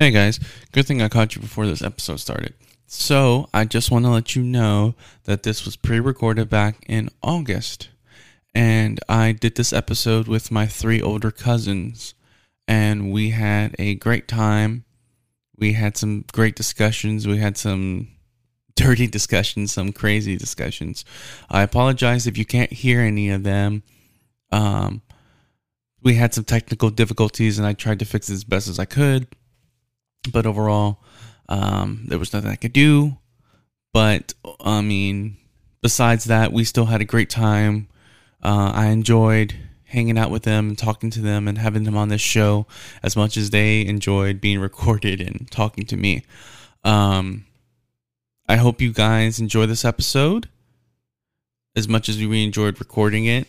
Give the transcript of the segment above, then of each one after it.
Hey guys, good thing I caught you before this episode started. So, I just want to let you know that this was pre recorded back in August. And I did this episode with my three older cousins. And we had a great time. We had some great discussions. We had some dirty discussions, some crazy discussions. I apologize if you can't hear any of them. Um, we had some technical difficulties, and I tried to fix it as best as I could but overall, um, there was nothing I could do. But I mean, besides that, we still had a great time. Uh, I enjoyed hanging out with them and talking to them and having them on this show as much as they enjoyed being recorded and talking to me. Um, I hope you guys enjoy this episode as much as we enjoyed recording it.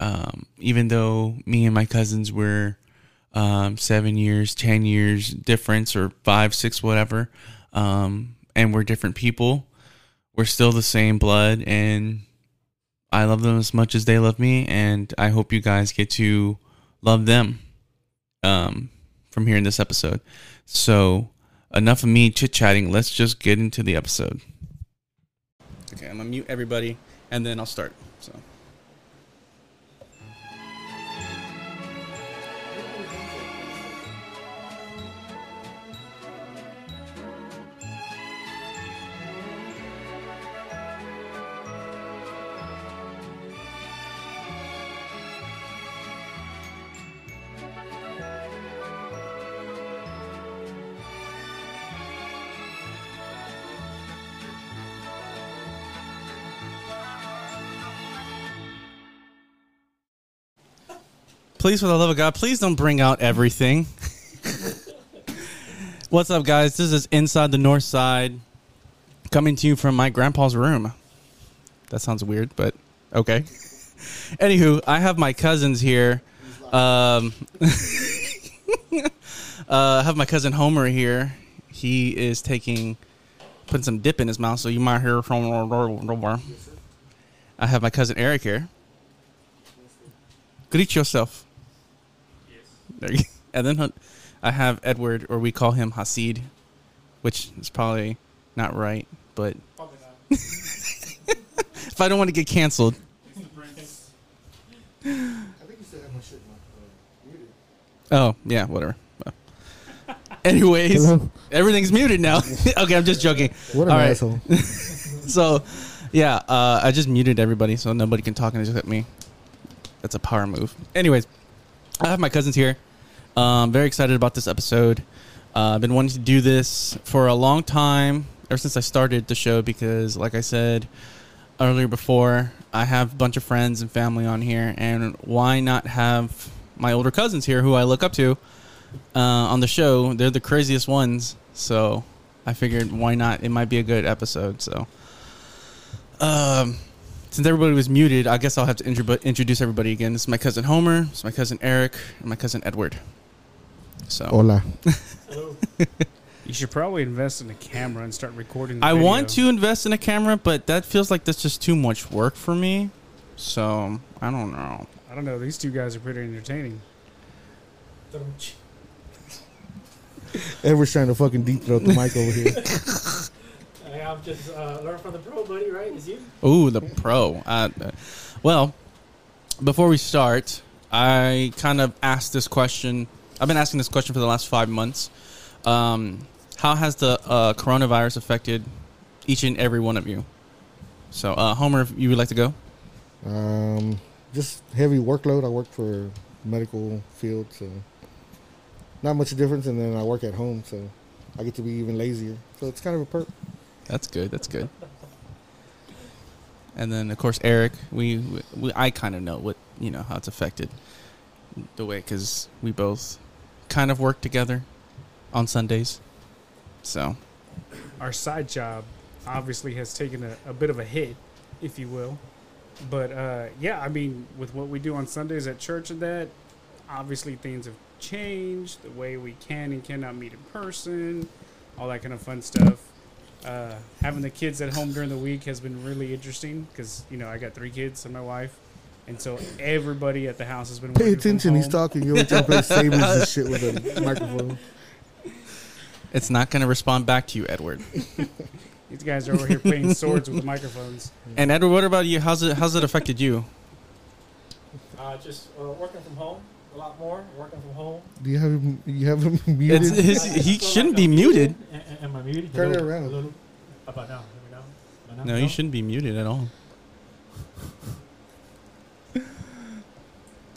Um, even though me and my cousins were um, seven years, ten years difference, or five, six, whatever, um, and we're different people. We're still the same blood, and I love them as much as they love me, and I hope you guys get to love them um, from here in this episode. So, enough of me chit chatting. Let's just get into the episode. Okay, I'm gonna mute everybody, and then I'll start. So. Please, for the love of God, please don't bring out everything. What's up, guys? This is Inside the North Side, coming to you from my grandpa's room. That sounds weird, but okay. Anywho, I have my cousins here. Um, uh, I have my cousin Homer here. He is taking, putting some dip in his mouth, so you might hear from. I have my cousin Eric here. Greet yourself. And then I have Edward, or we call him Hasid, which is probably not right, but if I don't want to get canceled. Oh yeah, whatever. Anyways, Hello? everything's muted now. okay, I'm just joking. What an All right. asshole. So, yeah, uh, I just muted everybody so nobody can talk and just at me. That's a power move. Anyways, I have my cousins here. Um, very excited about this episode. Uh, I've been wanting to do this for a long time, ever since I started the show, because, like I said earlier before, I have a bunch of friends and family on here, and why not have my older cousins here who I look up to uh, on the show? They're the craziest ones, so I figured why not? It might be a good episode. So, um, since everybody was muted, I guess I'll have to intro- introduce everybody again. This is my cousin Homer, this is my cousin Eric, and my cousin Edward. So Hola. You should probably invest in a camera and start recording. The I video. want to invest in a camera, but that feels like that's just too much work for me. So I don't know. I don't know. These two guys are pretty entertaining. Edward's trying to fucking deep throat the mic over here. Hey, I'm just uh, learn from the pro, buddy. Right? Is you? Ooh, the pro. Uh, uh, well, before we start, I kind of asked this question. I've been asking this question for the last five months. Um, how has the uh, coronavirus affected each and every one of you? So, uh, Homer, if you would like to go. Um, just heavy workload. I work for medical field, so not much difference. And then I work at home, so I get to be even lazier. So it's kind of a perk. That's good. That's good. And then, of course, Eric. We, we I kind of know what you know how it's affected the way because we both kind of work together on Sundays. So Our side job obviously has taken a, a bit of a hit, if you will. But uh, yeah, I mean, with what we do on Sundays at church and that, obviously things have changed. The way we can and cannot meet in person, all that kind of fun stuff. Uh, having the kids at home during the week has been really interesting because you know I got three kids and my wife, and so everybody at the house has been Pay working from attention. He's talking. You always trying to play favors and shit with a microphone. It's not going to respond back to you, Edward. These guys are over here playing swords with microphones. And Edward, what about you? How's it how's it affected you? Uh, just uh, working from home a lot more. Working from home. Do you have him? You have him muted? It's, his, I- I he shouldn't like be I'm muted. Am, am I muted? Turn it around. Hello? How about now? Hear me now? Am now? No, you shouldn't be muted at all.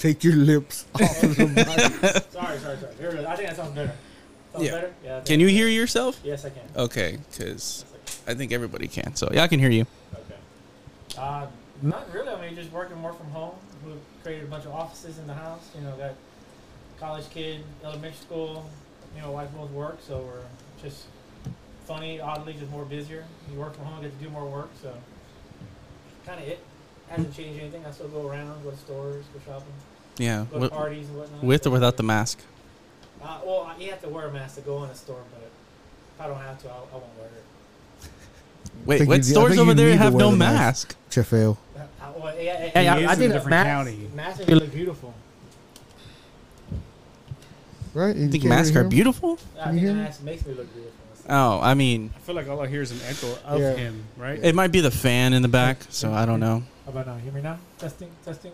Take your lips off of the mic. Sorry, sorry, sorry. Here it is. I think that sounds better. Sounds Yeah. better? Yeah. Can you so. hear yourself? Yes, I can. Okay, because I. I think everybody can. So yeah, I can hear you. Okay. Uh, not really. I mean, just working more from home. We created a bunch of offices in the house. You know, got college kid, elementary school. You know, wife both work, so we're just funny, oddly, just more busier. You work from home, get to do more work, so kind of it. Hasn't changed anything. I still go around, go to stores, go shopping, Yeah, go to with, parties and whatnot. with or without the mask. Uh, well, you have to wear a mask to go in a store, but if I don't have to, I, I won't wear it. Wait, think what you- stores over there have no the mask. mask? Chefel. Uh, well, yeah, yeah, He yeah, is I in think a different mask, county. Masks make you look beautiful. Right? You think masks are beautiful? I Can you think hear the me? mask makes me look beautiful. Oh, I mean, I feel like all I hear is an echo of Yeah. him, right? it might be the fan in the back, so I don't know. How about now? Hear me now? Testing, testing.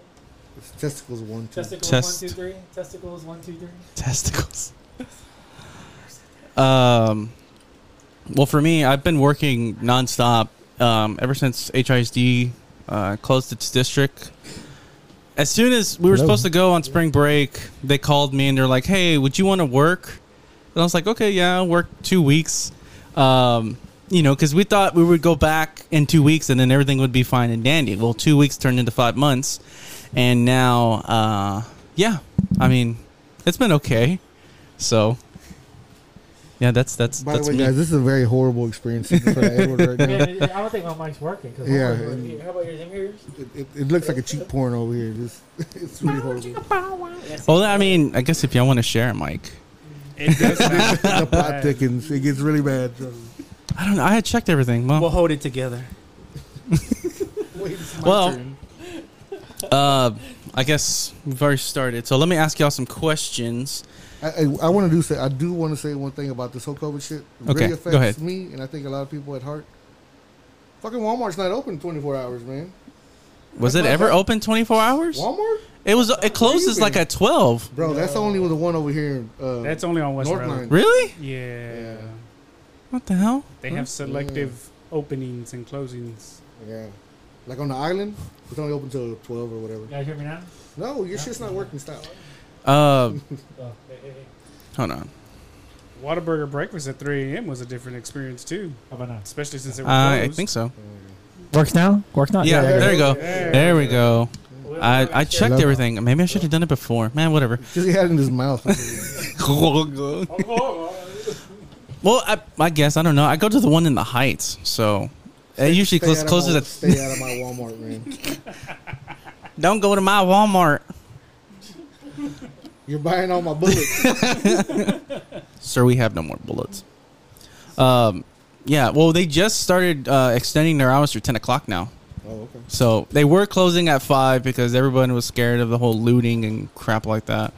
Testicles one, two. Testicles Test. one, two, three. Testicles one, two, three. Testicles. Um, well, for me, I've been working nonstop um, ever since HISD uh, closed its district. As soon as we were Hello. supposed to go on spring break, they called me and they're like, "Hey, would you want to work?" And I was like, "Okay, yeah, I'll work two weeks." Um, you know, because we thought we would go back in two weeks and then everything would be fine and dandy. Well, two weeks turned into five months, and now, uh, yeah, I mean, it's been okay. So, yeah, that's that's By that's the way, me. guys, this is a very horrible experience for Edward right now. Man, I don't think my mic's working. Cause Yeah, yeah. and- How about yours? Them yours? It, it, it looks like a cheap porn over here. This, it's really horrible. well, I mean, I guess if y'all want to share a mic, It does the plot thickens. It gets really bad. I don't know. I had checked everything. Well, We'll hold it together. Wait, it's my Well- turn. Uh, I guess we've already started. So let me ask y'all some questions. I, I, I want to do say I do want to say one thing about this whole COVID shit. It Okay, really go ahead. me, and I think a lot of people at heart. Fucking Walmart's not open 24 hours, man. Was That's it ever bad. open 24 hours? Walmart, It was. It closes like at 12. bro. That's the only one, the one over here. Uh, That's only on West North Line. Really? Yeah. Yeah. What the hell? They have selective openings and closings. yeah, like on the island, it's only open till 12 or whatever. You guys hear me now? No, your shit's not working. Stop. Uh, Oh, hey, hey, hey. hold on. Whataburger breakfast at 3 a.m. was a different experience too, How about now? especially since it was I, I closed. think so. Works now? Works now? Yeah, there there you go. There we go. I, I checked Hello? everything. Maybe I should have done it before. Man, whatever. Because he had it in his mouth. well, I, I guess I don't know. I go to the one in the Heights, so it usually close, closes my- at. Stay out of my Walmart, man. Don't go to my Walmart, You're buying all my bullets. sir. We have no more bullets. Um, yeah. Well, they just started uh, extending their hours to ten o'clock now. oh, okay. So they were closing at five because everyone was scared of the whole looting and crap like that.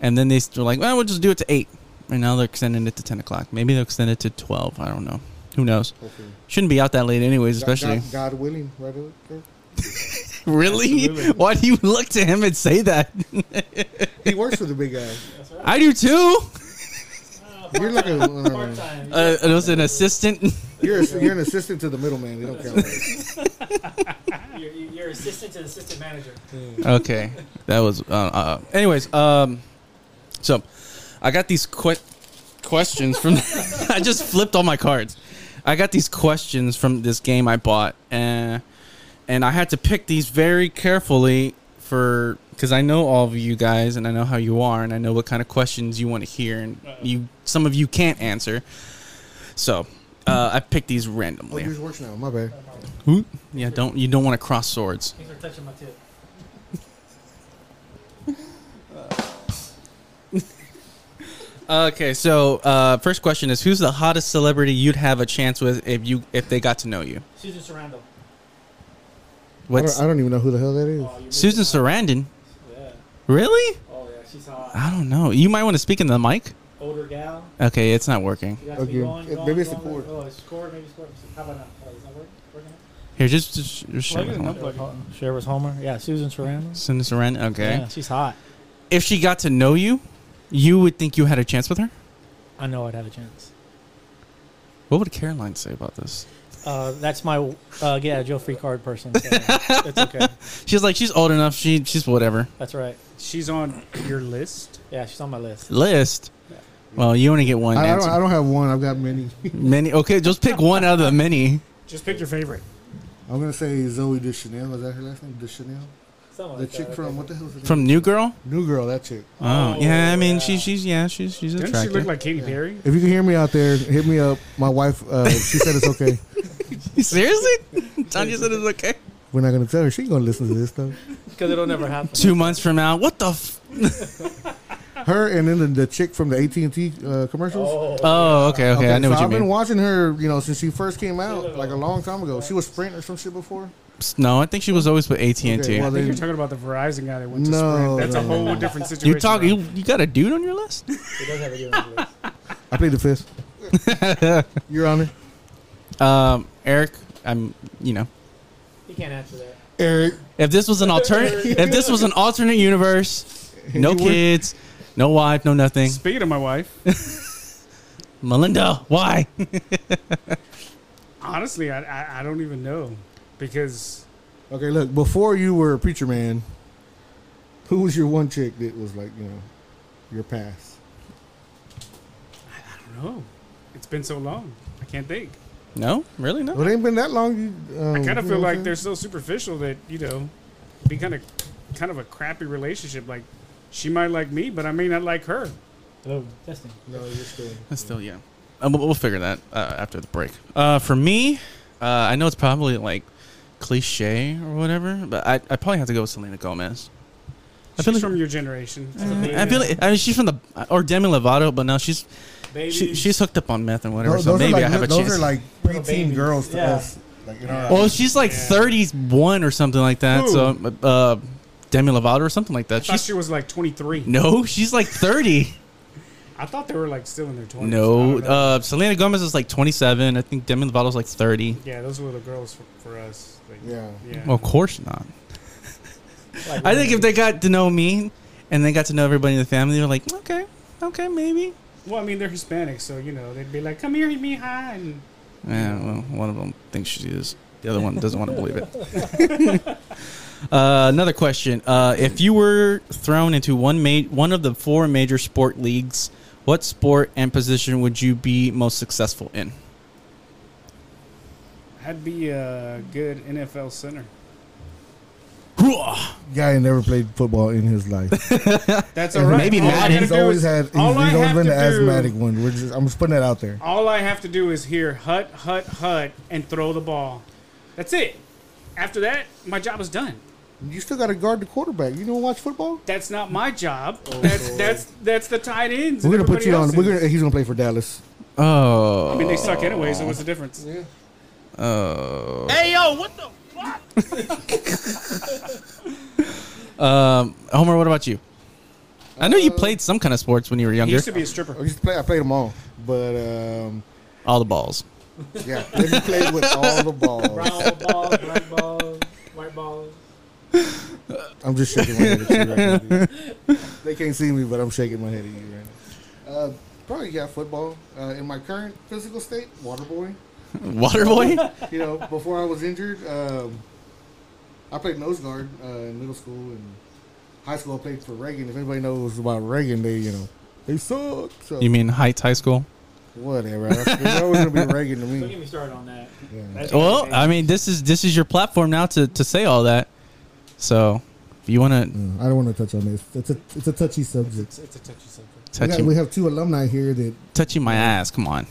And then they were like, "Well, we'll just do it to eight. And now they're extending it to ten o'clock. Maybe they'll extend it to twelve. I don't know. Who knows? Hopefully. Shouldn't be out that late, anyways. Especially. God, God willing, right? Really? Absolutely. Why do you look to him and say that? He works for the big guy. That's right. I do too. Uh, You're like a- part-time. part-time. Uh, it was an assistant. You're, a, you're an assistant to the middleman. They don't count. You're, you're assistant to the assistant manager. okay, that was. Uh, uh, anyways, um, so I got these que- questions from. I just flipped all my cards. I got these questions from this game I bought, and and I had to pick these very carefully for because I know all of you guys, and I know how you are, and I know what kind of questions you want to hear, and you some of you can't answer. So uh, I picked these Oh, randomly. yours works now. My bad. Yeah, don't you don't want to cross swords. Things are touching my tip. Okay, so uh, first question is who's the hottest celebrity you'd have a chance with if you if they got to know you? Susan Sarandon. I What's don't, I don't even know who the hell that is. Oh, you Susan really- Sarandon? Yeah. Really? Oh yeah, she's hot. I don't know. You might want to speak in the mic. older gal. Okay, it's not working. You got to be Okay. going, It- going, maybe it's the going. cord. Oh, it's cord. Maybe it's cord. How about now? Oh, is that working? Working? Here, just just, just share with in, Homer. unplug. Share with Homer. Yeah, Susan Sarandon. Susan this around. Okay. Yeah, she's hot. If she got to know you, you would think you had a chance with her. I know I'd have a chance. What would Caroline say about this? Uh, that's my uh, yeah Joe free card person. So it's okay. She's like, she's old enough. She she's whatever. That's right. She's on your list. Yeah, she's on my list. List. Well, you only get one I, I don't. I don't have one. I've got many. Many. Okay, just pick one out of the many. Just pick your favorite. I'm gonna say Zooey Deschanel. Is that her last name? Deschanel. Something The like chick that. from what the hell is it? From New Girl. New Girl. That chick. Oh, Oh, yeah. I mean, yeah. she she's yeah she's she's Doesn't attractive. she look like Katy Perry? If you can hear me out there, hit me up. My wife. Uh, she said it's okay. Seriously? Tanya said it's okay. We're not gonna tell her. She ain't gonna listen to this stuff. because it'll never happen. Two months from now, what the? F- Her and then the, the chick from the AT and T uh, commercials. Oh, oh, okay, okay. I know so what you I've been watching her, you know, since she first came out, like a long time ago. She was Sprint or some shit before. No, I think she was always with AT and Okay, T. well, I think you're talking about the Verizon guy that went to No, Sprint. That's a whole no. different situation. You talk. bro. You, you got a dude on your list? It does have a deal with this. I played the fifth. Your Honor, Um, Eric, I'm. You know, He can't answer that. Eric. if this was an alternate, if this was an alternate universe, no kids, no wife, no nothing. Speaking of my wife, Melinda, why? honestly, I, I I don't even know because Okay, look. Before you were a preacher man, who was your one chick that was like, you know, your past? I don't know. It's been so long. I can't think. No, really, no. Well, it ain't been that long. You, um, I kind of feel like they're so superficial that you know, be kind of kind of a crappy relationship. Like she might like me, but I may not like her. Hello, testing. No, you're still. That's still yeah. Uh, we'll, we'll figure that uh, after the break. Uh, for me, uh, I know it's probably like cliche or whatever, but I I probably have to go with Selena Gomez. I feel like- from your generation. I feel like I mean she's from the or Demi Lovato, but now she's she, she's hooked up on meth and whatever. Those, so those maybe like, I have a those chance. are like Little preteen girls to Yeah. us. Like, you know, well, she's like Yeah. 31 or something like that. Who? So uh, Demi Lovato or something like that. I that. thought she was like 23. no, she's like 30. I thought they were like still in their 20s. No, uh, Selena Gomez is like 27. I think Demi Lovato's like 30. yeah, those were the girls for, for us. Like, yeah. yeah. Well, of course not. Like, I think if they got to know me and they got to know everybody in the family, they're like, okay, okay, maybe. Well, I mean, they're Hispanic, so you know they'd be like, "Come here, me hi," and Yeah, well, one of them thinks she is. The other one doesn't want to believe it. uh, another question: uh, If you were thrown into one ma- one of the four major sport leagues, what sport and position would you be most successful in? I'd be a good NFL center. Guy ain't never played football in his life. That's And all right. maybe all I Madden. He's always is- had. He's, he's always been the do- asthmatic one. We're just, I'm just putting that out there. All I have to do is hear hut, hut, hut, and throw the ball. That's it. After that, my job is done. You still got to guard the quarterback. You don't watch football? That's not my job. Oh, that's that's that's the tight ends. We're gonna put you on. everybody We're gonna. He's gonna play for Dallas. Oh, I mean, they suck anyway. So what's the difference? Oh. Hey yo, what the fuck? um, Homer, what about you? I know you played some kind of sports when you were He younger. used to be a stripper. I used to play. I played them all, but um, All the balls. yeah, let me play with all the balls. brown balls, black balls, white balls. I'm just shaking my head at you right now. dude. They can't see me, but I'm shaking my head at you right now. Uh, probably yeah, football. Uh, in my current physical state, water boy. Waterboy? You know, before I was injured, um, I played nose guard uh, in middle school and high school. I played for Reagan. If anybody knows about Reagan, they you know they suck. So you mean Heights High School? whatever. It's always gonna be Reagan to me. Don't get me started on that. Yeah. Well, I mean, this is this is your platform now to, to say all that. So, if you want to Mm, I don't want to touch on this. It's a it's a touchy subject. It's, it's a touchy subject. We, got, we have two alumni here that touch you my ass, come on.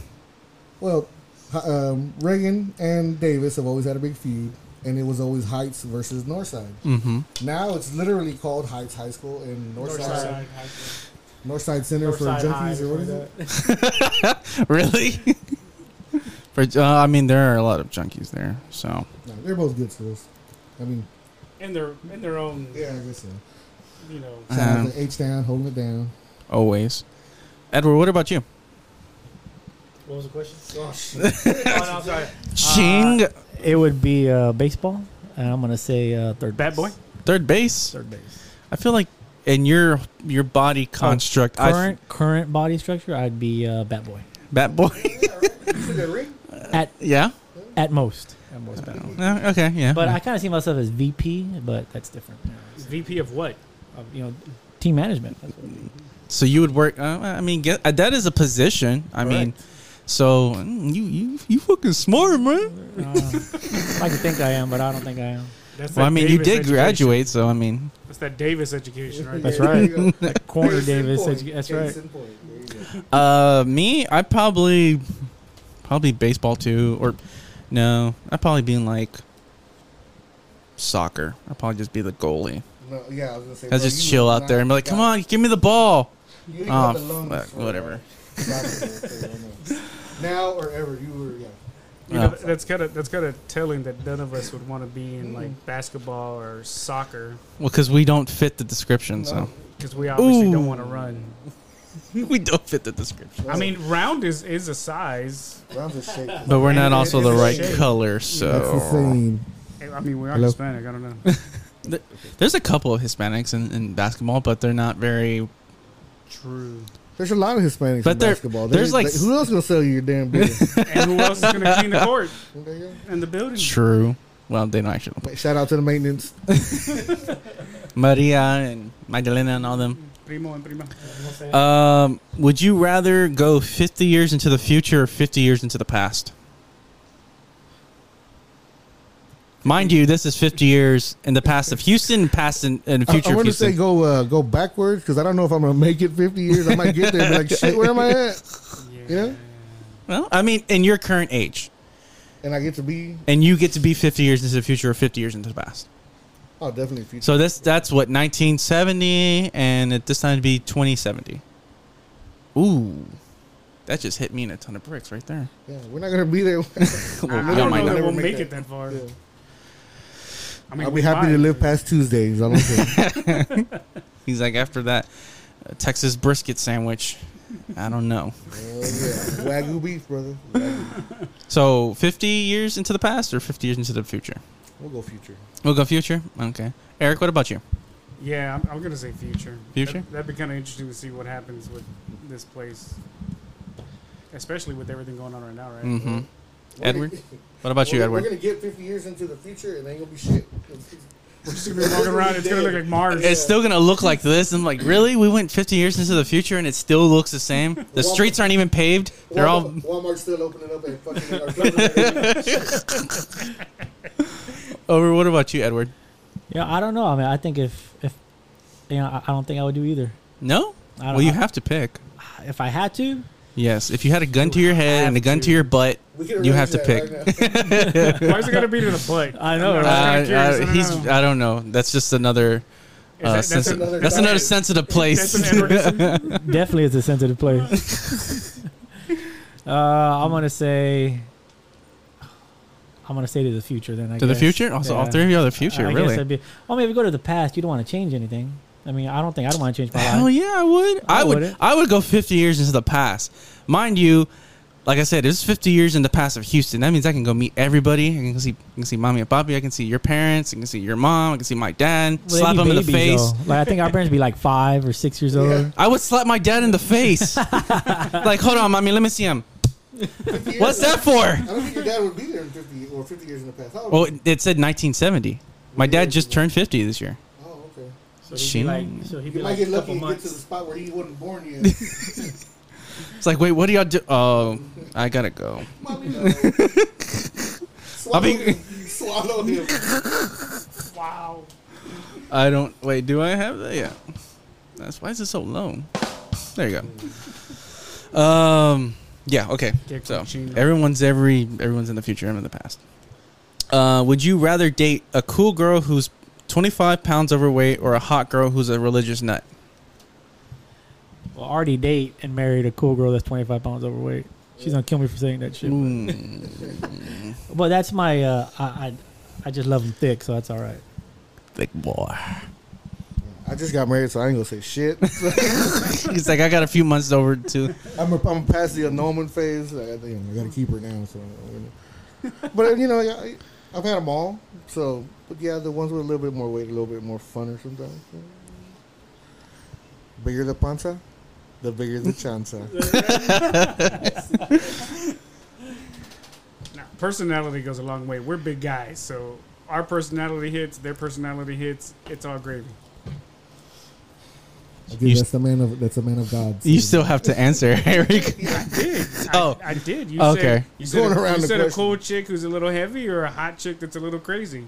Well, hi- um, Reagan and Davis have always had a big feud, and it was always Heights versus Northside. Mm-hmm. Now it's literally called Heights High School and Northside Northside. Northside Center for Northside High, Junkies or what is it? that. Really? For uh, I mean, there are a lot of junkies there. So, No, they're both good schools. I mean, In their in their own, yeah, I guess so. you know. Shout out Um, to H Town holding it down. always. Edward, what about you? What was the question? Oh, shit. oh, no, I'm sorry. Ching, It would be uh, baseball, and I'm gonna say uh, third. Bat boy. third base. Third base. I feel like in your your body construct, I Current current body structure, I'd be uh, bat boy. bat boy. Yeah, right. You see that ring? At yeah. at most. At most bat boy. Uh, okay. Yeah. But I kind of see myself as VP, but that's different. You know, VP of what? of, you know team management. That's what so you would work. Uh, I mean, get, uh, that is a position. I mean, so mm, you you you fucking smart, man. Uh, I like to think I am, but I don't think I am. That's Well, I that mean, you Davis did education. graduate, so I mean, That's that Davis education, right? That's Yeah, right. there you go. Like corner Davis. point. edu- That's right. in point. There you go. uh, me, I probably probably baseball too, or no, I'd probably be in like soccer. I'd probably just be the goalie. No, yeah, I was gonna say. I'd bro, just you chill out there and be like, "Come on, give me the ball." You ain't Oh, got the lungs fuck, for, uh, whatever. Soccer, so I know. Now or ever, you were yeah. You know, Oh. that's kind of that's kind of telling that none of us would want to be in like basketball or soccer Well, because we don't fit the description, so because we obviously Ooh. don't want to run. we don't fit the description. I mean, round is is a size. rounds of shape. But we're not also the it's a right shape. color, so same. I mean, we are Hello? Hispanic. I don't know. there's a couple of Hispanics in, in basketball, but they're not very. True. There's a lot of Hispanics But in there- basketball. there's They- like- they- who else gonna sell you your damn beer? And who else is going to clean the court and the building? True. Well, they don't actually. go. Shout out to the maintenance. Maria and Magdalena and all them. Primo and prima. Um, would you rather go 50 years into the future or 50 years into the past? Mind you, this is 50 years in the past of Houston, past and, in the I, future I want to say go uh, go backwards because I don't know if I'm gonna make it 50 years. I might get there and be like, shit, where am I at? Yeah. You know? well, I mean, in your current age, And I get to be and you get to be 50 years into the future or 50 years into the past. oh definitely future. So this that's what 1970, and at this time it'd be 2070. Ooh, that just hit me in a ton of bricks right there. yeah, we're not gonna be there. Well, I we don't might know not. that we'll make make it that far. Yeah. I mean, I'll be we happy to live past Tuesdays. I don't care. He's like after that uh, Texas brisket sandwich. I don't know. oh, yeah. Wagyu beef, brother. Wagyu. So 50 years into the past or 50 years into the future? We'll go future. We'll go future. Okay. Eric, what about you? Yeah, I'm, I'm gonna say future. Future? That, would be kind of interesting to see what happens with this place, especially with everything going on right now, right? Mm-hmm. Edward? gonna- What about you, we're, Edward? We're gonna get 50 years into the future and ain't gonna be shit. We're just gonna be walking around. It's gonna look like Mars. It's still gonna look like this. I'm like, really? We went 50 years into the future and it still looks the same. The streets aren't even paved. They're all. Walmart, Walmart's still opening up at fucking. Over. What about you, Edward? Yeah, I don't know. I mean, I think if if you know, I, I don't think I would do either. No. I don't, Well, you I- have to pick. if I had to. Yes. If you had a gun to your head and a gun to to. your butt, We can You have to pick. right. Why is it gonna be to the butt? I know, I'm right? uh, curious, I uh, don't he's. know. I don't know. That's just another. Is Uh, that- that's sensi- another that's another sensitive place. That's an Edwardson. Definitely, it's a sensitive place. uh, I'm gonna say. I'm gonna say to the future. Then I to the future. Also, all three of you are the future. I, I really? Guess I'd be, well, maybe go to the past. You don't want to change anything. I mean, I don't think I don't want to change my Hell life. yeah, I would. I, I would. wouldn't. I would go 50 years into the past. Mind you, like I said, it's 50 years in the past of Houston. That means I can go meet everybody. I can see, I can see mommy and papi. I can see your parents. I can see your mom. I can see my dad. Well, slap be him in the face. though. Like I think our parents be like five or six years old. Yeah. I would slap my dad in the face. like, hold on, mommy, let me see him. 50 years- What's that for? I don't think your dad would be there in 50 or 50 years in the past. How old Well, is it said 1970. My dad just turned 50 this year. Oh, okay. So he'd be like, so he'd You be might get a lucky couple and get to the spot where he wasn't born yet. It's like, wait, what do y'all do? Oh, I gotta go. Mommy, no. Swallow mean- Swallow him. wow. I don't. Wait, do I have that? Yeah. That's why is it so low? There you go. Um. Yeah. Okay. So everyone's every everyone's in the future. I'm in the past. Uh, would you rather date a cool girl who's 25 pounds overweight or a hot girl who's a religious nut? Well, already date and married a cool girl that's 25 pounds overweight. She's gonna kill me for saying that shit. Mm, But that's my. Uh, I, I I just love them thick, so that's all right. thick boy. I just got married, so I ain't gonna say shit. He's like, I got a few months over too. I'm, a, I'm past the annulment phase. I, think I gotta keep her now. So, but you know, I, I've had them all. So, but yeah, the ones with a little bit more weight, a little bit more funner sometimes. Bigger the panza, the bigger the chanza. Now, personality goes a long way. We're big guys, so our personality hits, their personality hits. It's all gravy. You- that's the man of that's a man of God. You still have to answer, Eric. I did. Oh. I, I did. You Okay. Said, you said, Going a, around you the said a question. cool chick who's a little heavy, or a hot chick that's a little crazy.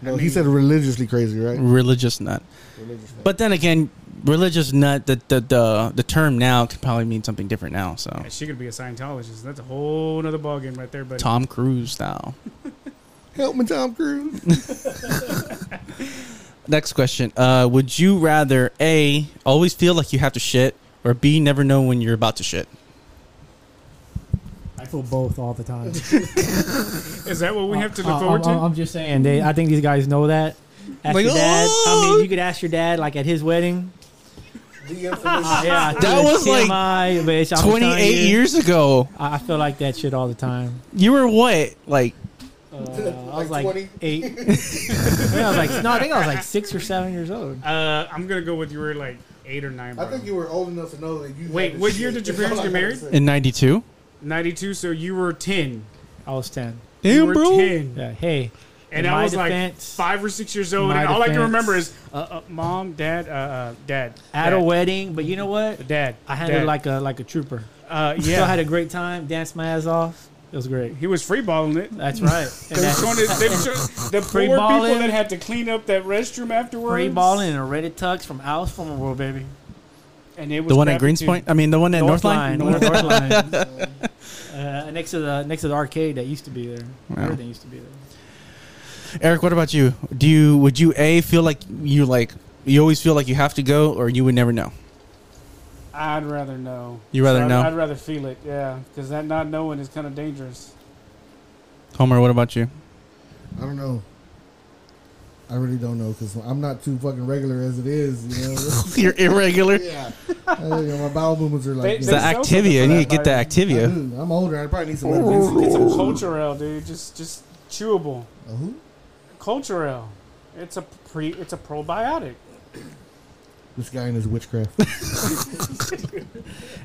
No, I he said religiously crazy, right? Religious nut. Religious. nut. But then again, religious nut. The the the, the term now could probably mean something different now. So Yeah, she could be a Scientologist. That's a whole other ballgame right there, buddy. Tom Cruise style. Help me, Tom Cruise. Next question. Uh, would you rather A, always feel like you have to shit, or B, never know when you're about to shit? I feel both all the time. Is that what we have to look Uh, forward I'm, to? I'm just saying. They, I think these guys know that. Ask Like, your dad. I "Oh!" mean, you could ask your dad like at his wedding. The infamous. Yeah, That was like TMI, bitch, I'm 28 you, years ago. I I feel like that shit all the time. You were what? Like, Uh, I was Like like 20? eight. I, think I was like no, I think I was like six or seven years old. Uh, I'm gonna go with you were like eight or nine. I Bro. think you were old enough to know that you. Wait, had what shit. year did your That's parents all get gotta married? say. in 92? 92, so you were 10. I was ten. you Damn, were bro. 10. Yeah, hey, And In I my was like five or six years old, and my all I can remember is uh, uh, mom, dad, uh, uh, dad, at dad, a wedding, but you know what? dad. I handled dad. like a like a trooper. uh, Still yeah. had a great time. Danced my ass off. It was great. he was free balling it. That's right. And that's- showing it, they showing- the poor people that had to clean up that restroom afterwards. Free balling and a Reddit tux from Alice from the World, baby. and it was The one at crappy, Greens. Point? I mean, the one at Northline? North, North Line. Uh, next to the next to the arcade that used to be there. Wow. Everything used to be there. Eric, what about you? Do you would you a feel like you like you always feel like you have to go, or you would never know? I'd rather know. You rather I'd, know? I'd rather feel it, yeah, because that not knowing is kind of dangerous. Homer, what about you? I don't know. I really don't know because I'm not too fucking regular as it is. You know. You're irregular. yeah. Uh, you know, my bowel movements are They- like. It's they the sell Activia. You need to get the that, I Activia. do. I'm older. I probably need some Get some culture ale, dude. Just just chewable. A who? Culturelle. It's a pre. It's a probiotic. This guy and his witchcraft.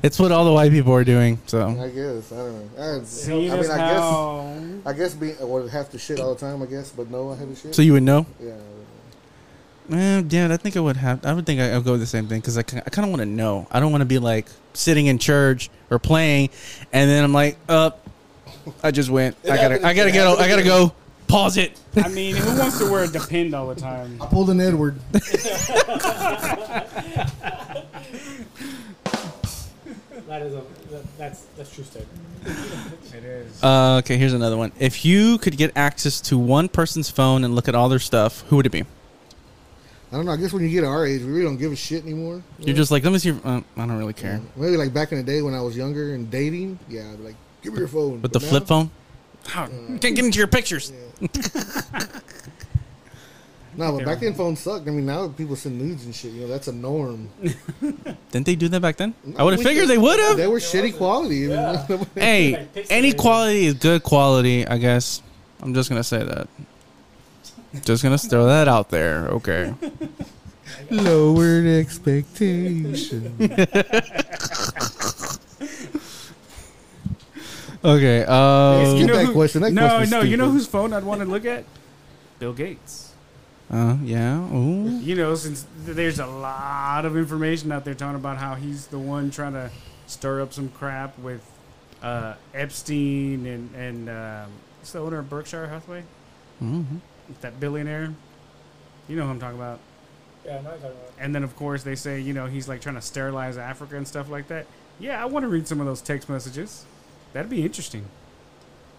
It's what all the white people are doing. So I guess. I don't know. I, See, I mean, that's I guess. how. I guess being I would have to shit all the time. I guess, but no, I haven't shit. so you would know? yeah. Eh, yeah, I think I would have. I would think I, I'll go with the same thing because I, ki- I kind of want to know. I don't want to be like sitting in church or playing, and then I'm like, up. I just went. I gotta. I gotta get. I gotta go. Pause it. I mean, who wants to wear a depend all the time? I pulled an Edward. That is a that, that's that's true statement. It is. Uh, okay, here's another one. If you could get access to one person's phone and look at all their stuff, who would it be? I don't know. I guess when you get our age, we really don't give a shit anymore. You're just like, let me see. Your, uh, I don't really care. Maybe like back in the day when I was younger and dating. Yeah, I'd be like, give me your phone. With the But flip phone, How- can't get into your pictures. No, but back then phones sucked. I mean, now people send nudes and shit. You know, that's a norm. Didn't they do that back then? I would have figured they would have. They were shitty quality. Hey, any quality is good quality, I guess. I'm just gonna say that. Just gonna throw that out there. Okay. Lowered expectation. Okay. Uh, Skip that question. That no, question's no. You know stupid. whose phone I'd want to look at? Bill Gates. uh, yeah. Ooh. You know, since there's a lot of information out there talking about how he's the one trying to stir up some crap with uh, Epstein and and um, what's the owner of Berkshire Hathaway, Mhm. that billionaire. You know who I'm talking about. Yeah, I'm not talking about. And then of course they say you know he's like trying to sterilize Africa and stuff like that. Yeah, I want to read some of those text messages. That'd be interesting.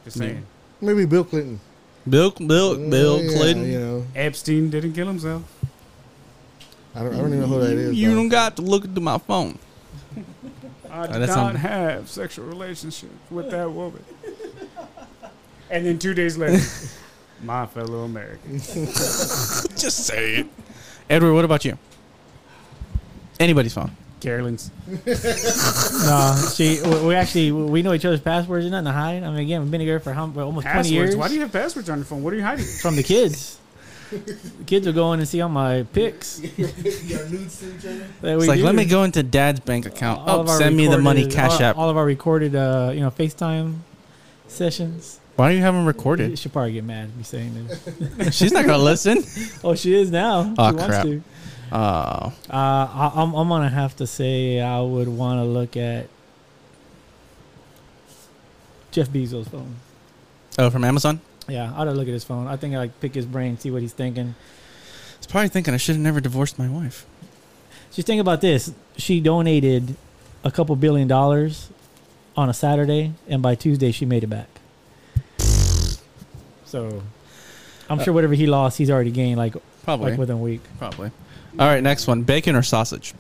Just saying. Maybe Bill Clinton. Bill, Bill, Bill Yeah, Clinton. You know, Epstein didn't kill himself. I don't, I don't even know who that is. You though. don't got to look into my phone. I Oh, did that's not something. have sexual relationship with that woman. and then two days later, my fellow American. Just say it. Edward, what about you? Anybody's phone. Carolyn's. no, she. We we actually we know each other's passwords. There's nothing to hide. I mean, again, we've been together for how, almost twenty years. Why do you have passwords on your phone? What are you hiding? From the kids. the kids are going and see all my pics. that It's like, do. let me go into dad's bank account. All Oh, of our send me the money, recorded- cash all, app. All of our recorded, uh, you know, FaceTime sessions. Why do you have them recorded? She'll probably get mad at me saying this. She's not gonna listen. Oh, she is now. Oh, she wants crap. to. Oh, Uh, I, I'm, I'm gonna have to say I would want to look at Jeff Bezos' phone. oh, from Amazon. Yeah, I'd look at his phone. I think I like pick his brain, see what he's thinking. He's probably thinking I should have never divorced my wife. Just think about this: she donated a couple billion dollars on a Saturday, and by Tuesday she made it back. So, I'm sure whatever he lost, he's already gained like Probably. like within a week. Probably. All right, next one: bacon or sausage.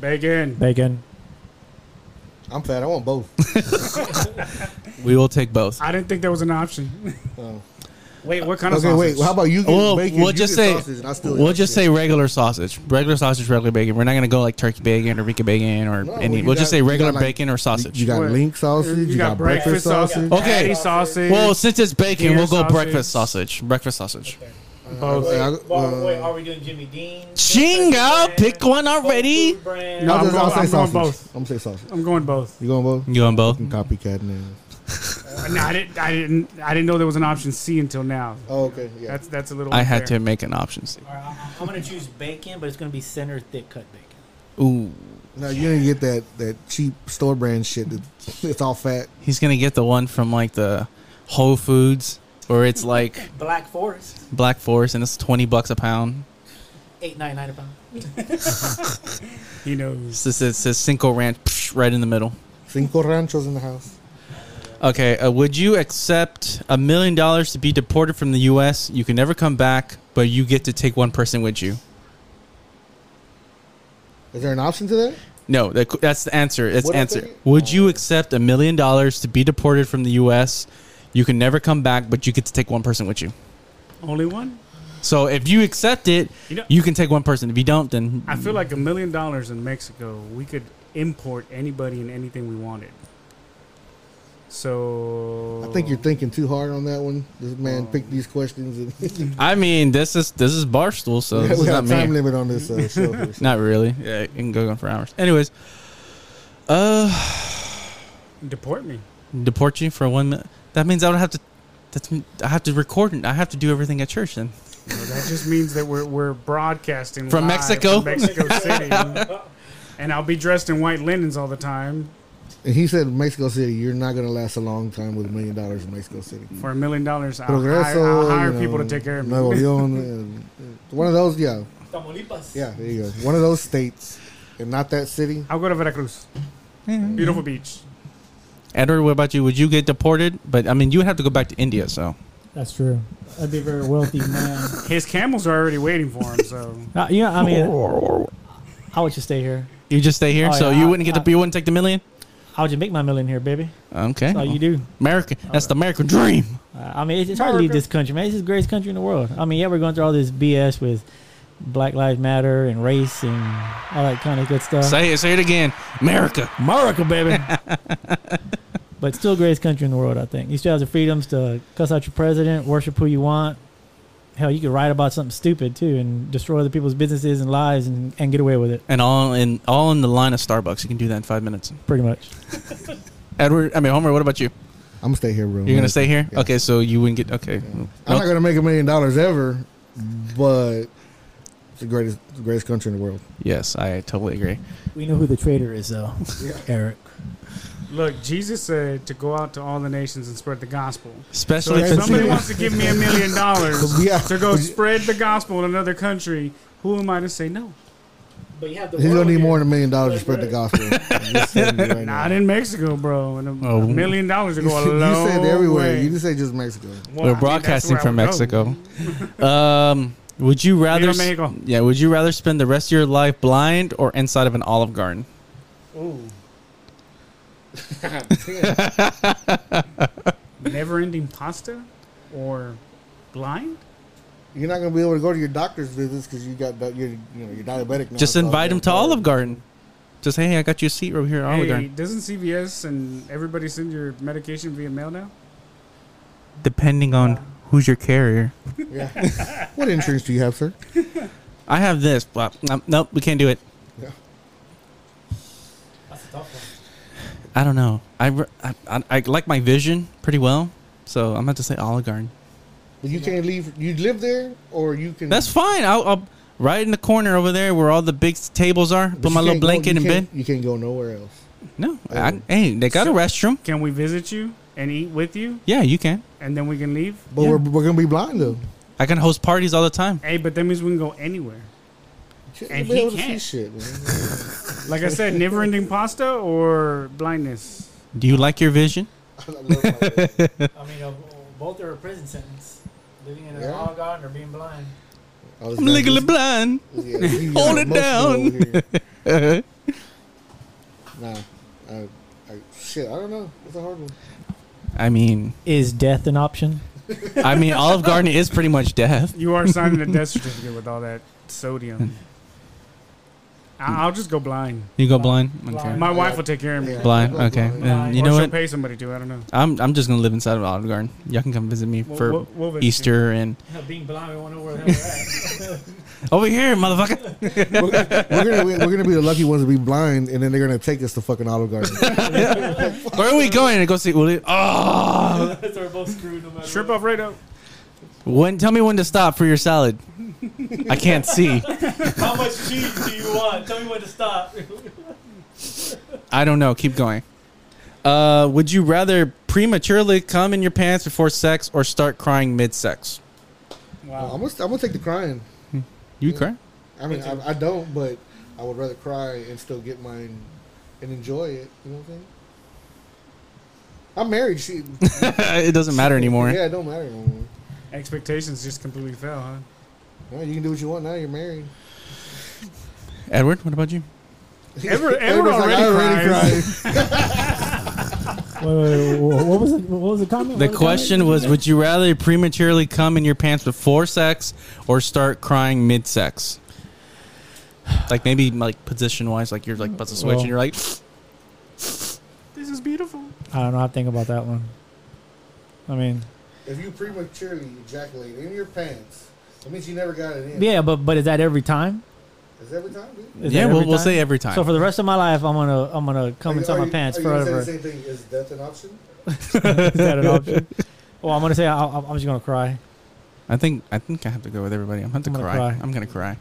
Bacon. Bacon. I'm fat. I want both. We will take both. I didn't think that was an option. Oh. Wait, what kind of okay, sausage? wait. How about you get Well, bacon? we'll you just get say- sausage, and I still We'll just shit. say regular sausage, regular sausage, regular bacon. We're not gonna go like turkey bacon or Rica bacon or No, any. you We'll just say regular like, bacon or sausage. You got link sausage. You, got, breakfast sausage. Okay. sausage. well, since it's bacon, Deer we'll go sausage. breakfast sausage. Breakfast sausage. Both. Uh, I- Well, wait, uh, are we doing Jimmy Dean? Chinga, pick one already. No, I'll, I'm just, I'll going- say I'm going both. I'm gonna say sausage. I'm going both. You going both? You on both? Fucking copycat man. No, I didn't. I didn't. I didn't know there was an option C until now. Oh, okay. Yeah. That's that's a little. I had unfair. to make an option. C. All right, I- I'm gonna choose bacon, but it's gonna be center thick cut bacon. Ooh, no, you didn't get that that cheap store brand shit. That, it's all fat. he's gonna get the one from like the Whole Foods, where it's like Black Forest, Black Forest and it's twenty bucks a pound. eight ninety nine a pound. He knows. It says, it says Cinco Ranch psh, right in the middle. Cinco ranchos in the house. Okay, uh, would you accept a million dollars to be deported from the U.S.? You can never come back, but you get to take one person with you. Is there an option to that? No, that, that's the answer. It's What answer. thinking? Would you accept a million dollars to be deported from the U.S.? You can never come back, but you get to take one person with you. Only one. So if you accept it, You know, you can take one person. If you don't, then I feel like a million dollars in Mexico, we could import anybody and anything we wanted. So I think you're thinking too hard on that one. This man Oh. picked these questions, and I mean this is this is barstool, so this we got not a time me. limit on this uh, show. Here, so. Not really. Yeah, it can go on for hours. Anyways, uh, deport me. deport you for one. mi- That means I would have to. That's I have to record it. I have to do everything at church then. So that just means that we're we're broadcasting From live Mexico? from Mexico City, and I'll be dressed in white linens all the time And he said, Mexico City, you're not gonna last a long time with a million dollars in Mexico City. for a million dollars. I'll Progreso, hire, I'll hire you people to take care of me. Nuevo León, uh, one of those, yeah, Tamaulipas. yeah, there you go. One of those states, and not that city. I'll go to Veracruz. Beautiful beach. Edward, what about you? Would you get deported? But I mean, you would have to go back to India. So That's true. I'd be a very wealthy man. His camels are already waiting for him. So Uh, you know, I mean, I would just stay here. you just stay here. Oh, so yeah, you I- wouldn't get I- the you wouldn't take the million. I would just make my million here, baby. Okay, That's all you do. American. That's the American dream. Uh, I mean, it's, it's hard to leave this country, man. It's the greatest country in the world. I mean, yeah, we're going through all this BS with Black Lives Matter and race and all that kind of good stuff. Say it. Say it again. America. America, baby. But still, greatest country in the world. I think you still have the freedoms to cuss out your president, worship who you want. Hell, you could write about something stupid too and destroy other people's businesses and lives and, and get away with it. And all in all in the line of Starbucks. You can do that in five minutes. Pretty much. Edward, I mean Homer. What about you? I'm gonna stay here, bro. You're gonna stay here? Yeah. Okay, so you wouldn't get okay. I'm not gonna make a million dollars ever, but it's the greatest, the greatest country in the world. Yes, I totally agree. We know who the traitor is, though. Eric. Look, Jesus said to go out to all the nations and spread the gospel. Especially if if somebody wants to give me a million dollars to go spread the gospel in another country, who am I to say no? But you have the He's gonna need here. more than a million dollars to spread the gospel. I'm just telling you right now. Not in Mexico, bro. And a, Oh. a million dollars to You, go a long you said everywhere. way. You didn't say just Mexico. Well, we're mean, broadcasting from Mexico. would um, would you rather? Viva Mexico. Yeah, would you rather spend the rest of your life blind or inside of an Olive Garden? Ooh. Never ending pasta or blind? You're not gonna be able to go to your doctor's visits because you got di- you're you know you're diabetic now. Just so invite him to gonna- Olive Garden. Just say, hey, I got you a seat over here at Olive Hey, Garden. doesn't CVS and everybody send your medication via mail now? Depending on who's your carrier. Yeah. what insurance do you have, sir? I have this, but um, nope, we can't do it. That's a tough one. I don't know. I, I, I, I like my vision pretty well, so I'm about to say Olive Garden. But you can't leave. You live there, or you can. That's fine. I'll, I'll right in the corner over there where all the big tables are. but Put my little can't go- blanket you in bed. You can't go nowhere else. No, Oh. I, hey, they got a restroom. Can we visit you and eat with you, Yeah, you can. and then we can leave? But Yeah. we're, we're gonna be blind though. I can host parties all the time. Hey, but that means we can go anywhere. You'll And he able to see can't. shit. Man. Like I said, never-ending pasta or blindness. Do you like your vision? I love my- I mean, uh, both are a prison sentence. Living in an Yeah. Olive Garden or being blind. I was I'm legally blind. Yeah, Hold it down. over. Nah, I, I, shit, I don't know. It's a hard one. I mean, Is death an option? I mean, Olive Garden is pretty much death. You are signing a death certificate with all that sodium. I- I'll just go blind. You go blind. Okay. My wife will take care of me. Yeah. Blind. Okay. blind. And you or know she'll what? pay somebody to. I don't know. I'm I'm just gonna live inside of Olive Garden. Y'all can come visit me We'll- for we'll- we'll visit. Easter and You know, being blind, we won't know where the hell we're at. over here, motherfucker. we're gonna we're gonna be the lucky ones to be blind, and then they're gonna take us to fucking Olive Garden. Where are we going to go see? Will it, oh, so we're ah. both screwed no matter Strip what. Alfredo. when? Tell me when to stop for your salad. I can't see. How much cheese do you want? Tell me when to stop. I don't know. Keep going. Uh, would you rather prematurely come in your pants before sex or start crying mid-sex? Wow. I'm gonna I'm gonna take the crying. You cry? I mean, I, I don't, but I would rather cry and still get mine and enjoy it. You know what I'm saying? I'm married. She. it doesn't matter anymore. Yeah, it don't matter anymore. Expectations just completely fell, huh? Well, you can do what you want now. You're married. Edward, what about you? Edward- Edward Everyone's already cries. Wait, wait, wait, what was it? What was the comment? The What was question was: Would you rather prematurely come in your pants before sex or start crying mid-sex? Like maybe like position-wise, like you're like about to switch Well- and you're like, This is beautiful. I don't know how to think about that one. I mean, If you prematurely ejaculate in your pants, that means you never got it in. yeah, but but is that every time? Is every time, dude? Is yeah, that we'll, every we'll time? say every time. So for the rest of my life, I'm gonna I'm gonna come Are you- inside are my you- pants are you gonna forever. Say the same thing. Is death an option? is that an option? Well, I'm gonna say I, I'm just gonna cry. I think I think I have to go with everybody. I'm going to I'm gonna cry. cry. I'm gonna cry.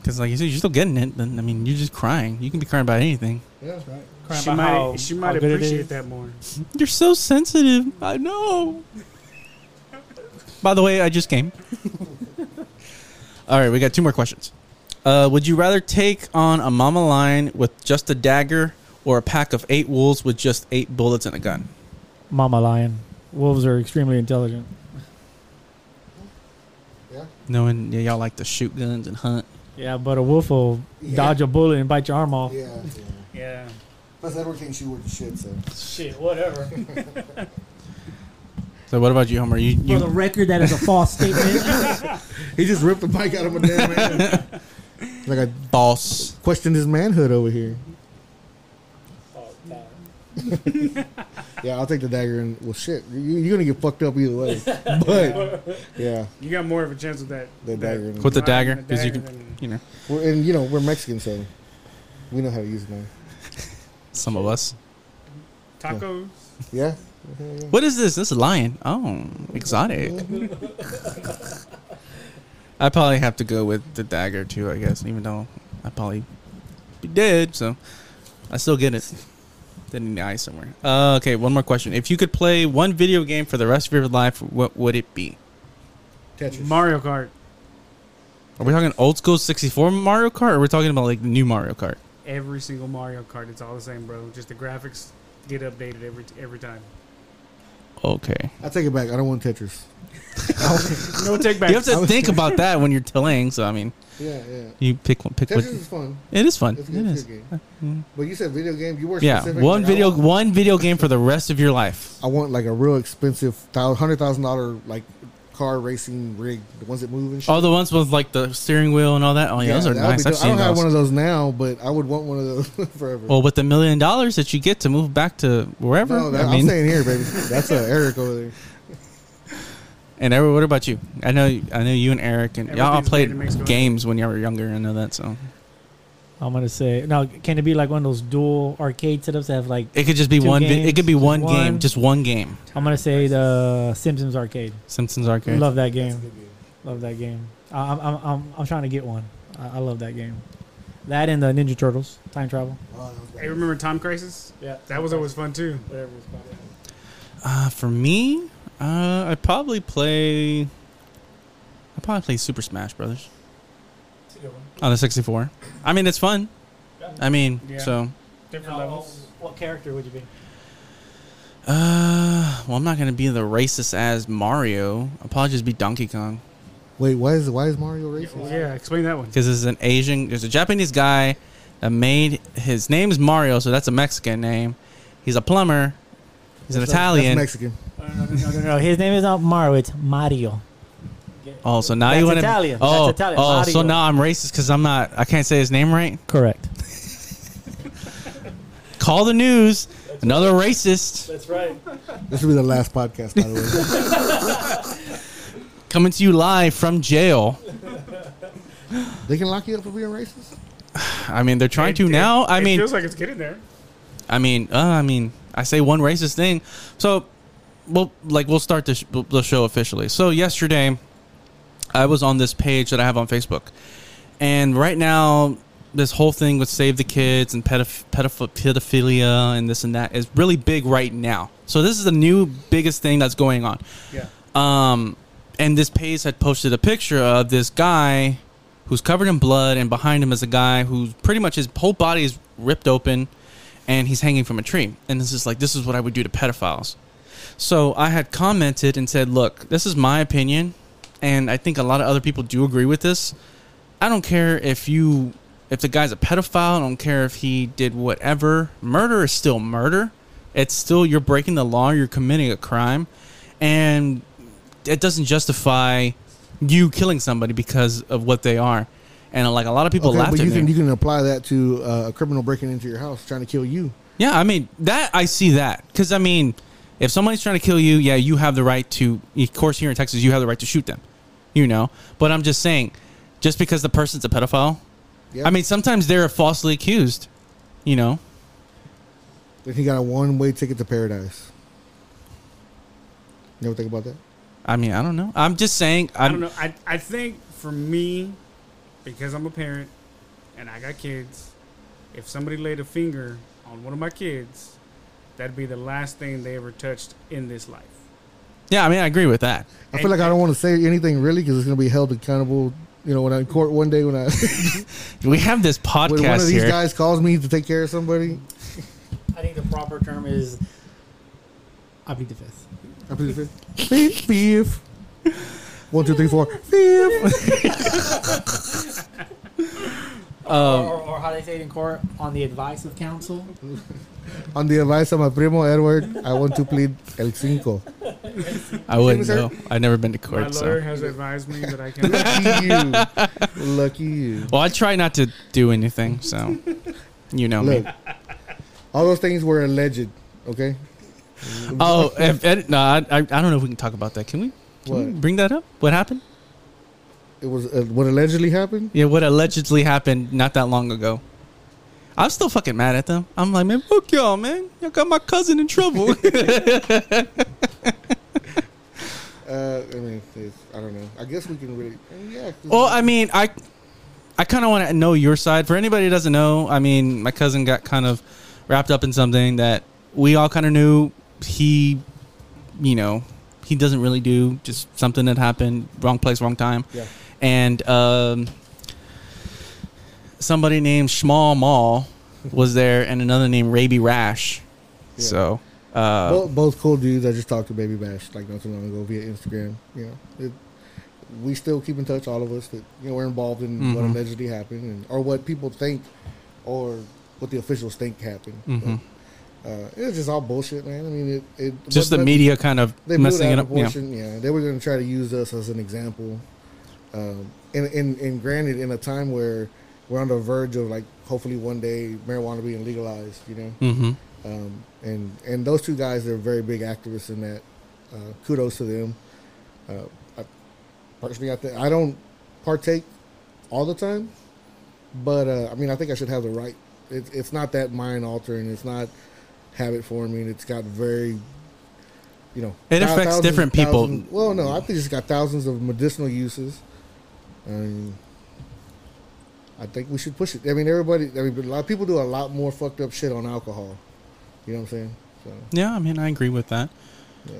Because like you said, you're still getting it. Then I mean, you're just crying. You can be crying about anything. Yeah. Crying She about might, how- she how might good it appreciate is. that more. You're so sensitive. I know. By the way, I just came. All right, we got two more questions. Uh, would you rather take on a mama lion with just a dagger or a pack of eight wolves with just eight bullets and a gun? Mama lion. Wolves are extremely intelligent. Yeah. Knowing yeah, y'all like to shoot guns and hunt. Yeah, but a wolf will Yeah. dodge a bullet and bite your arm off. Yeah. yeah. Yeah. Plus, Edward can't shoot worth shit. So Shit, whatever. So what about you, Homer? You, For the record, that is a false statement. he just ripped the mic out of my damn hand. like I boss. questioned his manhood over here. Oh, God. Yeah, I'll take the dagger and well, shit, you, you're gonna get fucked up either way. But yeah, You got more of a chance with that. the that dagger. With the dagger, because you can- You know, We're, and you know we're Mexican, so we know how to use it some of us. Tacos. Yeah. What is this? This is a lion. Oh, exotic. I probably have to go with the dagger too. I guess, even though I probably be dead, so I still get it. Then in the eye somewhere. Uh, okay, one more question. If you could play one video game for the rest of your life, what would it be? Tetris. Mario Kart. Are we talking old school 64 Mario Kart, or are we talking about like new Mario Kart? Every single Mario Kart, it's all the same, bro. Just the graphics get updated every every time. Okay. I take it back. I don't want Tetris. No take back. You have to think about that when you're playing. So I mean, Yeah, yeah. you pick one. Pick Tetris what. is fun. It is fun. It's, good, it's game. Uh, mm. But you said video game. You were Yeah, specific. one video, want- one video game for the rest of your life. I want like a real expensive, thou- hundred thousand dollar like car racing rig, the ones that move and shit. Oh, the ones with like the steering wheel and all that. Oh yeah, those are that would nice. I've dope. I don't have one of those now, but I would want one of those forever. Well, with the million dollars that you get to move back to wherever, no, that, I I'm mean, staying here, baby. That's uh, Eric over there. and Eric, what about you? I know, I know you and Eric and y'all all Everything's made in played games when you were younger. I know that. So I'm gonna say now. Can it be like one of those dual arcade setups that have like? it could just be one. games, it could be just one, game, just one game. I'm gonna say the Simpsons arcade. Simpsons arcade. Love that game. Love that game. I, I'm, I'm I'm I'm trying to get one. I, I love that game. That and the Ninja Turtles time travel. Hey, remember Time Crisis? Yeah, That was always fun too. whatever it's called. Uh, for me, uh, I'd probably play. I probably play Super Smash Brothers It's a good one. On the 64. I mean, it's fun. I mean, Yeah. so. Different Now, levels. What character would you be? Uh, well, I'm not gonna be the racist as Mario. I'll probably just be Donkey Kong Wait, why is why is Mario racist? Yeah, explain that one. because there's an Asian, there's a Japanese guy that made his name is Mario, so that's a Mexican name. He's a plumber. He's an That's- Italian. That's Mexican. No, no, no, no, no. His name is not Mario. It's Mario. Oh, so now That's you want to? Italian. Oh, That's Italian. oh, so now I'm racist because I'm not. I can't say his name right. Correct. Call the news. Another racist That's right. This will be the last podcast, by the way. coming to you live from jail. they can lock you up for being racist. I mean, they're trying It- to it- now. I mean it mean, feels like it's getting there. I mean, uh, I mean, I say one racist thing. So, well, like we'll start the, sh- the show officially. So yesterday, I was on this page that I have on Facebook, and right now, this whole thing with save the kids and pedoph- pedoph- pedophilia and this and that is really big right now. So this is the new biggest thing that's going on. Yeah. Um, and this page had posted a picture of this guy who's covered in blood, and behind him is a guy who's pretty much his whole body is ripped open, and he's hanging from a tree. And this is like, this is what I would do to pedophiles. So I had commented and said, look, this is my opinion, and I think a lot of other people do agree with this. I don't care if you, if the guy's a pedophile. I don't care if he did whatever. Murder is still murder. It's still you're breaking the law. You're committing a crime, and it doesn't justify you killing somebody because of what they are. And like a lot of people okay, but at you me. can you can apply that to uh, a criminal breaking into your house trying to kill you. Yeah, I mean that I see that because I mean, if somebody's trying to kill you, yeah, you have the right to. Of course, here in Texas, you have the right to shoot them. You know, but I'm just saying, just because the person's a pedophile, Yeah. I mean, sometimes they're falsely accused. You know, Then he got a one way ticket to paradise. You ever think about that? I mean, I don't know. I'm just saying. I'm, I don't know. I I think for me, because I'm a parent and I got kids, if somebody laid a finger on one of my kids, that'd be the last thing they ever touched in this life. Yeah, I mean, I agree with that. I feel like I don't want to say anything really because it's going to be held accountable. You know, when I'm in court one day when I We have this podcast when one of these here. guys calls me to take care of somebody, I think the proper term is. I plead the fifth. I plead the fifth. Fifth, fifth. One, two, three, four. Fifth. Um, or, or how they say it in court, on the advice of counsel. On the advice of my primo Edward, I want to plead el cinco. I wouldn't sir? know. I've never been to court. My court, lawyer so. has advised me that I can. Lucky you. Lucky you. Well, I try not to do anything, so you know Look, me. all those things were alleged. Okay. Oh, if, Ed, no, I, I I don't know if we can talk about that. Can we? Can we What? bring that up? What happened? It was uh, what allegedly happened. Yeah, what allegedly happened not that long ago. I'm still fucking mad at them. I'm like, man, fuck y'all, man. Y'all got my cousin in trouble. Uh, I mean, it's, I don't know. I guess we can really. Yeah. well, I mean, I I kind of want to know your side. For anybody who doesn't know, I mean, my cousin got kind of wrapped up in something that we all kind of knew he, you know, he doesn't really do. Just something that happened, wrong place, wrong time. Yeah. and um, somebody named Schmal Mall was there, and another named Raby Rash. Yeah. So, uh, both, both cool dudes. I just talked to Baby Bash like not too long ago via Instagram. You know, it, we still keep in touch. All of us that you know we're involved in what Mhm. allegedly happened, and or what people think, or what the officials think happened. Mhm. But Uh, it was just all bullshit, man. I mean, it, it Just the but media kind of they messing it it up. Yeah. Yeah. they were going to try to use us as an example. Um, and, and and granted, in a time where we're on the verge of like hopefully one day marijuana being legalized, you know. Mm-hmm. Um, and and those two guys are very big activists in that. Uh, kudos to them. Uh, I, personally, I think I don't partake all the time, but uh, I mean, I think I should have the right. It, it's not that mind altering. It's not habit forming. It's got very, you know, It affects different people. well, no, I think it's got thousands of medicinal uses. I mean, I think we should push it. I mean, everybody. I mean, a lot of people do a lot more fucked up shit on alcohol. You know what I'm saying? So, Yeah, I mean, I agree with that. uh, yeah.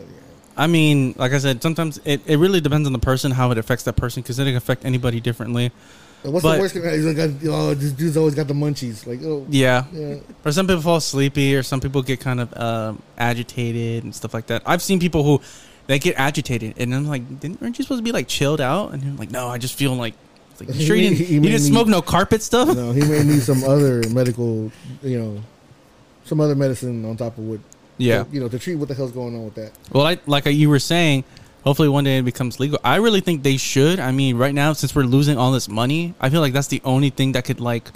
I mean, like I said, sometimes it, it really depends on the person how it affects that person because it can affect anybody differently. And What's But- the worst? He's like, oh, this dude's always got the munchies. Like, oh, Yeah, yeah. or some people fall sleepy, or some people get kind of um, agitated and stuff like that. I've seen people who they get agitated, and I'm like, didn't, aren't you supposed to be like chilled out? And they're like, no, I just feel like, like you sure you He- didn't, he you didn't me- smoke no carpet stuff? No, he may need some other medical, you know, some other medicine on top of what, Yeah. you know, to treat what the hell's going on with that. Well, I, like you were saying, hopefully one day it becomes legal. I really think they should. I mean, right now since we're losing all this money, I feel like that's the only thing that could like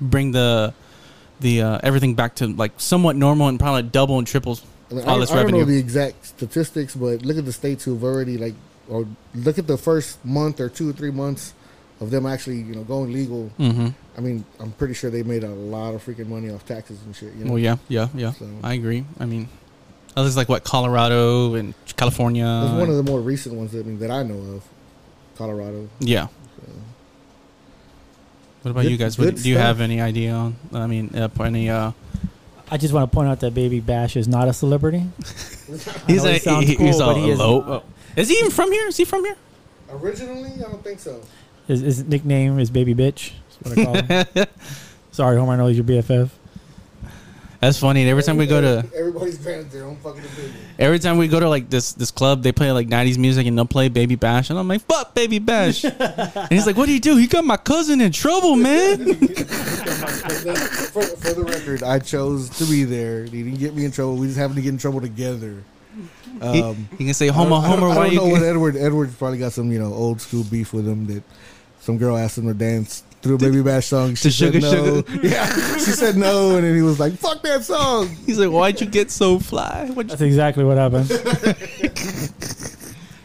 bring the the uh, everything back to like somewhat normal and probably double and triples I, mean, all I, this I don't know revenue. the exact statistics, but look at the states who've already like, or look at the first month or two or three months of them actually, you know, going legal. mm-hmm. I mean, I'm pretty sure they made a lot of freaking money off taxes and shit. You know? Well, yeah, yeah, yeah. So- I agree. I mean, others like what Colorado and California. That's one of the more recent ones that, I mean, that I know of. Colorado. yeah. So. What about Good- you guys? What, do you have any idea on? I mean, uh, any? Uh, I just want to point out that Baby Bash is not a celebrity. he's a he he- cool, he's a but he is low. not. Is he even from here? Is he from here? Originally, I don't think so. His, his nickname is Baby Bitch. That's what I call him. Sorry, Homer. I know he's your BFF. That's funny. Every time we go to everybody's granted their own fucking opinion. every time we go to like this this club, they play like '90s music and they'll play Baby Bash, and I'm like, "Fuck Baby Bash," and he's like, "What do you do? He got my cousin in trouble, man." for, for the record, I chose to be there. He didn't get me in trouble. We just happened to get in trouble together. he, Um, he can say, I "Homer, don't- I don't- Homer, I don't you?" know what get-" Edward. Edward's probably got some you know old school beef with him that some girl asked him to dance through a Baby Bash song. She To said Sugar no. Sugar? Yeah, she said no, and then he was like, "Fuck that song." He's like, "Why'd you get so fly?" What'd you- That's exactly what happened.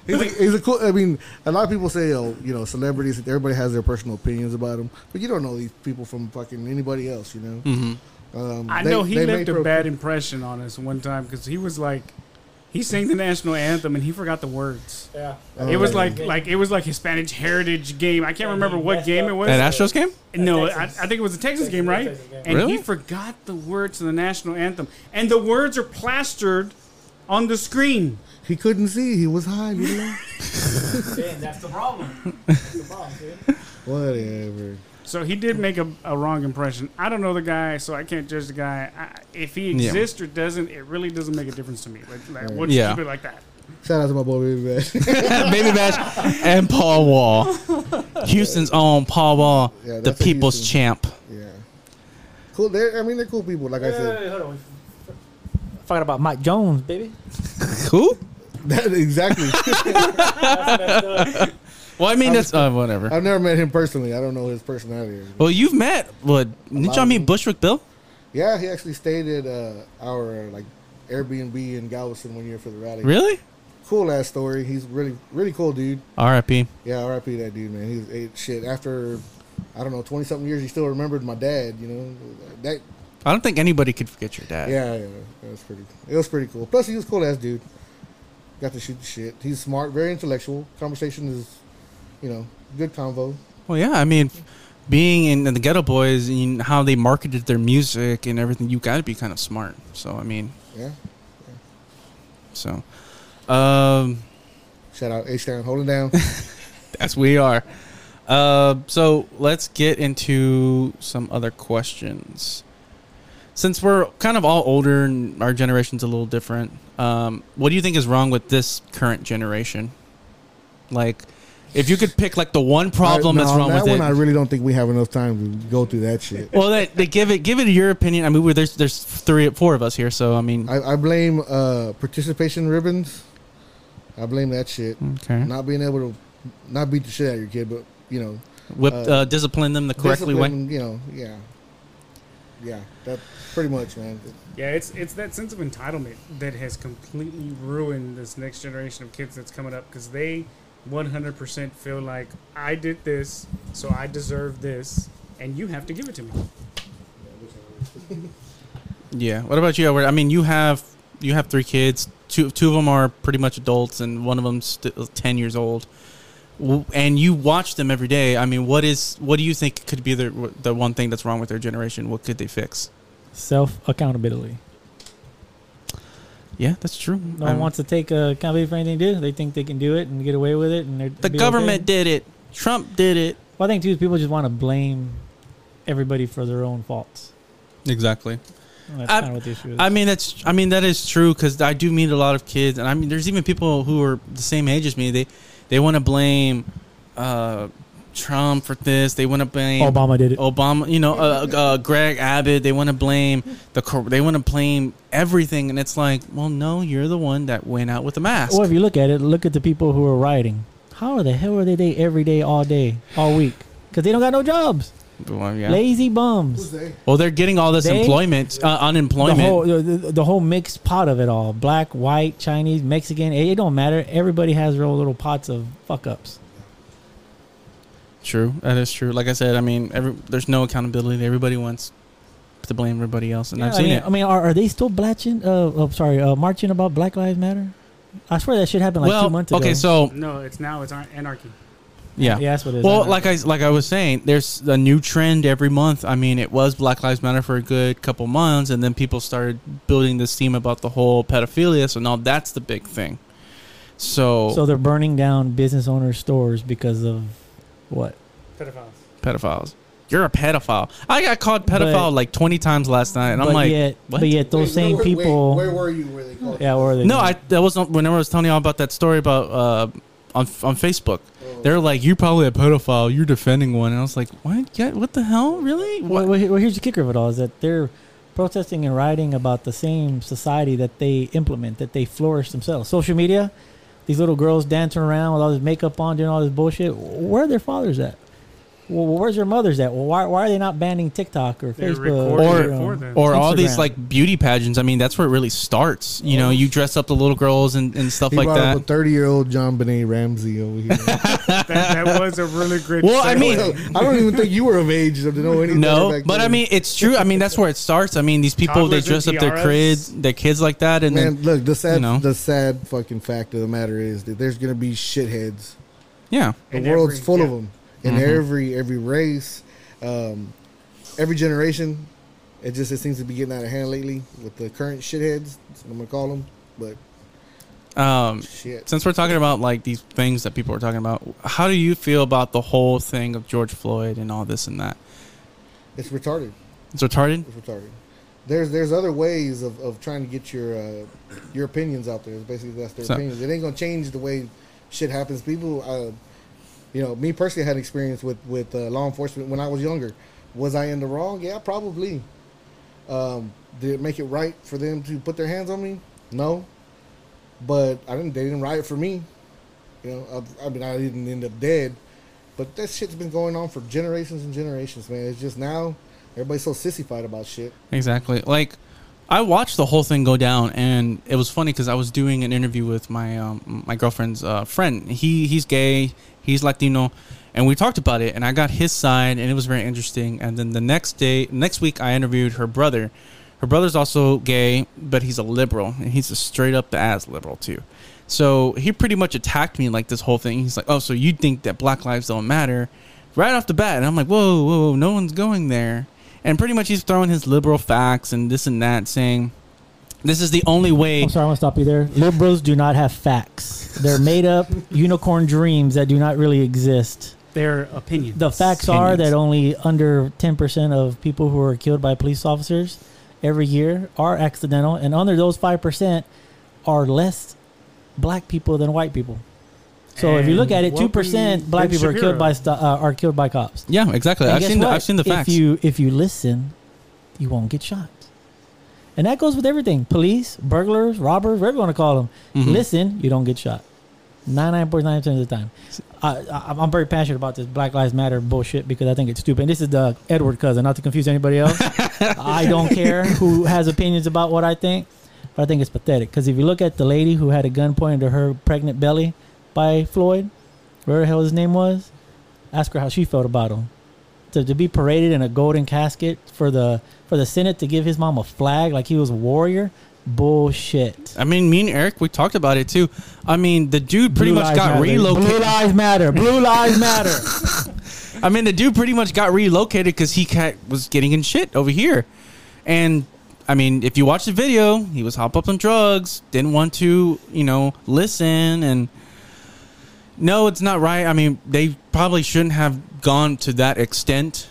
He's a, he's a cool. I mean, a lot of people say, oh, you know, celebrities. Everybody has their personal opinions about them, but you don't know these people from fucking anybody else. You know. Mhm. Um, I they- know he left a pro- bad impression on us one time because he was like, he sang the national anthem and he forgot the words. Yeah. Oh, it was oh, like like it was like Hispanic Heritage game. I can't And remember what game it was. That Astros game? no, I, I think it was a Texas, Texas- game, right? Texas game. And Really? he forgot the words to the national anthem, and the words are plastered on the screen. He couldn't see. He was high. You know. Damn, that's the problem. That's the problem, dude. Whatever. So he did make a, a wrong impression. I don't know the guy, so I can't judge the guy. I, if he Yeah. exists or doesn't, it really doesn't make a difference to me. Like, like we'll Yeah. keep it like that. Shout out to my boy Baby Bash. Baby Bash and Paul Wall, Houston's own Paul Wall, Yeah, the people's Houston. champ. yeah. Cool. They're. I mean, they're cool people. Like I Wait, wait, said. wait, hold. Talking about Mike Jones, baby. Who? That, exactly. That's messed up. Well, I mean, that's uh, whatever. I've never met him personally. I don't know his personality. Well, you've met. What? Didn't y'all meet. Bushwick Bill? Yeah, he actually stayed at uh, our like Airbnb in Galveston one year for the rally. Really? Cool ass story. He's really really cool dude. R.I.P. Yeah, R.I.P. that dude, man. He's eh, shit after I don't know twenty something years. He still remembered my dad. You know that. I don't think anybody could forget your dad. Yeah, yeah, that was pretty. It was pretty cool. Plus, he was cool ass dude. Got to shoot the shit. He's smart, very intellectual. Conversation is, you know, good convo. Well, yeah. I mean, being in the Geto Boys and how they marketed their music and everything, you got to be kind of smart. So, I mean, Yeah. so, um, Shout out H Town, holding down. as we are. Uh, so let's get into some other questions. Since we're kind of all older and our generation's a little different, um, what do you think is wrong with this current generation? Like, If you could pick like the one problem I, that's wrong that with one it. I really don't think we have enough time to go through that shit. well, they, they give it give it your opinion. I mean, we're, there's there's three four of us here, so I mean, I, I blame uh, participation ribbons. I blame that shit. okay, Not being able to not beat the shit out of your kid, but you know, whip uh, uh, discipline them the correctly way. You know, yeah, yeah. That pretty much, man. Yeah, it's it's that sense of entitlement that has completely ruined this next generation of kids that's coming up because they 100% feel like I did this, so I deserve this, and you have to give it to me. Yeah. What about you, Edward? I mean, you have you have three kids. Two two of them are pretty much adults, and one of them's still ten years old. And you watch them every day. I mean, what is what do you think could be the the one thing that's wrong with their generation? What could they fix? Self accountability. Yeah, that's true. No I'm- one wants to take uh, accountability for anything they do. They think they can do it and get away with it, and they're the government Okay. did it. Trump did it. Well, I think too is people just want to blame everybody for their own faults. Exactly. And That's I- kind of what the issue is. I mean, that's. I mean, that is true because I do meet a lot of kids, and I mean, there's even people who are the same age as me. They they want to blame uh, Trump for this. They want to blame Obama did it. Obama. You know, uh, uh, Greg Abbott. They want to blame the. cor- They want to blame everything, and it's like, well, no, you're the one that went out with the mask. Well, if you look at it, look at the people who are rioting. How the hell are they there every day, all day, all week? Because they don't got no jobs. Well, yeah. Lazy bums. Who's they? Well, they're getting all this They- employment, uh, The unemployment. whole, the, the, the whole mixed pot of it all black, white, Chinese, Mexican it, it don't matter. Everybody has their own little pots of fuck ups. True, that is true. Like I said, I mean, every, there's no accountability. Everybody wants to blame everybody else, and I've I seen mean, it. I mean, are, are they still blatching? Uh, oh, sorry, uh, marching about Black Lives Matter? I swear that shit happened like well, two months ago. okay, so No, it's now it's anarchy. yeah. yeah, that's what it is. Well, like I like I was saying, there's a new trend every month. I mean, it was Black Lives Matter for a good couple months, and then people started building this theme about the whole pedophilia. So now that's the big thing. So, so they're burning down business owners' stores because of what? Pedophiles. pedophiles. You're a pedophile. I got called pedophile But- like 20 times last night, and I'm like, yet, what? but yet those Wait, same where- wait, people. where were you? Where they called? yeah, where are they? no, I that was whenever I was telling y'all about that story about uh on on Facebook. Oh. They're like, you're probably a pedophile. You're defending one, and I was like, what? Yeah, what the hell? Really? What? well, here- well, here's the kicker of it all: is that they're protesting and writing about the same society that they implement, that they flourish themselves. Social media, these little girls dancing around with all this makeup on, doing all this bullshit. Where are their fathers at? Well, where's your mothers at? Well, why, why are they not banning TikTok or They're Facebook recording Or- um, them. or all these like beauty pageants. I mean, that's where it really starts. You know, you dress up the little girls and, and stuff He like that. up a thirty-year-old JonBenét Ramsey over here. that, that was a really great. Well, I mean- I don't even think you were of age to know anything. no, back but I mean, it's true. I mean, that's where it starts. I mean, these people they dress up their kids, their kids like that, and man, then look, the sad, you know. the sad fucking fact of the matter is that there's gonna be shitheads. yeah, The In world's every- full of them in Mhm. every every race, um, every generation. It just it seems to be getting out of hand lately with the current shitheads. That's what I'm gonna call them. But um, shit, since we're talking about like these things that people are talking about, how do you feel about the whole thing of George Floyd and all this and that? it's retarded. It's retarded. It's retarded. There's there's other ways of, of trying to get your uh, your opinions out there. Basically, that's their So- opinions. It ain't gonna change the way shit happens. People, uh, you know, me personally had experience with with uh, law enforcement when I was younger. Was I in the wrong? Yeah, probably. Um, did it make it right for them to put their hands on me? No. But I didn't. They didn't riot for me. You know, I, I mean, I didn't end up dead. But that shit's been going on for generations and generations, man. It's just now everybody's so sissified about shit. Exactly. Like I watched the whole thing go down, and it was funny because I was doing an interview with my um, my girlfriend's uh, friend. He he's gay, he's Latino, and we talked about it. And I got his side, and it was very interesting. And then the next day, next week, I interviewed her brother. Her brother's also gay, but he's a liberal, and he's a straight up ass liberal too. So he pretty much attacked me like this whole thing. He's like, "Oh, so you think that Black lives don't matter?" Right off the bat, and I'm like, "Whoa, whoa, whoa no one's going there." And pretty much he's throwing his liberal facts and this and that, saying this is the only way. I'm sorry, I want to stop you there. Liberals do not have facts. They're made up unicorn dreams that do not really exist. their opinions. The facts are that only under 10% of people who are killed by police officers every year are accidental, and under those 5% are less black people than white people. So if you look at it, two percent black Ben people are killed by sto- uh, are killed by cops. Yeah, exactly. And I've seen the, what? I've seen the facts. If you if you listen, you won't get shot. And that goes with everything: police, burglars, robbers, whatever you want to call them. Mhm. Listen, you don't get shot. Ninety-nine point nine percent of the time. I, I, I'm very passionate about this Black Lives Matter bullshit because I think it's stupid. And this is the Edward cousin, not to confuse anybody else. I don't care who has opinions about what I think, but I think it's pathetic. Because if you look at the lady who had a gun pointed to her pregnant belly by Floyd, whatever the hell his name was, ask her how she felt about him. To, to be paraded in a golden casket for the for the Senate to give his mom a flag like he was a warrior, bullshit. I mean, me and Eric, we talked about it too. I mean, the dude pretty Blue much got matter. Blue relocated. lives matter. Blue lives matter. I mean, the dude pretty much got relocated because he was getting in shit over here. And I mean, if you watch the video, he was hop up on drugs, didn't want to, you know, listen. And no, it's not right. I mean, they probably shouldn't have gone to that extent.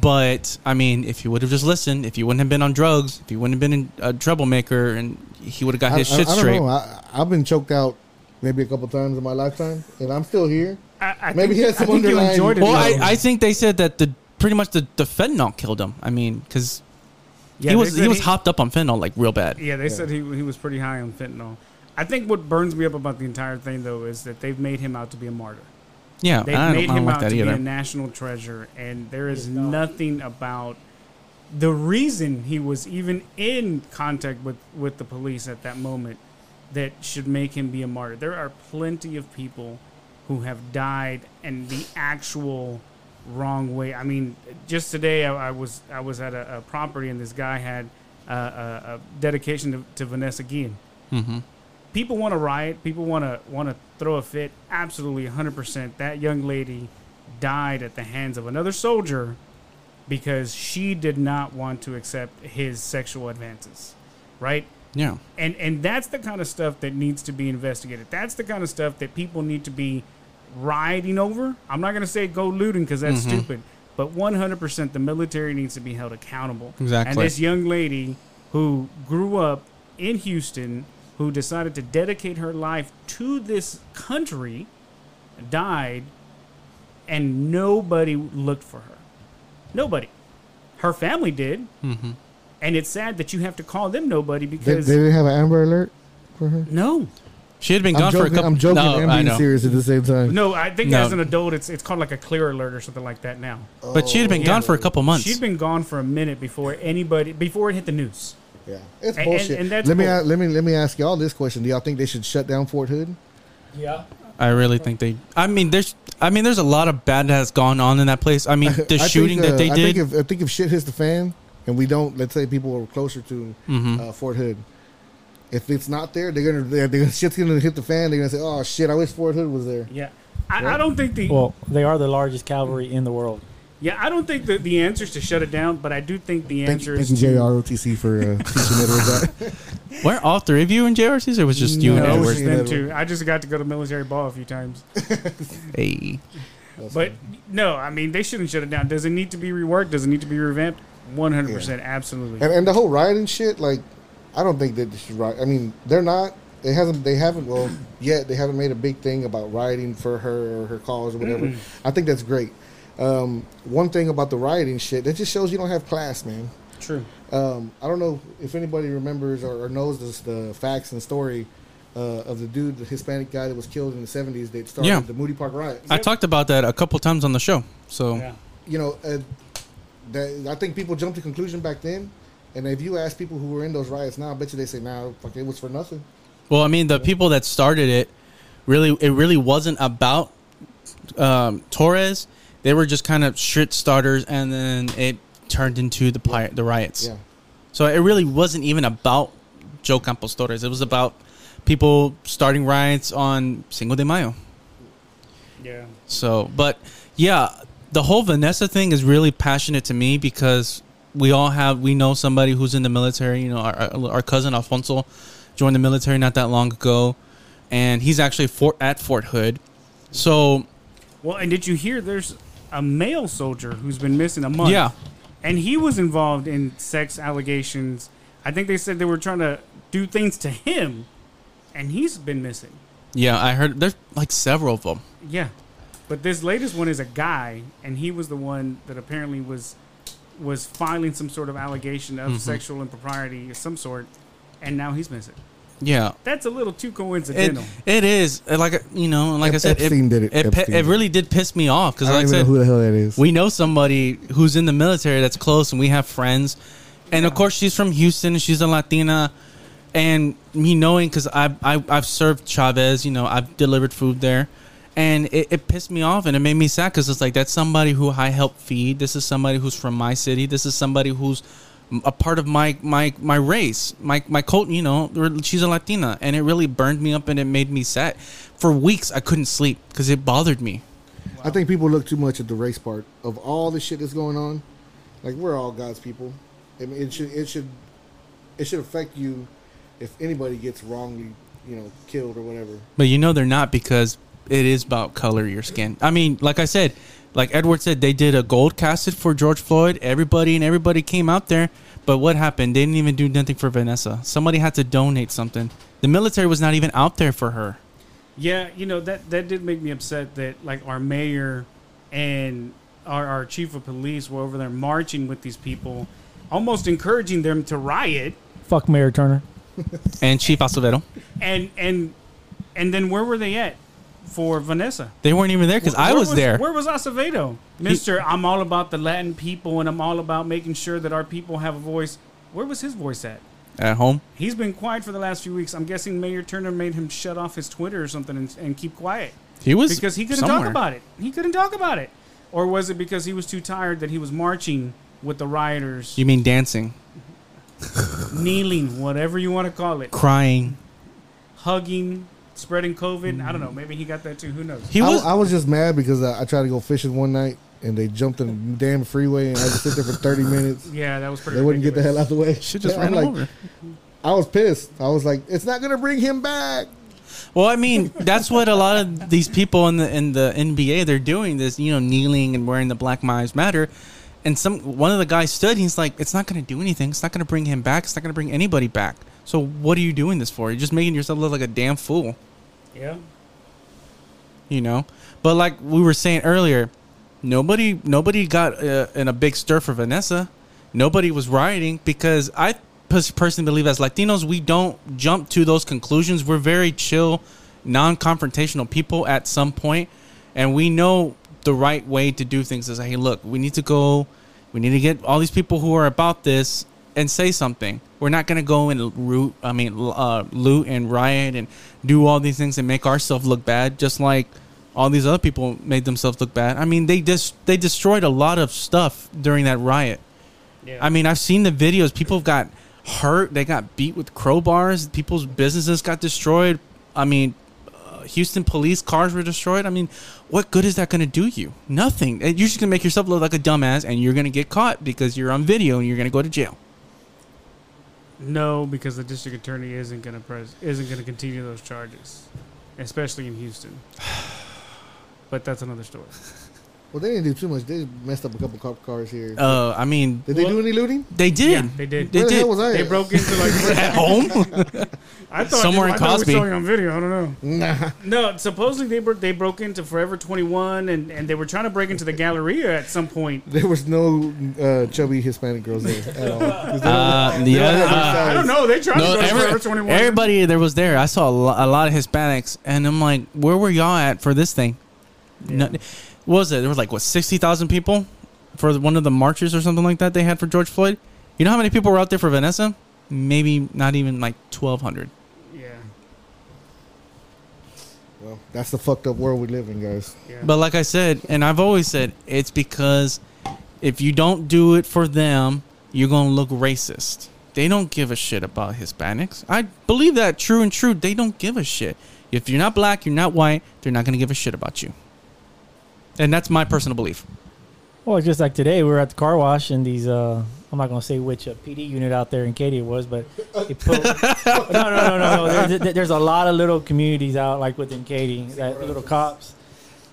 But I mean, if he would have just listened, if he wouldn't have been on drugs, if he wouldn't have been a troublemaker, and he would have got his I- shit I don't straight. know. I, I've been choked out maybe a couple times in my lifetime, and I'm still here. I, I Maybe think, he has some I think you underlying- enjoyed it. Well, though. I, I think they said that the pretty much the, the fentanyl killed him. I mean, because Yeah, he was he was hopped up on fentanyl like real bad. Yeah, they said he he was pretty high on fentanyl. I think what burns me up about the entire thing though is that they've made him out to be a martyr. Yeah, They've I don't, made I don't him like out that to be a national treasure, and there is He's not. nothing about the reason he was even in contact with with the police at that moment that should make him be a martyr. There are plenty of people who have died and the actual wrong way. I mean, just today I, I was I was at a, a property and this guy had uh, a, a dedication to, to Vanessa Guillen hmm people want to riot people want to want to throw a fit absolutely 100% that young lady died at the hands of another soldier because she did not want to accept his sexual advances right? Yeah, and and that's the kind of stuff that needs to be investigated. That's the kind of stuff that people need to be rioting over. I'm not going to say go looting because that's Mhm. stupid but 100% the military needs to be held accountable. Exactly. and this young lady who grew up in houston who decided to dedicate her life to this country died and nobody looked for her nobody her family did hmm and it's sad that you have to call them nobody because they didn't have an Amber Alert for her. no, she had been I'm gone joking. for a couple. I'm joking No, and I being serious at the same time. no. I think No. as an adult, it's it's called like a clear alert or something like that now. but she had been Yeah. gone for a couple months. She'd been gone for a minute before anybody before it hit the news. Yeah, it's And- bullshit. and- and that's let me bull- let me let me ask y'all this question: Do y'all think they should shut down Fort Hood? Yeah. I really think they. I mean, there's. I mean, there's a lot of bad that has gone on in that place. I mean, the I shooting think, uh, that they I did. think if I think if shit hits the fan and we don't, let's say people are closer to Mhm. uh, Fort Hood. If it's not there, they're gonna they're, they're gonna shit's gonna hit the fan. They're gonna say, "Oh shit, I wish Fort Hood was there." Yeah, I, Yeah. I don't think the Well, they are the largest cavalry in the world. Yeah I don't think that the answer is to shut it down, but I do think the Thank, answer thank is you, to JROTC, for uh, teaching Edward that. Were all three of you in JRCs, or was just you and no, I it was was Edward? just- them Edward. too. I just got to go to military ball a few times, Hey, but no, I mean they shouldn't shut it down. Does it need to be reworked? Does it need to be revamped? One hundred percent, absolutely. and and the whole rioting shit, like, I don't think that they should riot. I mean, they're not. They hasn't. They haven't. Well, yet they haven't made a big thing about rioting for her or her cause or whatever. I think that's great. Um, one thing about the rioting shit, that just shows you don't have class, man. True. Um, I don't know if anybody remembers or, or knows this, the facts and story uh, of the dude, the Hispanic guy that was killed in the '70s. That started Yeah. the Moody Park riots. I talked about that a couple times on the show. So Yeah. you know, uh, that, I think people jumped to conclusion back then. And if you ask people who were in those riots now, I bet you they say, "Nah, fuck, it was for nothing." Well, I mean, the people that started it really, it really wasn't about um, Torres. They were just kind of shit starters, and then it turned into the pi- the riots. Yeah, So it really wasn't even about Joe Campos Torres. It was about people starting riots on Cinco de Mayo. Yeah. So, but yeah, the whole Vanessa thing is really passionate to me because we all have we know somebody who's in the military. You know, our, our, our cousin Alfonso joined the military not that long ago, and he's actually fort at Fort Hood. So Well, and did you hear? There's a male soldier who's been missing a month. yeah, and he was involved in sex allegations. I think they said they were trying to do things to him, and he's been missing. Yeah, I heard there's like several of them. Yeah, but this latest one is a guy, and he was the one that apparently was was filing some sort of allegation of Mhm. sexual impropriety of some sort, and now he's missing. Yeah, That's a little too it, coincidental. it is Uh, like you know, like I said, it, Epstein did it. it, pe- Epstein. it really did piss me off because I don't like I even said, know who the hell that is. we know somebody who's in the military that's close, and we have friends, and of course she's from Houston, she's a Latina, and me knowing because I, I I've served Chavez, you know, I've delivered food there. And it, it pissed me off and it made me sad because it's like that's somebody who I help feed. This is somebody who's from my city. This is somebody who's a part of my my my race, my my cult. You know, she's a Latina, and it really burned me up and it made me sad. For weeks, I couldn't sleep because it bothered me. I think people look too much at the race part of all the shit that's going on. Like we're all God's people. I mean, it should it should it should affect you if anybody gets wrongly, you know, killed or whatever. But you know they're not because it is about color your skin. I mean, like I said, like Edward said, they did a gold casket for George Floyd. Everybody and everybody came out there. But what happened? They didn't even do nothing for Vanessa. Somebody had to donate something. The military was not even out there for her. Yeah, you know that that did make me upset that like our mayor and our, our chief of police were over there marching with these people, almost encouraging them to riot. Fuck Mayor Turner. And Chief Acevedo, And and and then where were they at for Vanessa? they weren't even there because I Where was, there. Where was Acevedo, Mister? I'm all about the Latin people, and I'm all about making sure that our people have a voice. Where was his voice at? At home. He's been quiet for the last few weeks. I'm guessing Mayor Turner made him shut off his Twitter or something and, and keep quiet. He was because he couldn't somewhere. talk about it. He couldn't talk about it. Or was it because he was too tired that he was marching with the rioters, You mean dancing, kneeling, whatever you want to call it, crying? hugging, spreading COVID? I don't mm-hmm. know. Maybe he got that too. Who knows? He I, was. I was just mad because I, I tried to go fishing one night and they jumped in the damn freeway and I had to sit there for 30 minutes. Yeah, that was pretty. They wouldn't get the hell out of the way. should just I'm ran like, over. I was pissed. I was like, it's not gonna bring him back. Well, I mean, that's what a lot of these people in the in the NBA they're doing this, you know, kneeling and wearing the Black Lives Matter. And some one of the guys stood. He's like, "It's not going to do anything. It's not going to bring him back. It's not going to bring anybody back. So what are you doing this for? You're just making yourself look like a damn fool, Yeah. you know." But like we were saying earlier, nobody nobody got uh, in a big stir for Vanessa. Nobody was rioting because I personally believe as Latinos we don't jump to those conclusions. We're very chill, non-confrontational people at some point, and we know the right way to do things is hey, look, we need to go, we need to get all these people who are about this and say something. We're not gonna go and root, I mean, uh, loot and riot and do all these things and make ourselves look bad, just like all these other people made themselves look bad. I mean, they just they destroyed a lot of stuff during that riot. Yeah. I mean, I've seen the videos. People got hurt. They got beat with crowbars. People's businesses got destroyed. I mean, uh, Houston police cars were destroyed. I mean, what good is that going to do you? Nothing. You're just going to make yourself look like a dumbass, and you're going to get caught because you're on video and you're going to go to jail. No, because the district attorney isn't going to pres- isn't going to continue those charges, especially in Houston. But that's another story. Well, they didn't do too much. They messed up a couple cop cars here. Uh, I mean, Did they well- do any looting? they did. Yeah, they did. They Where the did. hell was I? They at? broke into like At home? I thought Somewhere I in thought we Cosby. saw you on video. I don't know. Nah. No, supposedly they broke they broke into Forever Twenty One and, and they were trying to break into the Galleria at some point. There was no uh, chubby Hispanic girls there at all. Uh, they the other, uh. I don't know. They tried No, to go to Forever Twenty One. everybody there was there. I saw a, lo- a lot of Hispanics, and I'm like, where were y'all at for this thing? No, what was it? There was like what sixty thousand people for one of the marches or something like that they had for George Floyd. You know how many people were out there for Vanessa? Maybe not even like twelve hundred. Yeah, Well, that's the fucked up world we live in, guys. yeah. But like I said, and I've always said, it's because if you don't do it for them, you're gonna look racist. They don't give a shit about Hispanics. I believe that true and true. They don't give a shit. If you're not black, you're not white, they're not gonna give a shit about you. And that's my personal belief. Well, just like today, we were at the car wash, and these, uh, I'm not going to say which uh, PD unit out there in Katy it was, but they put, no, no, no, no, no. There's, there's a lot of little communities out, like within Katy, that little cops.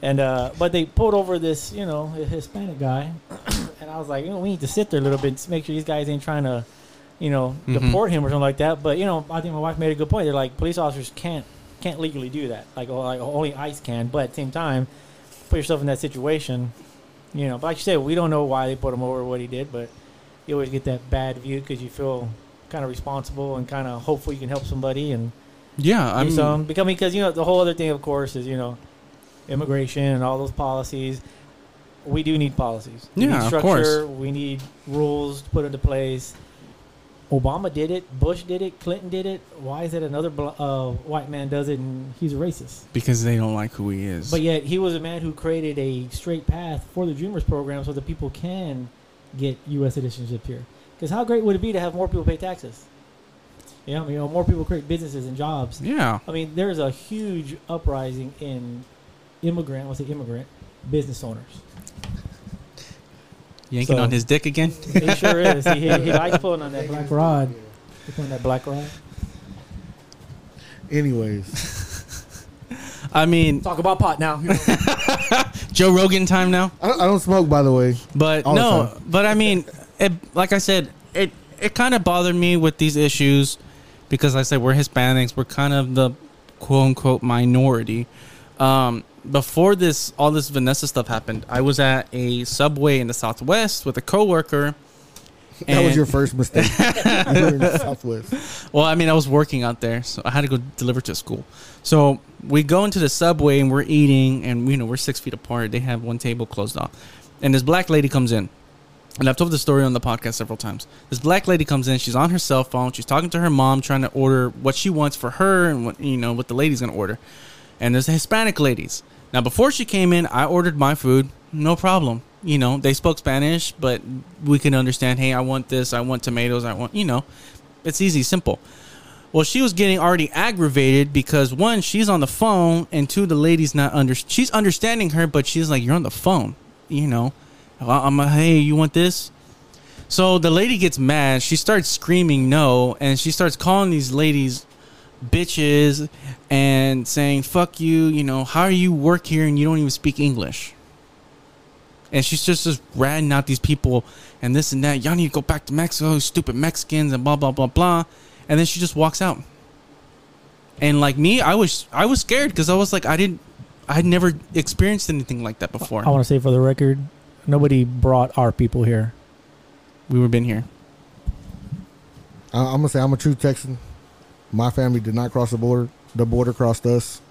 And, uh, but they pulled over this, you know, Hispanic guy. and I was like, you know, we need to sit there a little bit to make sure these guys ain't trying to, you know, Mhm. deport him or something like that. But, you know, I think my wife made a good point. They're like, police officers can't can't legally do that. Like, oh, like only ICE can. But at the same time, put yourself in that situation. You know, but like you said, we don't know why they put him over what he did, but you always get that bad view because you feel kind of responsible and kind of hopeful you can help somebody and Yeah, I'm. some becoming because you know the whole other thing, of course, is you know immigration and all those policies. We do need policies. We Yeah, need of course. We need rules to put into place. Obama did it. Bush did it. Clinton did it. Why is it another uh, white man does it and he's a racist? because they don't like who he is. But yet he was a man who created a straight path for the Dreamers program so that people can get U.S. citizenship here. Because how great would it be to have more people pay taxes? Yeah, I mean, you know, more people create businesses and jobs. yeah, I mean, there's a huge uprising in immigrant, let's say immigrant business owners. Yanking So- on his dick again. He sure is. He, he, he likes pulling on that black rod. He's pulling that black rod. Anyways, I mean, Talk about pot now. Joe Rogan time now. I don't, I don't smoke, by the way. But no, but I mean, it, like I said, it it kind of bothered me with these issues because like I said we're Hispanics, we're kind of the quote unquote minority. Um, before this, all this Vanessa stuff happened, I was at a subway in the Southwest with a coworker. That was your first mistake. you were in the Southwest. Well, I mean, I was working out there, so I had to go deliver to a school. So we go into the subway and we're eating, and you know we're six feet apart. They have one table closed off, and this black lady comes in, and I've told the story on the podcast several times. This black lady comes in. She's on her cell phone. She's talking to her mom, trying to order what she wants for her and what you know what the lady's gonna order. And there's the Hispanic ladies. Now, before she came in, I ordered my food, no problem. You know, they spoke Spanish, but we can understand. Hey, I want this. I want tomatoes. I want you know, it's easy, simple. Well, she was getting already aggravated because one, she's on the phone, and two, the lady's not under. She's understanding her, but she's like, "You're on the phone," you know. I'm like, "Hey, you want this?" So the lady gets mad. She starts screaming no, and she starts calling these ladies bitches and saying "fuck you." You know, how do you work here and you don't even speak English? And she's just just ratting out these people and this and that. Y'all need to go back to Mexico, stupid Mexicans, and blah blah blah blah. And then she just walks out. And like me, I was I was scared because I was like I didn't I'd never experienced anything like that before. I want to say for the record, nobody brought our people here. we were been here. I, I'm gonna say I'm a true Texan. My family did not cross the border. The border crossed us.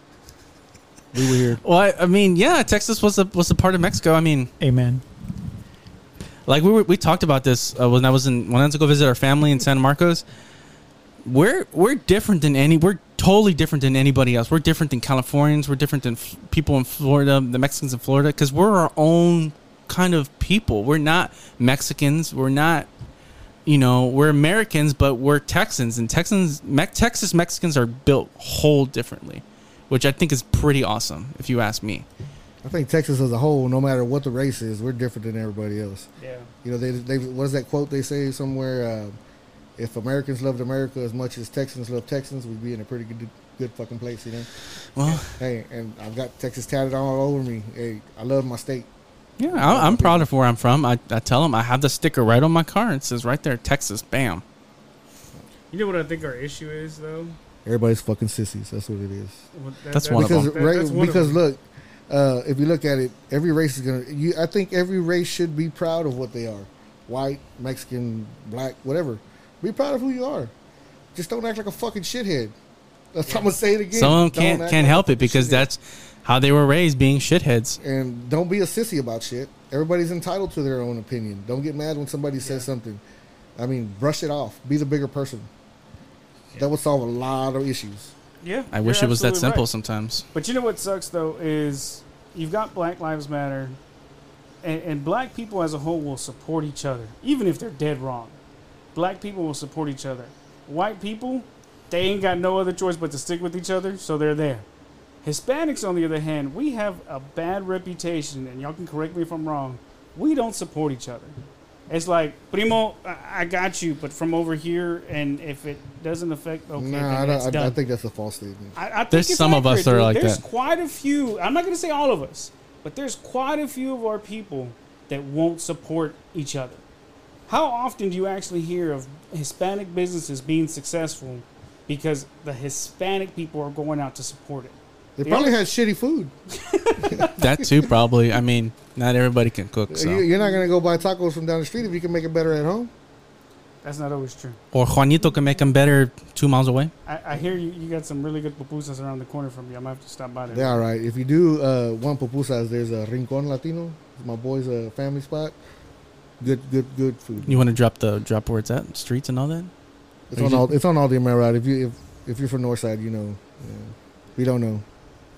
We were here. Well, I, I mean, yeah, Texas was a was a part of Mexico. I mean, Amen. like we were, we talked about this uh, when I was in when I went to go visit our family in San Marcos. We're we're different than any. We're totally different than anybody else. We're different than Californians. We're different than f- people in Florida, the Mexicans in Florida, because we're our own kind of people. We're not Mexicans. We're not, you know, we're Americans, but we're Texans. And Texans, Me- Texas Mexicans are built whole differently, which I think is pretty awesome, if you ask me. I think Texas as a whole, no matter what the race is, we're different than everybody else. Yeah. You know, they they what is that quote they say somewhere? Uh, if Americans loved America as much as Texans love Texans, we'd be in a pretty good good fucking place. You know. Well, Hey, and I've got Texas tatted all over me. Hey, I love my state. Yeah, I, I'm proud of where I'm from. I, I tell them I have the sticker right on my car. It says right there, Texas. Bam. You know what I think our issue is, though? Everybody's fucking sissies. That's what it is. Well, that- That's that- one of because them. that- ra- that's one of because them. look, uh, if you look at it, every race is gonna. You, I think every race should be proud of what they are, white, Mexican, black, whatever. Be proud of who you are. Just don't act like a fucking shithead. That's I'm gonna say it again. Some of them Don't can't can't like help it because shithead. that's how they were raised, being shitheads. and don't be a sissy about shit. Everybody's entitled to their own opinion. Don't get mad when somebody says something. I mean, brush it off. Be the bigger person. That would solve a lot of issues. Yeah. I wish it was that simple right. sometimes. But you know what sucks though is you've got Black Lives Matter, and, and black people as a whole will support each other, even if they're dead wrong. Black people will support each other. White people, they ain't got no other choice but to stick with each other, so they're there. Hispanics, on the other hand, we have a bad reputation, and y'all can correct me if I'm wrong. We don't support each other. It's like, primo, I, I got you, but from over here, and if it doesn't affect, okay, nah, then I, that's don't, I, done. I think that's a false statement. I, I think There's it's some of us that are dude. like there's that. quite a few. I'm not going to say all of us, but there's quite a few of our people that won't support each other. How often do you actually hear of Hispanic businesses being successful because the Hispanic people are going out to support it. They The probably other- had shitty food. That too, probably. I mean, not everybody can cook, so. You, you're not gonna go buy tacos from down the street if you can make it better at home. That's not always true. Or Juanito can make them better two miles away. I, I hear you, you got some really good pupusas around the corner from you. I might have to stop by there. They're all right. If you do uh, want pupusas, there's a Rincon Latino. It's my boy's uh, family spot. Good, good, good food. You want to drop the drop where it's at, streets and all that? It's on all. It's on Aldine Mail. If you if if you're from Northside, you know. Yeah. If you don't know,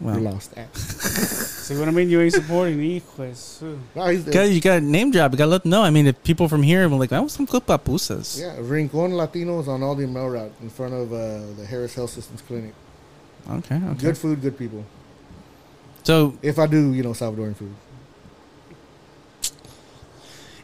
Wow. you're lost. See what I mean? You ain't supporting Hijo de su. No, he's Guys, you got to name drop. You got to let them know. I mean, if people from here were like, I want some good papusas. yeah, Rincon Latino is on Aldine Mail Route in front of uh, the Harris Health Systems Clinic. Okay, okay. Good food, good people. So, If I do, you know, Salvadoran food.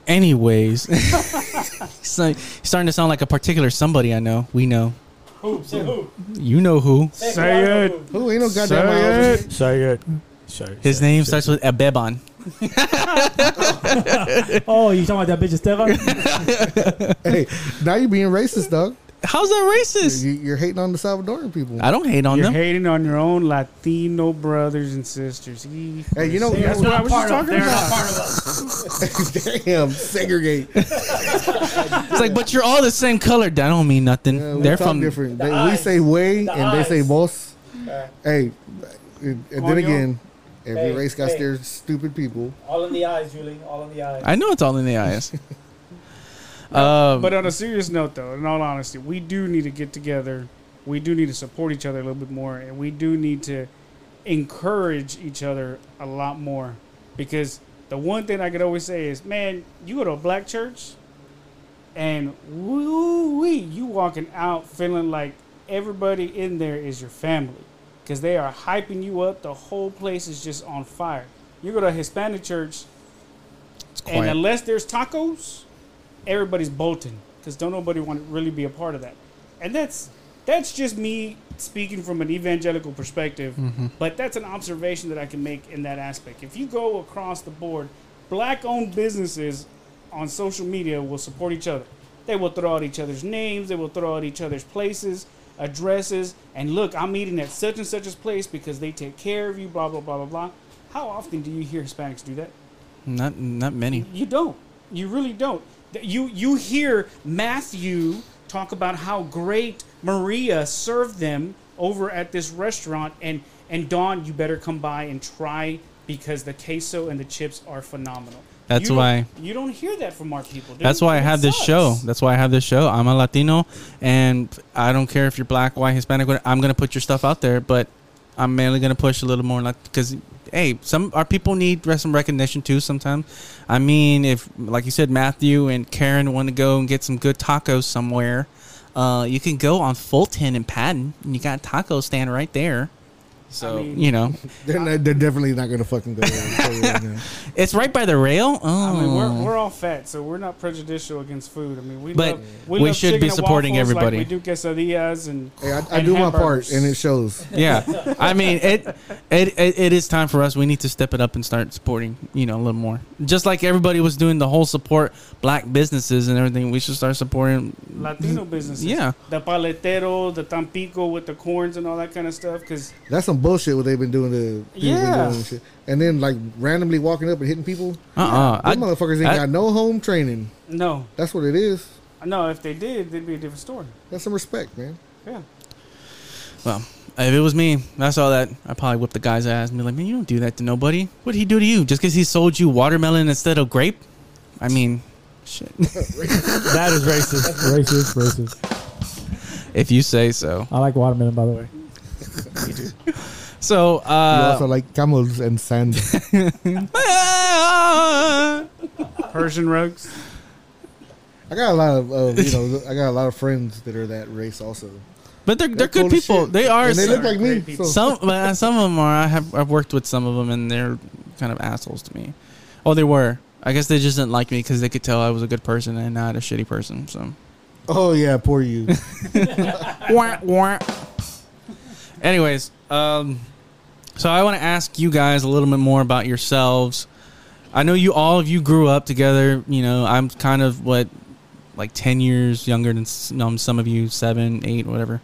anyways, he's he's starting to sound like a particular somebody I know. We know. Who? Say who? You know who. Say it. Who ain't no goddamn Say miles. it. Say it. Say it. His name starts with Abeban. Oh, you talking about that bitch Esteban? Hey, now you're being racist, dog. How's that racist? You, you're hating on the Salvadoran people. I don't hate on them. You're them. hating on your own Latino brothers and sisters. Hijo Hey, you know, that's what I was just Part of- talking about. not part of us. Damn, segregate. It's like, but you're all the same color. That don't mean nothing. Yeah, we They're talk from. different. The They, we eyes. say way The and they say boss. Uh, Hey, and then Coño. again, every Hey, race got hey. their stupid people. all in the eyes, Julie. All in the eyes. I know it's all in the eyes. um, But on a serious note, though, in all honesty, we do need to get together. We do need to support each other a little bit more, and we do need to encourage each other a lot more. Because the one thing I could always say is, man, you go to a black church, and woo wee, you walking out feeling like everybody in there is your family, because they are hyping you up. The whole place is just on fire. You go to a Hispanic church, and unless there's tacos, everybody's bolting because don't nobody want to really be a part of that. And that's that's just me speaking from an evangelical perspective, Mm-hmm. but that's an observation that I can make in that aspect. If you go across the board, black-owned businesses on social media will support each other. They will throw out each other's names. They will throw out each other's places, addresses, and look, I'm eating at such and such a place because they take care of you. Blah blah blah blah blah. How often do you hear Hispanics do that? Not not many. You don't. You really don't. You you hear Matthew talk about how great Maria served them over at this restaurant, and and Dawn, you better come by and try because the queso and the chips are phenomenal. That's You don't- why- you don't hear that from our people. dude. That's why I have this show. That's why I have this show. I'm a Latino, and I don't care if you're black, white, Hispanic. I'm gonna put your stuff out there, but I'm mainly gonna push a little more like because hey, some our people need some recognition too. Sometimes, I mean, if like you said, Matthew and Karen want to go and get some good tacos somewhere, uh, you can go on Fulton and Patton, and you got a taco stand right there. So I mean- you know, They're, not, they're definitely not going to fucking go there. I'll tell you right now. it's right by the rail. Oh, I mean, we're, oh. we're all fat, so we're not prejudicial against food. I mean, we But love, we love should be supporting everybody. Like we do quesadillas and Hey, I, I and do my part, and it shows. yeah i mean it, it it it is time for us we need to step it up and start supporting you know a little more just like everybody was doing the whole support black businesses and everything we should start supporting Latino businesses. Yeah. The paletero, the tampico with the corns and all that kind of stuff. Because That's some bullshit what they've been doing to people been Yeah. doing and shit. And then like randomly walking up and hitting people. uh-uh Them I, motherfuckers ain't I- got no home training. no, That's what it is. no, if they did, it'd be a different story. That's some respect, man. Yeah. well if it was me I saw that I'd probably whip the guy's ass and be like man you don't do that to nobody what did he do to you just because he sold you watermelon instead of grape i mean shit that is racist. racist, racist. if you say so I like watermelon, by the way. so you uh also like camels and sand. Persian rugs. I got a lot of, uh, you know, I got a lot of friends that are that race also. But they're they're, They're good cool people. They are. and they look like me. So. some but some of them are. I have I've worked with some of them, and they're kind of assholes to me. Oh, they were. I guess they just didn't like me because they could tell I was a good person and not a shitty person. So. Oh yeah, poor you. Wah, wah. Anyways, um, so I want to ask you guys a little bit more about yourselves. I know you all of you grew up together. You know, I'm kind of what, like ten years younger than um, some of you, seven, eight, whatever.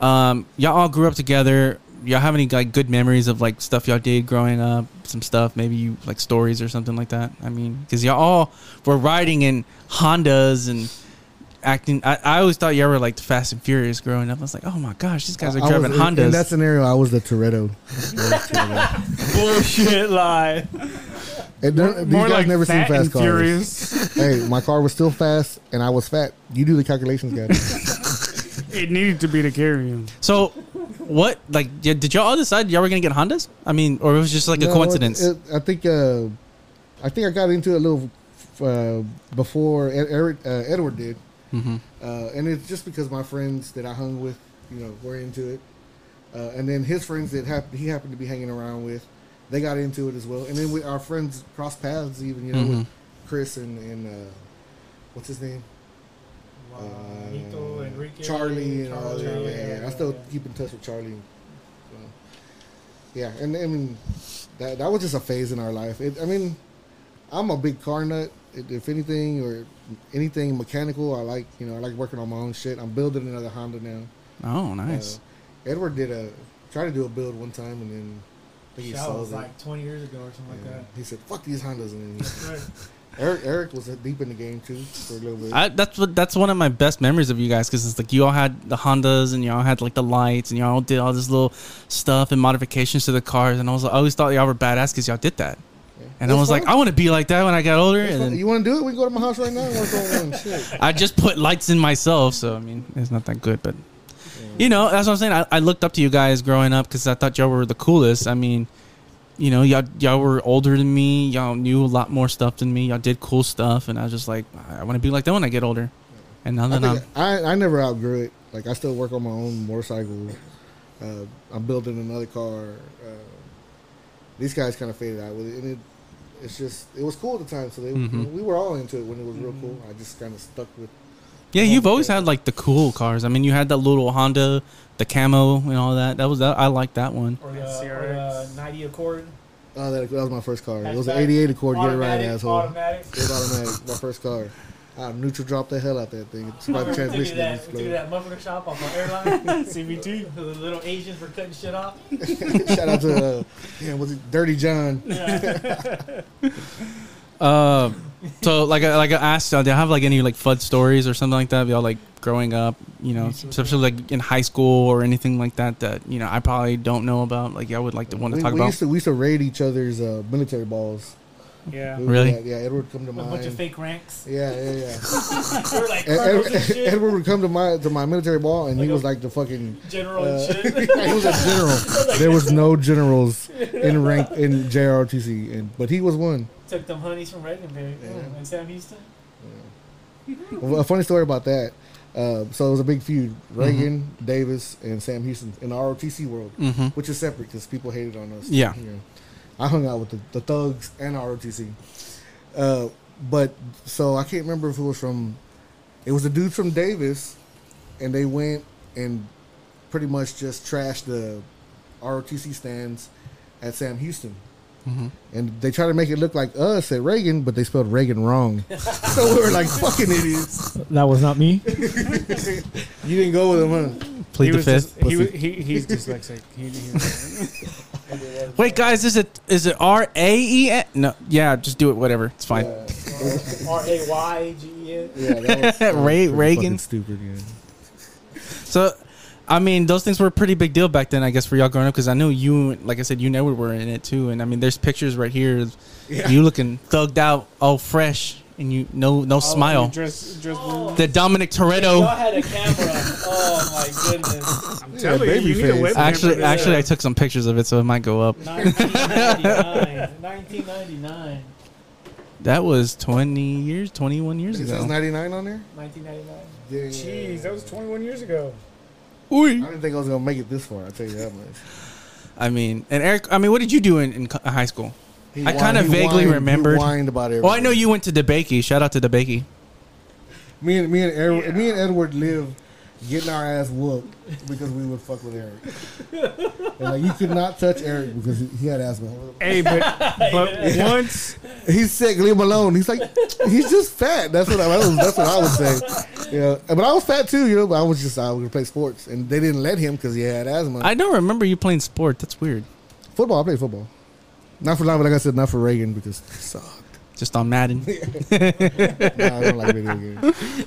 Um, y'all all grew up together. Y'all have any like good memories of like stuff y'all did growing up? Some stuff, maybe you like stories or something like that. I mean, because y'all all were riding in Hondas and acting. I, I always thought y'all were like the Fast and Furious growing up. I was like, oh my gosh, these guys are I driving was, Hondas. In that scenario, I was the Toretto. Bullshit lie. And they're- these More guys like never seen fast and cars. furious. hey, my car was still fast, and I was fat. You do the calculations, guys. It needed to be to carry him. so, what like yeah, did y'all all decide y'all were gonna get Hondas? I mean, or it was just like a coincidence? it- I think. Uh, I think I got into it a little uh, before Ed, Eric, uh, Edward did, hmm uh, and it's just because my friends that I hung with, you know, were into it, uh, and then his friends that hap- he happened to be hanging around with, they got into it as well, and then we, our friends crossed paths, even you know, with Mhm. Chris and and uh, what's his name, Juanito, Uh, Enrique, Charlie, and all that. Charlie, Yeah, yeah, I still keep in touch with Charlie. So, yeah, and I mean, that that was just a phase in our life. It, I mean, I'm a big car nut. If- If anything or anything mechanical, I like. You know, I like working on my own shit. I'm building another Honda now. Oh, nice. Uh, Edward did a tried to do a build one time, and then I think he That sold was it. like 20 years ago or something Yeah. like that. He said, "Fuck these Hondas," and then he. Right. Eric Eric was deep in the game too for a little bit. I, that's what that's one of my best memories of you guys because it's like you all had the Hondas and y'all had like the lights and y'all did all this little stuff and modifications to the cars and I was I always thought y'all were badass because y'all did that And I was like. I want to be like that when I got older and then you want to do it? We can go to my house right now and work on one. Shit. I just put lights in myself so I mean it's not that good but you know that's what I'm saying I, I looked up to you guys growing up because I thought y'all were the coolest I mean you know y'all y'all were older than me y'all knew a lot more stuff than me y'all did cool stuff and I was just like I want to be like that when I get older and now I, that I'm think I, I never outgrew it. Like I still work on my own motorcycle. Uh, I'm building another car. Uh, these guys kind of faded out with it, and it, it's just it was cool at the time. So they, Mhm. we were all into it when it was real cool. I just kind of stuck with. Yeah, you've always okay. had like the cool cars. I mean, you had that little Honda, the camo, and all that. That was that. I like that one. Or the, or the 90 Accord. Oh, that, that was my first car. It was an '88 Accord. Get it right, Automatic, asshole. Automatic. It was automatic. My first car. I neutral dropped the hell out that thing. It's about the we took you transmission. that, that we took you exploded. that muffler shop off on airline. CVT. the little Asians were cutting shit off. Shout out to uh, yeah, was it Dirty John? Uh, so like I, like I asked, uh, do you have like any like FUD stories or something like that? Y'all like growing up, you know, especially like in high school or anything like that that you know I probably don't know about. Like I would like to want to we, talk we about. Used to, we used to raid each other's uh, military balls. Yeah. We would do Really? that. Yeah, Edward would come to A mine. bunch of fake ranks. Yeah, yeah, yeah. we like Ed- Ed- Edward would come to my to my military ball, and Like he was like the fucking. General Uh, and shit. he was a general. There was no generals in rank in JROTC, and but he was one. Took them honeys from Reaganville Yeah. and Sam Houston. Well, A funny story about that. Uh, so it was a big feud: Reagan, Davis, and Sam Houston in the ROTC world, hmm which is separate because people hated on us. Yeah. You know. I hung out with the, the thugs and ROTC. Uh, but so I can't remember if it was from. It was a dudes from Davis, and they went and pretty much just trashed the ROTC stands at Sam Houston. hmm And they tried to make it look like us at Reagan, but they spelled Reagan wrong. so we were like fucking idiots. That was not me. You didn't go with them, huh? Plead he the was fifth. Just, he, he, he's dyslexic. He, he, Wait, guys, is it is it R A E N? No, yeah, just do it. Whatever, it's fine. R A Y G E N. Yeah, that was, Ray- Reagan? fucking stupid. Yeah. So, I mean, those things were a pretty big deal back then, I guess, for y'all growing up. Because I know you, like I said, you never were in it too. And I mean, there's pictures right here, of Yeah. you looking thugged out, all fresh, and you no no oh, smile. dress, dress Oh. The Dominic Y'all Toretto. had a camera. Oh my goodness. I'm telling you, baby you need a webcam. Actually, for this. actually, I took some pictures of it, so it might go up. 1999. 1999. That was 20 years, 21 years It says ago. 99 on there? 1999. Yeah. Jeez, that was 21 years ago. I didn't think I was going to make it this far, I'll tell you that much. I mean, and Eric, I mean, what did you do in, in co- high school? He I kinda vaguely whined- remembered. He whined about everything. Well, I know you went to DeBakey. Shout out to DeBakey. Me and, me and, Edward, Yeah. me and Edward lived getting our ass whooped because we would fuck with Eric. and like, you could not touch Eric because he, he had asthma. Hey, but but once He's sick, leave him alone. He's like, he's just fat. That's what I, was- that's what I would say. Yeah, but I was fat too. You know, but I was just I was gonna play sports, and they didn't let him because he had asthma. I don't remember you playing sport. That's weird. football, I played football. Not for long, but like I said, not for Reagan because it sucked. Just on Madden. Nah, I don't like video games.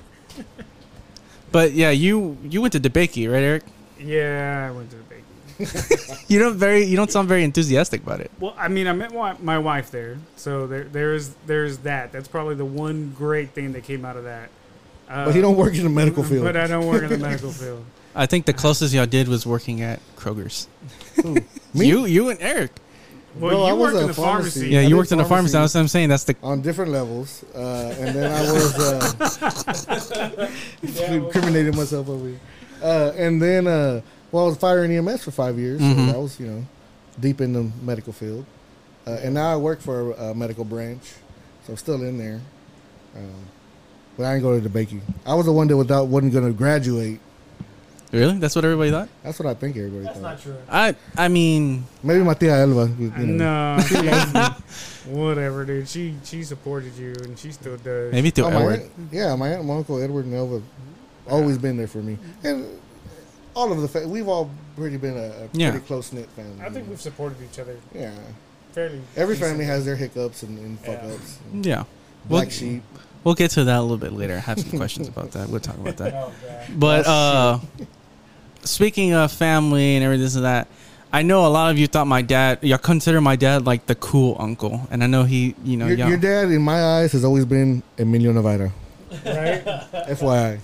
But yeah, you you went to DeBakey, right, Eric? Yeah, I went to the bakery. You don't very you don't sound very enthusiastic about it. Well, I mean, I met my, my wife there, so there there is there's that. That's probably the one great thing that came out of that. Uh, But he don't work in the medical field. But I don't work in the medical field. I think the closest y'all did was working at Kroger's. Who? Me? You you and Eric. Well, Bro, I you was worked a in the pharmacy. pharmacy. Yeah, I you worked in the pharmacy. pharmacy. That's what I'm saying. That's the on different levels, uh, and then I was uh, incriminating myself over here. Uh, and then, uh, well, I was fire and EMS for five years, Mhm. so I was, you know, deep in the medical field. Uh, and now I work for a medical branch, so I'm still in there. Um, but I ain't go to the baking. I was the one that without wasn't going to graduate. Really. That's what everybody thought. That's what I think everybody thought. That's thought. not true. I I mean, Maybe my tia Elva. You know. No, she- whatever, dude. She she supported you, and she still does. maybe through Oh, my Edward. aunt, yeah, my aunt, my uncle Edward and Elva, always been there for me, and all of the fa- we've all pretty been a, a Yeah. pretty close knit family. I think we've supported each other yeah. fairly. Every decently. family has their hiccups and, and fuck Yeah. ups. Yeah, Black Well- sheep. we'll get to that a little bit later. I have some questions about that. We'll talk about that. Oh god. But uh, speaking of family and everything this and that, I know a lot of you thought my dad. Y'all consider my dad like the cool uncle, and I know he, you know, Your, your dad, in my eyes, has always been Emilio Navaira. Right? FYI.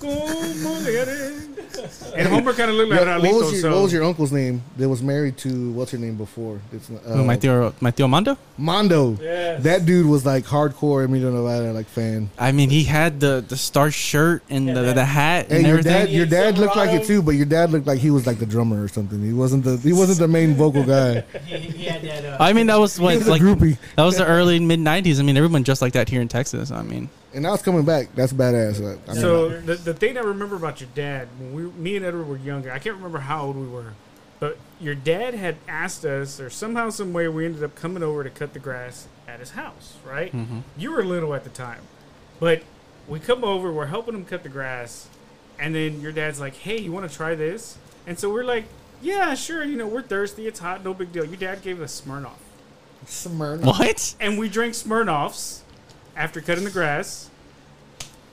And Homer kind of looked like Yeah, what, was your, so what was your uncle's name that was married to, what's her name before? It's, uh, Who, my tío, my tío Mando. Mondo. Yeah. That dude was like hardcore Emilio Navaira like fan. I mean, he had the the star shirt and Yeah, the, man. the hat And and your everything. dad, your dad looked like it too, but your dad looked like he was like the drummer or something. He wasn't the he wasn't the main vocal guy. He, he had that. Uh, I mean, that was what was like groupie. that was the early mid '90s. I mean, everyone dressed like that here in Texas. I mean, And now it's coming back. That's badass. Like, I mean, So the, the thing I remember about your dad, when we, me and Edward were younger, I can't remember how old we were, but your dad had asked us, or somehow, some way, we ended up coming over to cut the grass at his house. Right? mhm. You were little at the time, but we come over, we're helping him cut the grass, and then your dad's like, "Hey, you want to try this?" And so we're like, "Yeah, sure." You know, we're thirsty. It's hot. No big deal. Your dad gave us Smirnoff, Smyrna. what? and we drank Smirnoffs after cutting the grass.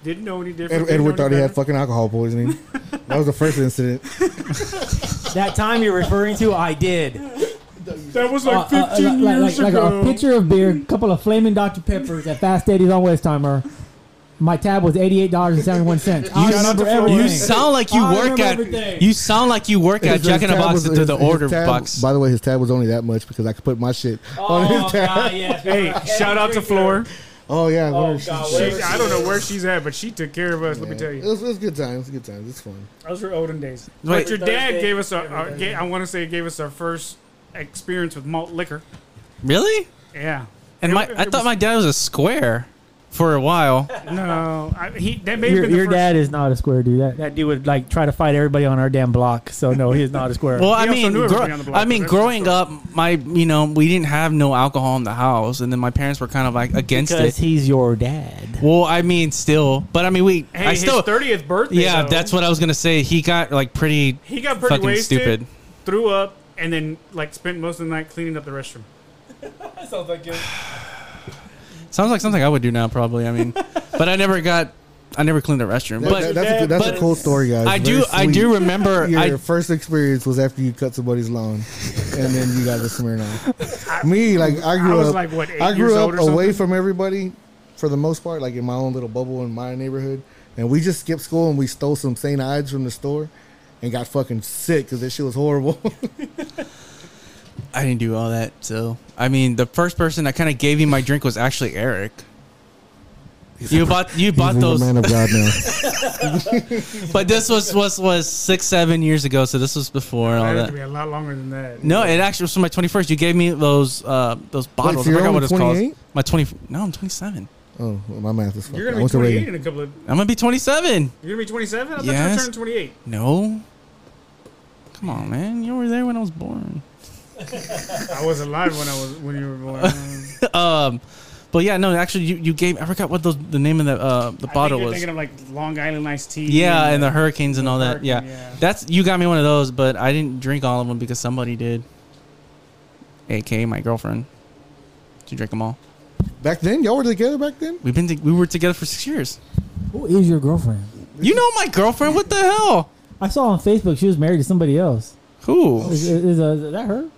Didn't know any different. Ed, didn't know Edward thought he had better. fucking alcohol poisoning. that was the first incident. That time you're referring to, I did. That was Uh, like uh, 15 like, years like, like ago. a pitcher of beer, a couple of flaming Dr. Peppers at Fast Eddie's on Westheimer. My tab was eighty-eight dollars and seventy-one cents. I You- Shout out to everything. You sound like you I work remember at. everything. You sound like you work at His- Jack in his the tab Box was- to his- the his order tab- box. By the way, his tab was only that much because I could put my shit on oh his tab. god, yes. Hey, shout out to Floor. Oh yeah, Oh, God, she- where- She, I don't know where she's at, but she took care of us. Let me yeah. tell It you, was, it was good times. It was Good times. It's fun. those were olden days. Wait. But your dad Thursday, gave us our, every our Thursday. ga- I want to say gave us our first experience with malt liquor. Really? Yeah. And It- my, it I thought was- my dad was a square for a while. No, I, he that may Your, your dad is not a square dude. That, that dude would like try to fight everybody on our damn block. So no, he's not a square. Well, I He also mean, gro- everybody on the block, I mean, growing up, my you know, we didn't have no alcohol in the house, and then my parents were kind of like against because it. he's your dad. Well, I mean, still, but I mean, we, Hey, I his still, thirtieth birthday. yeah, though, that's what I was gonna say. He got like pretty he got pretty fucking wasted, stupid. threw up, and then like spent most of the night cleaning up the restroom. Sounds like it. Sounds like something I would do now, probably. I mean, but I never got, I never cleaned the restroom. That- But that- that's a, good- that's but- a cool story, guys. I Very do, I sweet. do remember. Your I, first experience was after you cut somebody's lawn, and then you got the Smirnoff. Me, like I I grew was up, like what eight I years grew old up or away something? from everybody, for the most part, like in my own little bubble in my neighborhood, and we just skipped school and we stole some St. Ides from the store, and got fucking sick because this shit was horrible. I didn't do all that. So, I mean, the first person that kind of gave me my drink was actually Eric. You bought, you bought a those, man of God now. but this was was was six, seven years ago. So this was before all That had to be a lot longer than that. No, it actually was for my twenty first. You gave me those uh those bottles. so I forgot what only it's called. My twenty. No, I'm twenty seven. Oh, well, my math is fucked. You're I gonna be went to 28 Reagan. in a couple of. I'm gonna be twenty seven. You're gonna be 27. I thought Yes. you were turning 28. No. Come on, man. You were there when I was born. I was alive when I was when you were born. Um, but But yeah, no, actually, you, you gave. I forgot what those, the name of the uh, the I bottle think you're was. thinking of like Long Island iced tea. Yeah, and the hurricanes and all that. Yeah. Hurricane, yeah. That's you got me one of those, but I didn't drink all of them because somebody did. AK my girlfriend. She drink them all. Back then, y'all were together back then. We've been to, we were together for six years. Who is your girlfriend? You know my girlfriend. What the hell? I saw on Facebook she was married to somebody else. Who? Is, is, is, uh, is that her?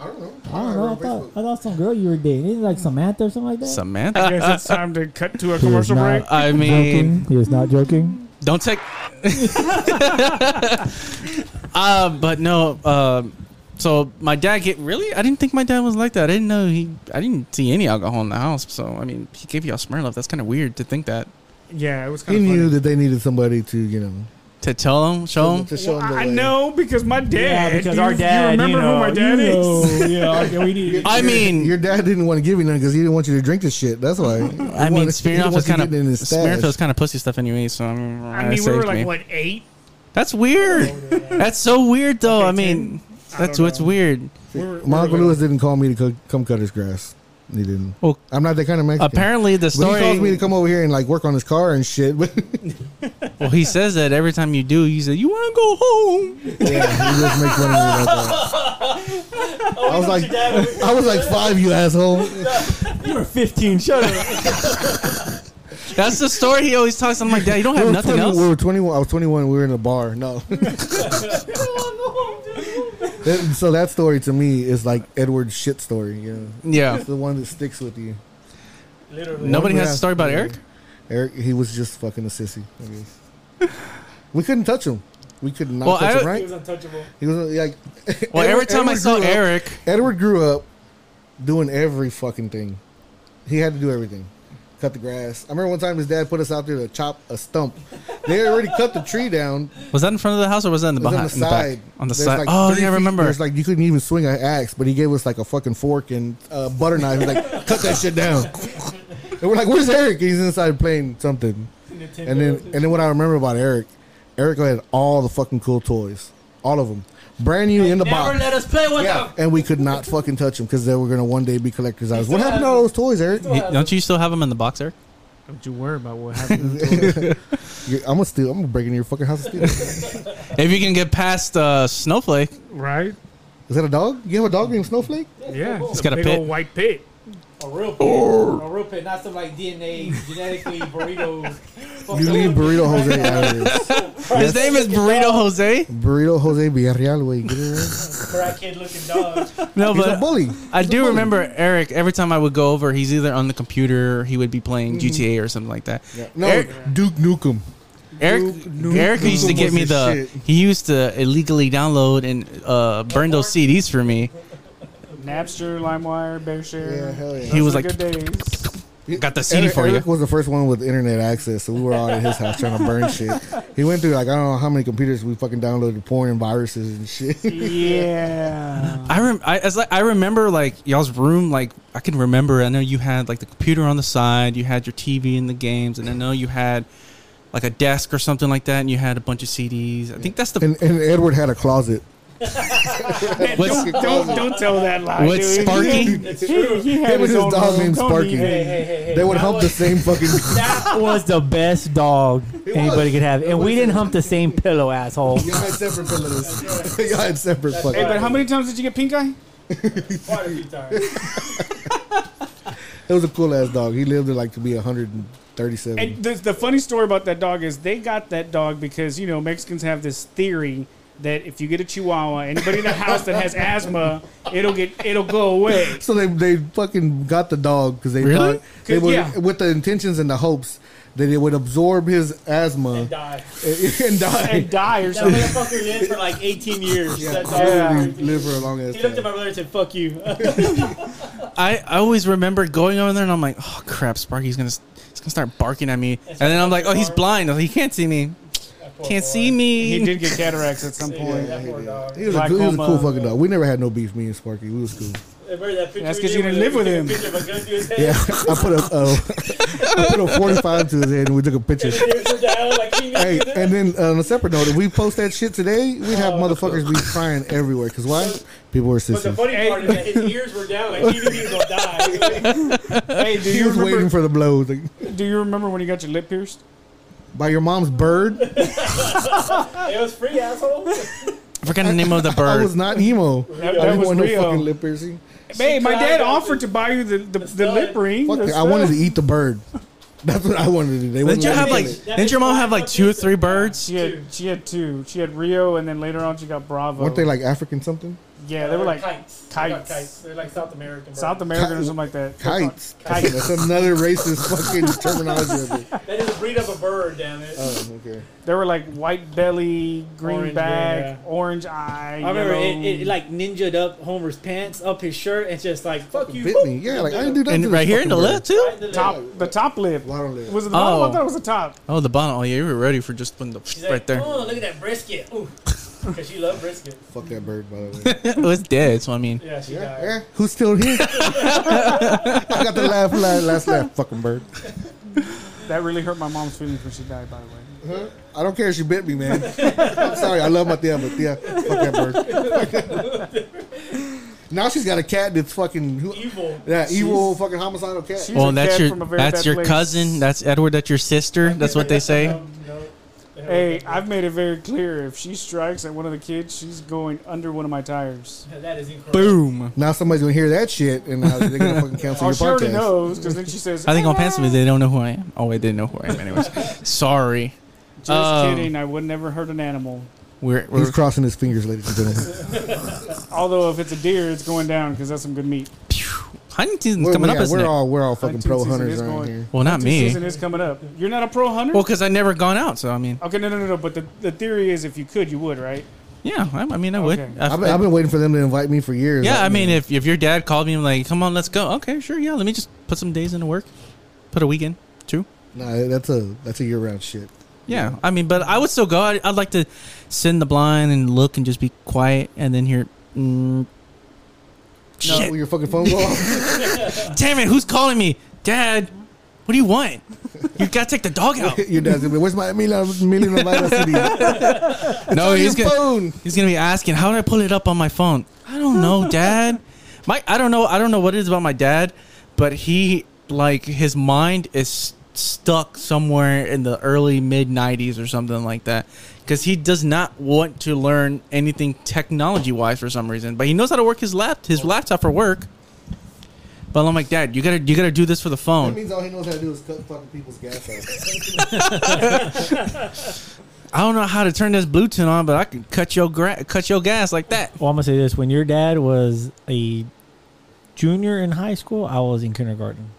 I don't know. I don't know. I thought, I thought some girl you were dating. Isn't it like Samantha or something like that? Samantha. I Samantha. guess it's time to cut to a He was commercial not break. I mean, joking. He was not joking. don't take. uh, but no. Um, so my dad get really. I didn't think my dad was like that. I didn't know he. I didn't see any alcohol in the house. So I mean, he gave you a Smirnoff. That's kind of weird to think that. Yeah, it was He kind of knew funny. that they needed somebody to, you know, To tell him, show him. to show Well, them the I way. know because my dad. Yeah, because our you, dad. You remember you know, who my dad you is? yeah, okay, we need. I mean, Your dad didn't want to give you none because he didn't want you to drink this shit. That's why. I mean, Smirnoff is kind of Smirnoff is kind of pussy stuff anyway. So um, I mean, I mean, we were like what eight? That's weird. Oh, that's so weird, though. Okay, I mean, 10. I that's don't what's know. weird. We were- we My were uncle. Lewis didn't call me to co- come cut his grass. He didn't. Well, I'm not that kind of Mexican. Apparently, the But he calls me to come over here and like work on his car and shit. Well, he says that every time you do, he said, "You want to go home." yeah, he just makes fun of me oh, like that. I was like, I was like five, you asshole. You were 15. Shut up. That's the story he always talks. I'm like, Dad, you don't have were nothing 20 else. We were 21. I was 21. We were in a bar. No. That- so that story to me is like Edward's shit story. You know, Yeah. it's the one that sticks with you. Literally. Nobody has a story about Eric. Eric, he was just fucking a sissy. I guess. we couldn't touch him. We could not Well, touch I- him, He right? was untouchable. He was like. Well, every Edward- time I saw grew up- Eric, Edward grew up doing every fucking thing. He had to do everything. Cut the grass. I remember one time his dad put us out there to chop a stump. They already cut the tree down. was that in front of the house or was that in the It was behind? on the side. On the There's side. like oh three yeah, I feet- remember. There's like you couldn't even swing an axe, but he gave us like a fucking fork and uh, butter knife. He's like, cut that shit down. and we're like, where's Eric? He's inside playing something. And then and then what I remember about Eric, Eric had all the fucking cool toys, all of them, brand new in the Never box. let us play with Yeah, them. and we could not fucking touch them because they were gonna one day be collector's items. What happened to all those toys, Eric? Still You- has don't you still have them in the box, Eric? Don't you worry about what happened. to I'm gonna steal. I'm gonna break into your fucking house and steal. If you can get past uh, Snowflake, right? Is that a dog? You have a dog named Snowflake? Yeah, It's it's got a big pit. old white pit. A real pit. A real pit, not some like DNA, genetically burritos. You leave Burrito Jose out of this. his name is Burrito Jose. Burrito Jose Villarreal. Wait, get it right? Crackhead looking dog. No, He's a but bully. I He's a do bully. remember Eric. Every time I would go over, he's either on the computer, or he would be playing Mm-hmm. GTA or something like that. Yeah. No, Eric- Duke Nukem. Eric, Nuke- Eric Nuke used to get was me his the. shit. He used to illegally download and uh, burn those CDs for me. Napster, LimeWire, BearShare. Yeah, BearShare. hell yeah. He was like, good days. Got the CD Eric, for you. Eric was the first one with internet access, so we were all at his house trying to burn shit. He went through like I don't know how many computers we fucking downloaded porn and viruses and shit. Yeah. I rem- I as like I remember like y'all's room like I can remember I know you had like the computer on the side you had your TV and the games and I know you had like a desk or something like that and you had a bunch of CDs I think that's the and, and Edward had a closet. what's, Don't don't tell that lie, what's dude. Sparky It's He, true. he had Him and his, his own dog named Sparky. Hey, hey, hey, hey. They would That hump the same fucking. That was the best dog anybody could have. And we didn't hump the same pillow, asshole. Y'all had separate pillows. Y'all had separate fucking. Hey, but how many times did you get pink eye? Quite a few times. It was a cool ass dog. He lived to like to be 137. And the, the funny story about that dog is they got that dog because you know Mexicans have this theory that if you get a Chihuahua, anybody in the house that has asthma, it'll get it'll go away. So they they fucking got the dog because they Really? thought they would Yeah. with the intentions and the hopes that it would absorb his asthma And die. and, and die. And die or something. That something. motherfucker lived for like 18 years. yeah, That dog. live for a long ass He looked at my brother and said, "Fuck you." I, I always remember going over there and I'm like oh crap Sparky's gonna he's gonna start barking at me and then I'm like oh he's blind oh, he can't see me can't see me He did get cataracts at some point. That poor dog. He was, a, cool- he was a cool fucking dog. We never had no beef, me and Sparky. We was cool. Remember that That's because you didn't live with him. took a picture of a gun to his head? Yeah, I put a uh, I put a 45 to his head and we took a picture. And the ears were down, like, he Hey, and then uh, on a separate note, if we post that shit today, we'd have Oh. motherfuckers be crying everywhere. Cause why? People were But the funny part is that his ears were down, like he knew he was gonna die. Hey, do He you was waiting for the blows. Like, Do you remember when you got your lip pierced? By your mom's bird. it was free, asshole. I forgot the name of the I bird. was not emo. That, I that didn't was want no Rio. fucking lip piercing. Hey, my dad offered to buy you the the, the, stud. lip ring. Fuck the I wanted to eat the bird. That's what I wanted to do. They Didn't wouldn't you let have me like? kill it. Didn't your mom have like two or three birds? She had she had two. She had Rio, and then later on she got Bravo. Weren't they like African something? Yeah, they were like caiques. They're caiques. caiques. They're like South American. South birds. American or something like that. Caiques. Caiques. That's another racist fucking terminology. That is a breed of a bird, damn it. Oh, okay. They were like white belly, green Orange, back, yeah. orange eye. I remember it, yellow. it, it like ninjaed up Homer's pants, up his shirt, and just like fuck you. Bit me. Yeah, like I didn't do that. And right here in the lip too. Right the top, leg. the top lip. Bottom lip. Was it the bottom? Oh. I thought it was the top. Oh, the bottom. Oh, yeah, you were ready for just putting the She's right like, there. Oh, look at that brisket. Ooh, because she loved brisket. Fuck that bird, by the way. it was dead. So I mean, Yeah, she Yeah, died. yeah. Who's still here? I got the laugh, laugh, last laugh, fucking bird. That really hurt my mom's feelings when she died. By the way. I don't care if she bit me, man. I'm sorry, I love my tia, but yeah, fuck that bird. now she's got a cat that's fucking who, Evil. yeah, evil fucking homicidal cat. She's well, a that's cat your from a very that's bad your place. cousin. That's Edward. That's your sister. That's what they say. Um, no, the hell Hey. I've made it very clear. If she strikes at one of the kids, she's going under one of my tires. that is incorrect. Boom. Now somebody's gonna hear that shit and now they're gonna fucking cancel Oh, your she already podcast. knows because then she says, I think on. Pansy they don't know who I am. Oh wait, they know who I am. Anyways, sorry. Just Um, kidding. I would never hurt an animal. We're, He's we're crossing his fingers, ladies and gentlemen. Although if it's a deer, it's going down because that's some good meat. Hunting season's We're, coming up, yeah, isn't we're it? all we're all fucking Hunting pro season hunters is around going- here. well, not Hunting me. Season is coming up. You're not a pro hunter. Well, because I never gone out, so I mean, okay, no, no, no, no. But the, the theory is, if you could, you would, right? yeah. I, I mean, I would. Okay. I- I've been, I've been waiting for them to invite me for years. yeah, Like, I mean, you if if your dad called me and like, come on, let's go. Okay, sure. Yeah, let me just put some days into work. Put a weekend, two. nah, that's a that's a year round shit. Yeah, I mean, but I would still go. I, I'd like to sit in the blind and look and just be quiet, and then hear. Mm, shit! Will your fucking phone go off? Damn it! Who's calling me, Dad? What do you want? You gotta take the dog out. your dad's gonna be, where's my million million city? no, he's gonna phone. he's gonna be asking, how do I pull it up on my phone? I don't know, Dad. My I don't know. I don't know what it is about my dad, but he like his mind is stuck somewhere in the early mid 90s or something like that because he does not want to learn anything technology wise for some reason but he knows how to work his lap his laptop for work but i'm like dad you gotta you gotta do this for the phone. That means all he knows how to do is cut fucking people's gas off. i don't know how to turn this bluetooth on but i can cut your gra- cut your gas like that Well, I'm gonna say this: when your dad was a junior in high school, I was in kindergarten.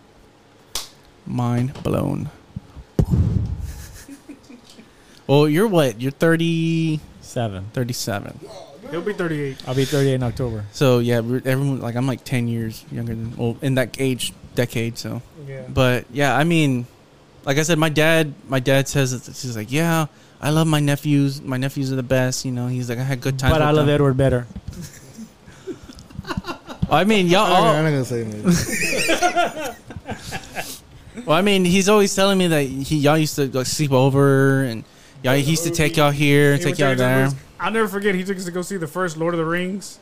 mind blown well you're what you're 30 Seven. 37 He'll be 38. I'll be 38 in October. so yeah we're- everyone like i'm like 10 years younger than well in that age decade so Yeah. But yeah, I mean, like I said, my dad, my dad says that he's like, yeah, I love my nephews. My nephews are the best. You know, he's like, I had good times. But I love them. Edward better. I mean, y'all. I'm All, not gonna say anything. well, I mean, he's always telling me that he y'all used to like sleep over and y'all he used to take y'all here and He take y'all take there. I'll never forget. He took us to go see the first Lord of the Rings,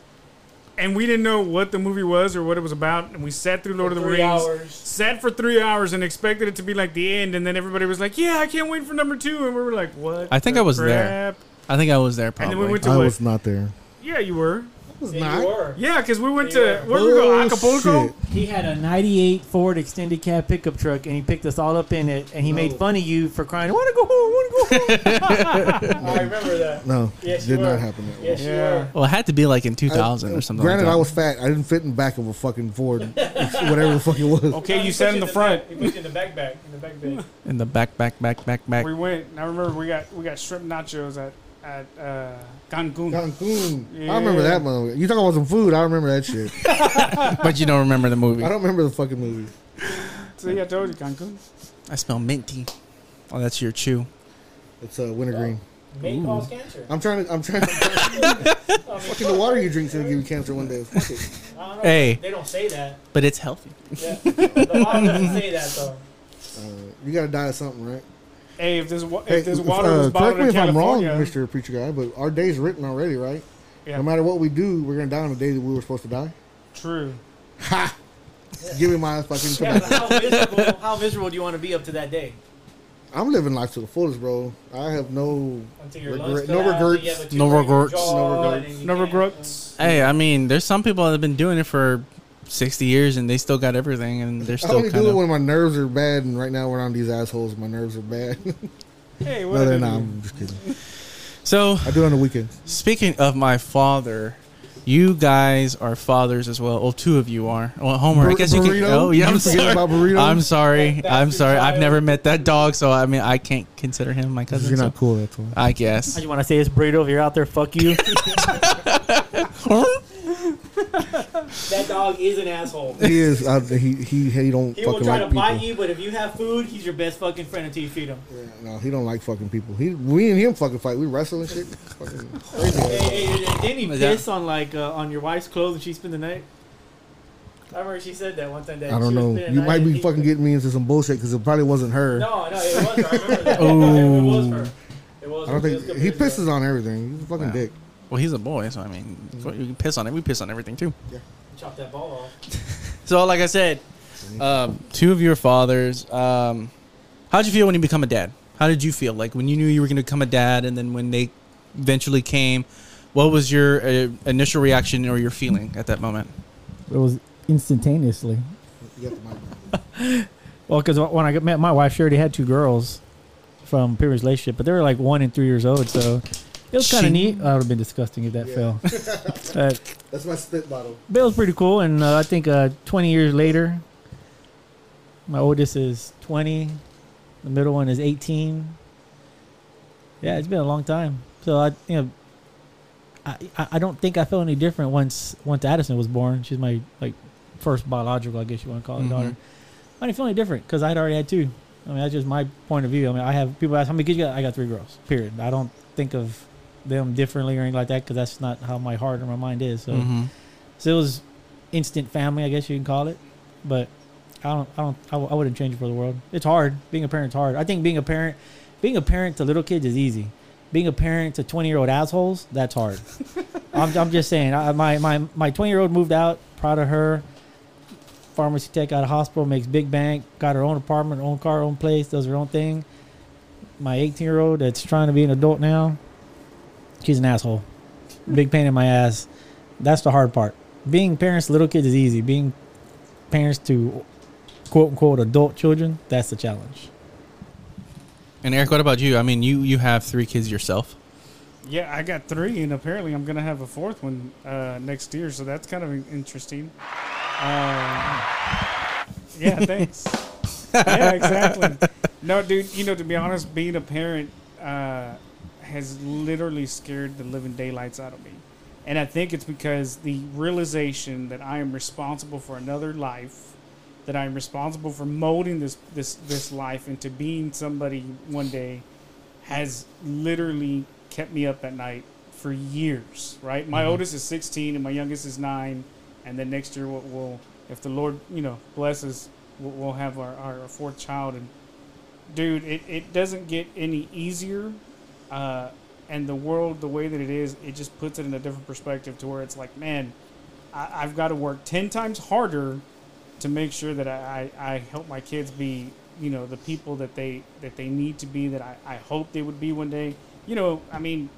and we didn't know what the movie was or what it was about. And we sat through Lord of the Three Rings, hours. sat for three hours, and expected it to be like the end. And then everybody was like, "Yeah, I can't wait for number two. And we were like, "What?" I think I was there. crap? I think I was there And probably. then we went to I what? was not there. Yeah, you were. I was Yeah, not. Yeah, because we went You to were. where did we go? Oh, Acapulco. shit. He had a '98 Ford extended cab pickup truck, and he picked us all up in it. And he made fun of you for crying. I want to go home. I want to go home. I remember that. No, Yes, did were. not happen that way. Yes, you Yeah. well, it had to be like in 2000 I- or something. Granted, like I was fat. I didn't fit in the back of a fucking Ford, whatever the fuck it was. Okay, No, you sat in the back- front. He put in the back back. In the back back. in the back, back, back, back, back. We went. And I remember we got we got shrimp nachos at at uh, Cancun. Cancun. Yeah. I remember that motherfucker. You talking about some food? I remember that shit. but you don't remember the movie. I don't remember the fucking movie. See, I told you Cancun. I smell minty. Oh, that's your chew. It's uh, wintergreen. May Ooh. cause cancer. I'm trying to. I'm trying to. I fucking the water you drink's gonna give you cancer one day. Fuck it. I don't know. Hey. They don't say that. But it's healthy. Yeah. the water doesn't say that though. Uh, you gotta die of something, right? Hey, if this wa- Hey, if this water uh, was correct bottled me in if I'm wrong, California, Mr. Preacher Guy, but our day's written already, right? Yeah. No matter what we do, we're gonna die on the day that we were supposed to die. true. Ha! Give me my fucking Yeah, but how miserable? How miserable do you want to be up to that day? I'm living life to the fullest, bro. I have no. Until your Regret- lungs no cut out, regrets. you have a No tumor in your regrets. jaw, No and regrets. you No can't- regrets. Hey, I mean, there's some people that have been doing it for 60 years and they still got everything and they're I still only kind do it of. when my nerves are bad, and right now we're on these assholes. My nerves are bad. Hey, what no, they're I not. do? I'm just kidding. So, I do it on the weekends. speaking of my father, you guys are fathers as well. Well, two of you are. Well, Homer, I guess you can. burrito? Oh, yeah, I'm sorry. about burrito? I'm sorry. That I'm bastard sorry. I've never met that dog, so I mean, I can't consider him my cousin. You're so- not cool. That's why. I I guess. just want to say this burrito. If you're out there, fuck you. That dog is an asshole. He is. Uh, he he he don't He will try like to bite you, but if you have food, he's your best fucking friend until you feed him. Yeah, no, he don't like fucking people. He we and him fucking fight. We wrestle and shit. Fucking crazy. Hey, hey, hey, didn't he that- piss on like uh, on your wife's clothes and she spent the night? I remember she said that one time. That I don't know. You might be and he- fucking getting me into some bullshit because it probably wasn't her. No, no, it was her. I remember that. Ooh. It was her. It was I don't It was a think he pisses on everything. He's a fucking Wow. dick. Well, he's a boy, so I mean, you can piss on it. We piss on everything too. Chop that ball off. So, like I said, um, two of your fathers. Um, how'd you feel when you become a dad? How did you feel like when you knew you were going to become a dad, and then when they eventually came? What was your uh, initial reaction or your feeling at that moment? It was instantaneously. You got the mic. Well, because when I met my wife, she already had two girls from previous relationship, but they were like one and three years old, so it was kind of neat. It would have been disgusting if that Yeah. fell. Uh, That's my spit bottle. but it was pretty cool, and uh, I think uh, 20 years later, my oldest is 20, the middle one is 18. Yeah, it's been a long time. So I, you know, I, I I don't think I felt any different once once Addison was born. She's my like first biological, I guess you want to call it, Mhm. daughter. I didn't feel any different because I'd already had two. I mean, that's just my point of view. I mean, I have people ask how many kids you got. I got three girls. Period. I don't think of them differently or anything like that because that's not how my heart or my mind is. So, Mhm. so it was instant family, I guess you can call it. But I don't, I don't, I, w- I wouldn't change it for the world. It's hard. Being a parent's hard. I think being a parent, being a parent to little kids is easy. Being a parent to twenty year old assholes, that's hard. I'm, I'm just saying. I, my my my twenty year old moved out. Proud of her. Pharmacy tech out of hospital makes big bank. Got her own apartment, own car, own place. Does her own thing. My 18 year old that's trying to be an adult now. She's an asshole. Big pain in my ass. That's the hard part. Being parents to little kids is easy. Being parents to quote unquote adult children, that's the challenge. And Eric, what about you? I mean, you you have three kids yourself. Yeah, I got three, and apparently I'm gonna have a fourth one uh, next year, so that's kind of interesting. Um, yeah, thanks. yeah, exactly. No, dude, you know, to be honest, being a parent uh, has literally scared the living daylights out of me, and I think it's because the realization that I am responsible for another life, that I'm responsible for molding this this this life into being somebody one day, has literally kept me up at night for years. Right, my mm-hmm. oldest is 16 and my youngest is nine, and then next year we'll, we'll if the Lord you know blesses, we'll, we'll have our, our fourth child. And dude, it, it doesn't get any easier. Uh, and the world, the way that it is, it just puts it in a different perspective to where it's like, man, I, I've got to work 10 times harder to make sure that I, I, I help my kids be, you know, the people that they that they need to be, that I, I hope they would be one day. You know, I mean,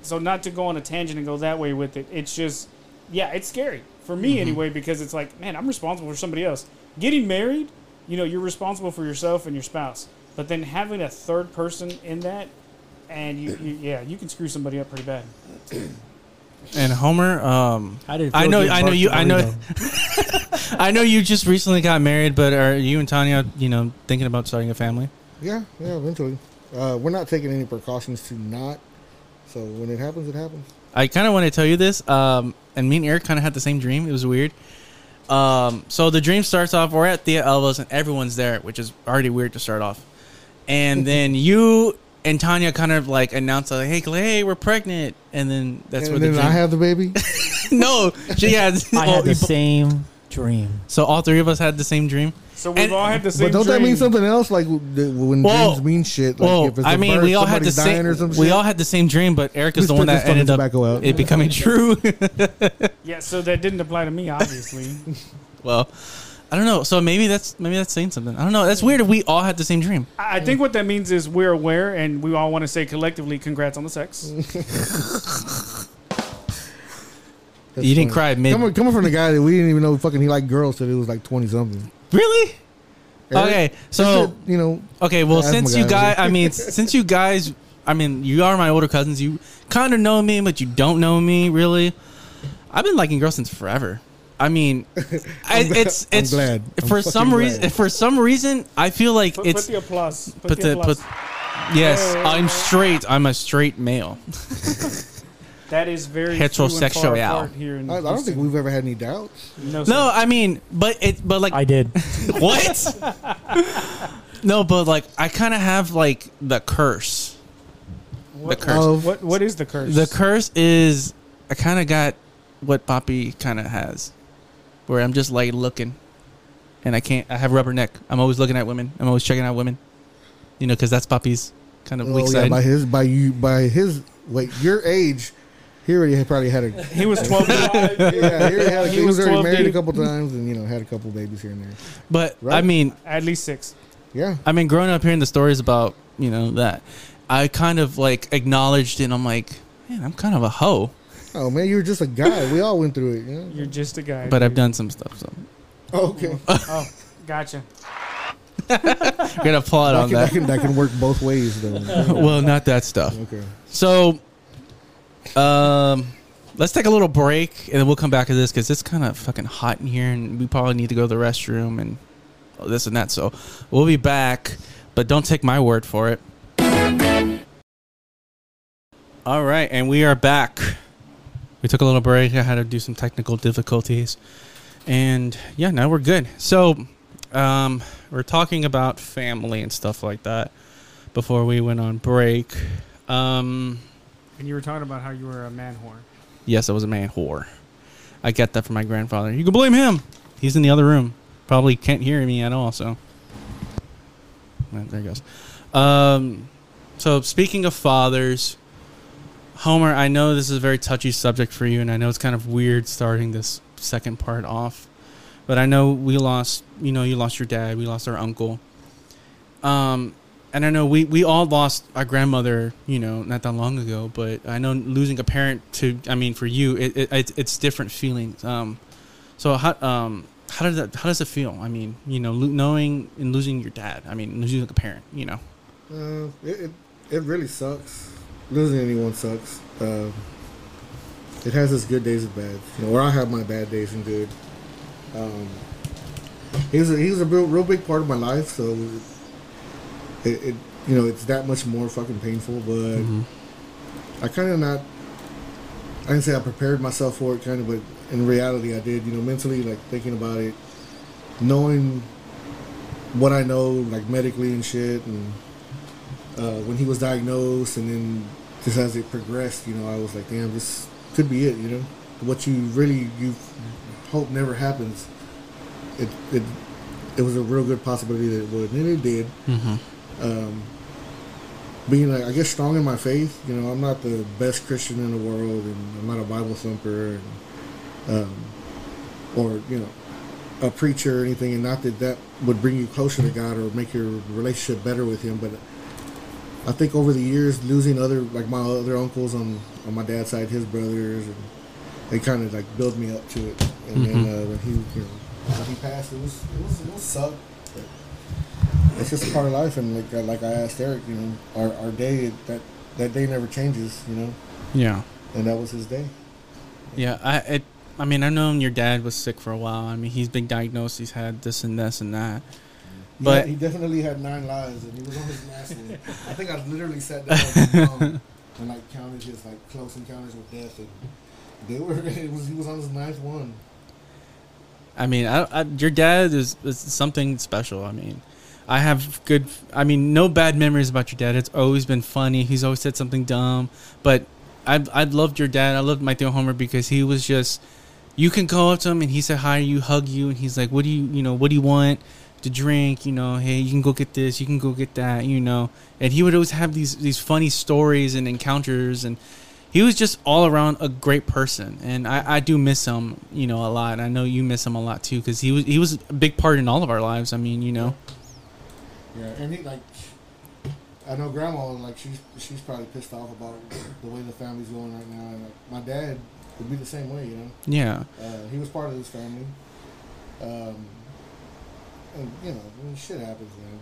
so not to go on a tangent and go that way with it, it's just, yeah, it's scary for me anyway because it's like, man, I'm responsible for somebody else. Getting married, you know, you're responsible for yourself and your spouse, but then having a third person in that, and you, you yeah, you can screw somebody up pretty bad. And Homer, um, How did it I know- I know you- I know- I know you just recently got married, but are you and Tanya, you know, thinking about starting a family? Yeah, yeah, eventually. Uh, we're not taking any precautions to not. So when it happens, it happens. I kind of want to tell you this, um, and me and Eric kind of had the same dream. It was weird. Um, so the dream starts off. We're at Thea Elva's, and everyone's there, which is already weird to start off. And then you and Tanya kind of like announced like, "Hey, hey, we're pregnant," and then that's and where then the I have the baby. no, she had. I oh, had the same dream. so all three of us had the same dream. So we've And- all had the same But don't that mean something else? Like when Well, dreams mean shit. Like well, if it's I a mean, birth, we all had the same. or some We shit. all had the same dream, but Eric is Please the one that ended up out. it becoming true. Yeah, so that didn't apply to me, obviously. well, I don't know. So maybe that's maybe that's saying something. I don't know. That's weird. If we all had the same dream. I I think what that means is we're aware, and we all want to say collectively, "Congrats on the sex." That's you didn't cry mid. Coming, coming from the guy that we didn't even know fucking he liked girls till he was like twenty something. Really? Okay. So you know, Okay, well, Asthma since you guy. guys, I mean, since you guys, I mean, you are my older cousins. You kind of know me, but you don't know me really. I've been liking girls since forever. I mean, I, I'm it's I'm it's glad. I'm for some glad. reason. For some reason, I feel like Put, it's put the applause. Put, put the, the put. applause. Yes, Hey. I'm straight. I'm a straight male. that is very few and far Heterosexual. apart here in I, I don't think we've ever had any doubts. No, sir. No, I mean, but it, but like I did. what? no, but like I kind of have like the curse. what, curse. Of- What what is the curse? The curse is I kind of got what Poppy kind of has, where I'm just like looking, and I can't. I have rubber neck. I'm always looking at women. I'm always checking out women. You know, because that's Poppy's kind of Oh weak yeah, side. by his by you by his wait your age, he already had, probably had a he was twelve. yeah he had a, He he, was was already 12 married a couple times and you know had a couple babies here and there. but I mean, At least six. Yeah, I mean, growing up hearing the stories about you know that, I kind of like acknowledged it. and I'm like, man, I'm kind of a hoe, oh man, you were just a guy. We all went through it. You know? You're just a guy. but I've done some stuff. So Oh, okay, Oh, gotcha. I'm gonna applaud that on can, that that. can that can work both ways though. well, not that stuff. okay. So, um, let's take a little break and then we'll come back to this because it's kind of fucking hot in here and we probably need to go to the restroom and this and that. So, we'll be back, but don't take my word for it. All right, and we are back. We took a little break. I had to do some technical difficulties. And yeah, now we're good. So, um, we're talking about family and stuff like that before we went on break. Um, And you were talking about how you were a man whore. Yes, I was a man whore. I get that from my grandfather. You can blame him. He's in the other room. Probably can't hear me at all. So there he goes. Um, so speaking of fathers, Homer, I know this is a very touchy subject for you, and I know it's kind of weird starting this second part off. But I know we lost. You know, you lost your dad. We lost our uncle. Um, and I know we, we all lost our grandmother, you know, not that long ago. But I know losing a parent to, I mean, for you, it, it, it's different feelings. Um, so how um how does that how does it feel? I mean, you know, lo- knowing and losing your dad. I mean, losing a parent. You know. Uh, it, it it really sucks. Losing anyone sucks. Uh, it has its good days and bad. You know, or I have my bad days and good. Um, he was a, he was a real, real big part of my life, so it, it you know it's that much more fucking painful. But Mhm. I kind of not. I can say I prepared myself for it, kind of, but in reality, I did. You know, mentally, like thinking about it, knowing what I know, like medically and shit, and uh, when he was diagnosed, and then just as it progressed, you know, I was like, damn, this could be it. You know, what you really you hope never happens. It it it was a real good possibility that it would, and it did. Mm-hmm. Um, being like I guess strong in my faith, you know, I'm not the best Christian in the world, and I'm not a Bible thumper, and um, or you know, a preacher or anything, and not that that would bring you closer to God or make your relationship better with Him, but I think over the years, losing other like my other uncles on on my dad's side, his brothers, and they kind of like built me up to it. And then Mhm. uh, when he you know when he passed, it was it was it was suck. But it's just a part of life, and like like I asked Eric, you know, our our day that that day never changes, you know, Yeah. and that was his day. Yeah, I it, I mean, I known your dad was sick for a while. I mean, he's been diagnosed. He's had this and this and that. He But- had- he definitely had nine lives, and he was on his last one. I think I literally sat down with um, and like counted his like close encounters with death, and they were it was he was on his ninth one. I mean, I, I, your dad is, is something special. I mean, I have good. I mean, no bad memories about your dad. It's always been funny. He's always said something dumb, but I I loved your dad. I loved my Theo Homer because he was just. You can go up to him and he said hi you, hug you, and he's like, "What do you, you know, what do you want to drink? You know, hey, you can go get this, you can go get that, you know." And he would always have these these funny stories and encounters, and he was just all around a great person. And I, I do miss him, you know, a lot. And I know you miss him a lot too because he was he was a big part in all of our lives. I mean, you know. Yeah, and he like, I know grandma like she's she's probably pissed off about the way the family's going right now. And like, my dad would be the same way, you know. Yeah. Uh, he was part of this family, um, and you know, I mean, shit happens, man.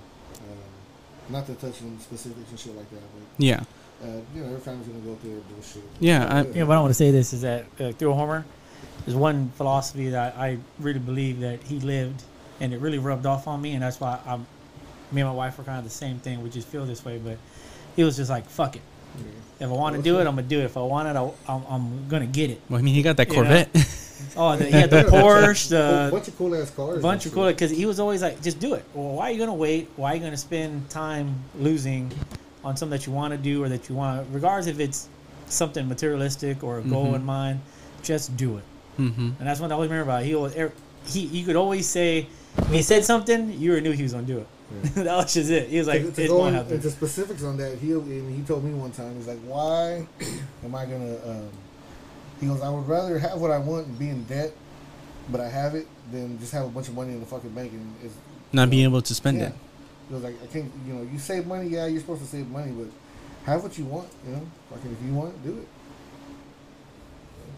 Um, not to touch on specifics and shit like that, but Yeah. uh, you know, every family's gonna go through their bullshit. Yeah, I- You know, but I want to say this is that uh, through Homer, there's one philosophy that I really believe that he lived, and it really rubbed off on me, and that's why I'm, me and my wife were kind of the same thing. We just feel this way, but he was just like, "Fuck it. If I want to do it, I'm gonna do it. If I want it, I'll, I'm, I'm gonna get it." Well, I mean, he got that You know? Corvette. Oh, the, he had the Porsche, the bunch of cool ass cars. bunch of cool because he was always like, just do it. Well, why are you gonna wait? Why are you gonna spend time losing on something that you want to do or that you want, regardless if it's something materialistic or a goal Mhm. in mind, just do it. mm-hmm. And that's what I always remember about. He always, er, he you could always say when he said something, you already knew he was gonna do it. that was just it. He was like, to, to it's gonna happen. into specifics on that, he he told me one time, he's like, "Why am I gonna?" Um, he goes, "I would rather have what I want and be in debt, but I have it, than just have a bunch of money in the fucking bank and it's Not being able to spend yeah." it. He was like, "I can't. You know, you save money. Yeah, you're supposed to save money, but have what you want. You know, fucking if you want it, do it."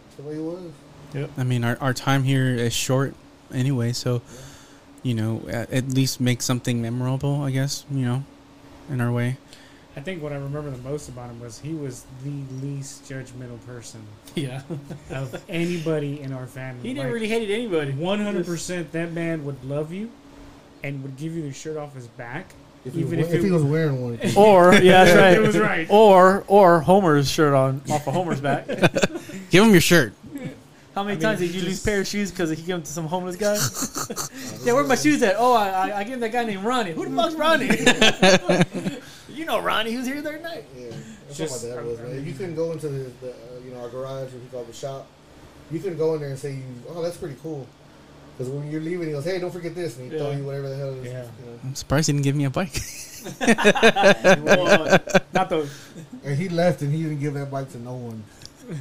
That's the way it was. Yep. I mean, our, our time here is short anyway, so, you know, at, at least make something memorable, I guess, you know, in our way. I think what I remember the most about him was he was the least judgmental person yeah, of anybody in our family. he never really hated anybody. One hundred percent, that man would love you, and would give you the shirt off his back. If he, Even was, if if he was wearing one, Or yeah, that's right. It was right. Or or Homer's shirt on off of Homer's back. Give him your shirt. How many I mean, times did you lose just- pair of shoes because he gave them to some homeless guy? yeah, where my shoes at? Oh, I, I, I gave him that guy named Ronnie. Who the fuck's Ronnie? You know Ronnie, who was here the other night. Yeah, that's Just- what my dad was, man. You couldn't go into the, the uh, you know, our garage, or he call it the shop. You couldn't go in there and say, "Oh, that's pretty cool," because when you're leaving, he goes, "Hey, don't forget this," and he throw you whatever the hell it is. Yeah. You know. I'm surprised he didn't give me a bike. Well, not the And he left, and he didn't give that bike to no one.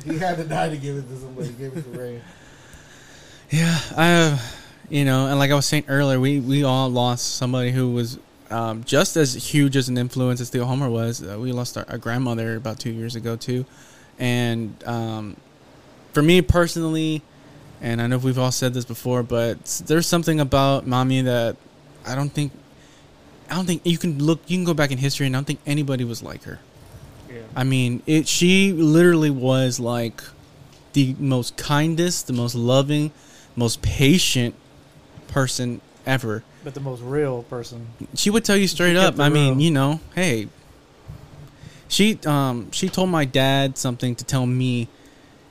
He had to die to give it to somebody. He gave it to Ray. Yeah, I, uh, you know, and like I was saying earlier, we we all lost somebody who was um, just as huge as an influence as Theo Homer was. Uh, we lost our, our grandmother about two years ago too, and um, for me personally, and I know we've all said this before, but there's something about mommy that I don't think. I don't think you can look. You can go back in history, and I don't think anybody was like her. Yeah. I mean, it. She literally was like the most kindest, the most loving, most patient person ever. But the most real person. She would tell you straight up. I mean, you know, hey. She um she told my dad something to tell me,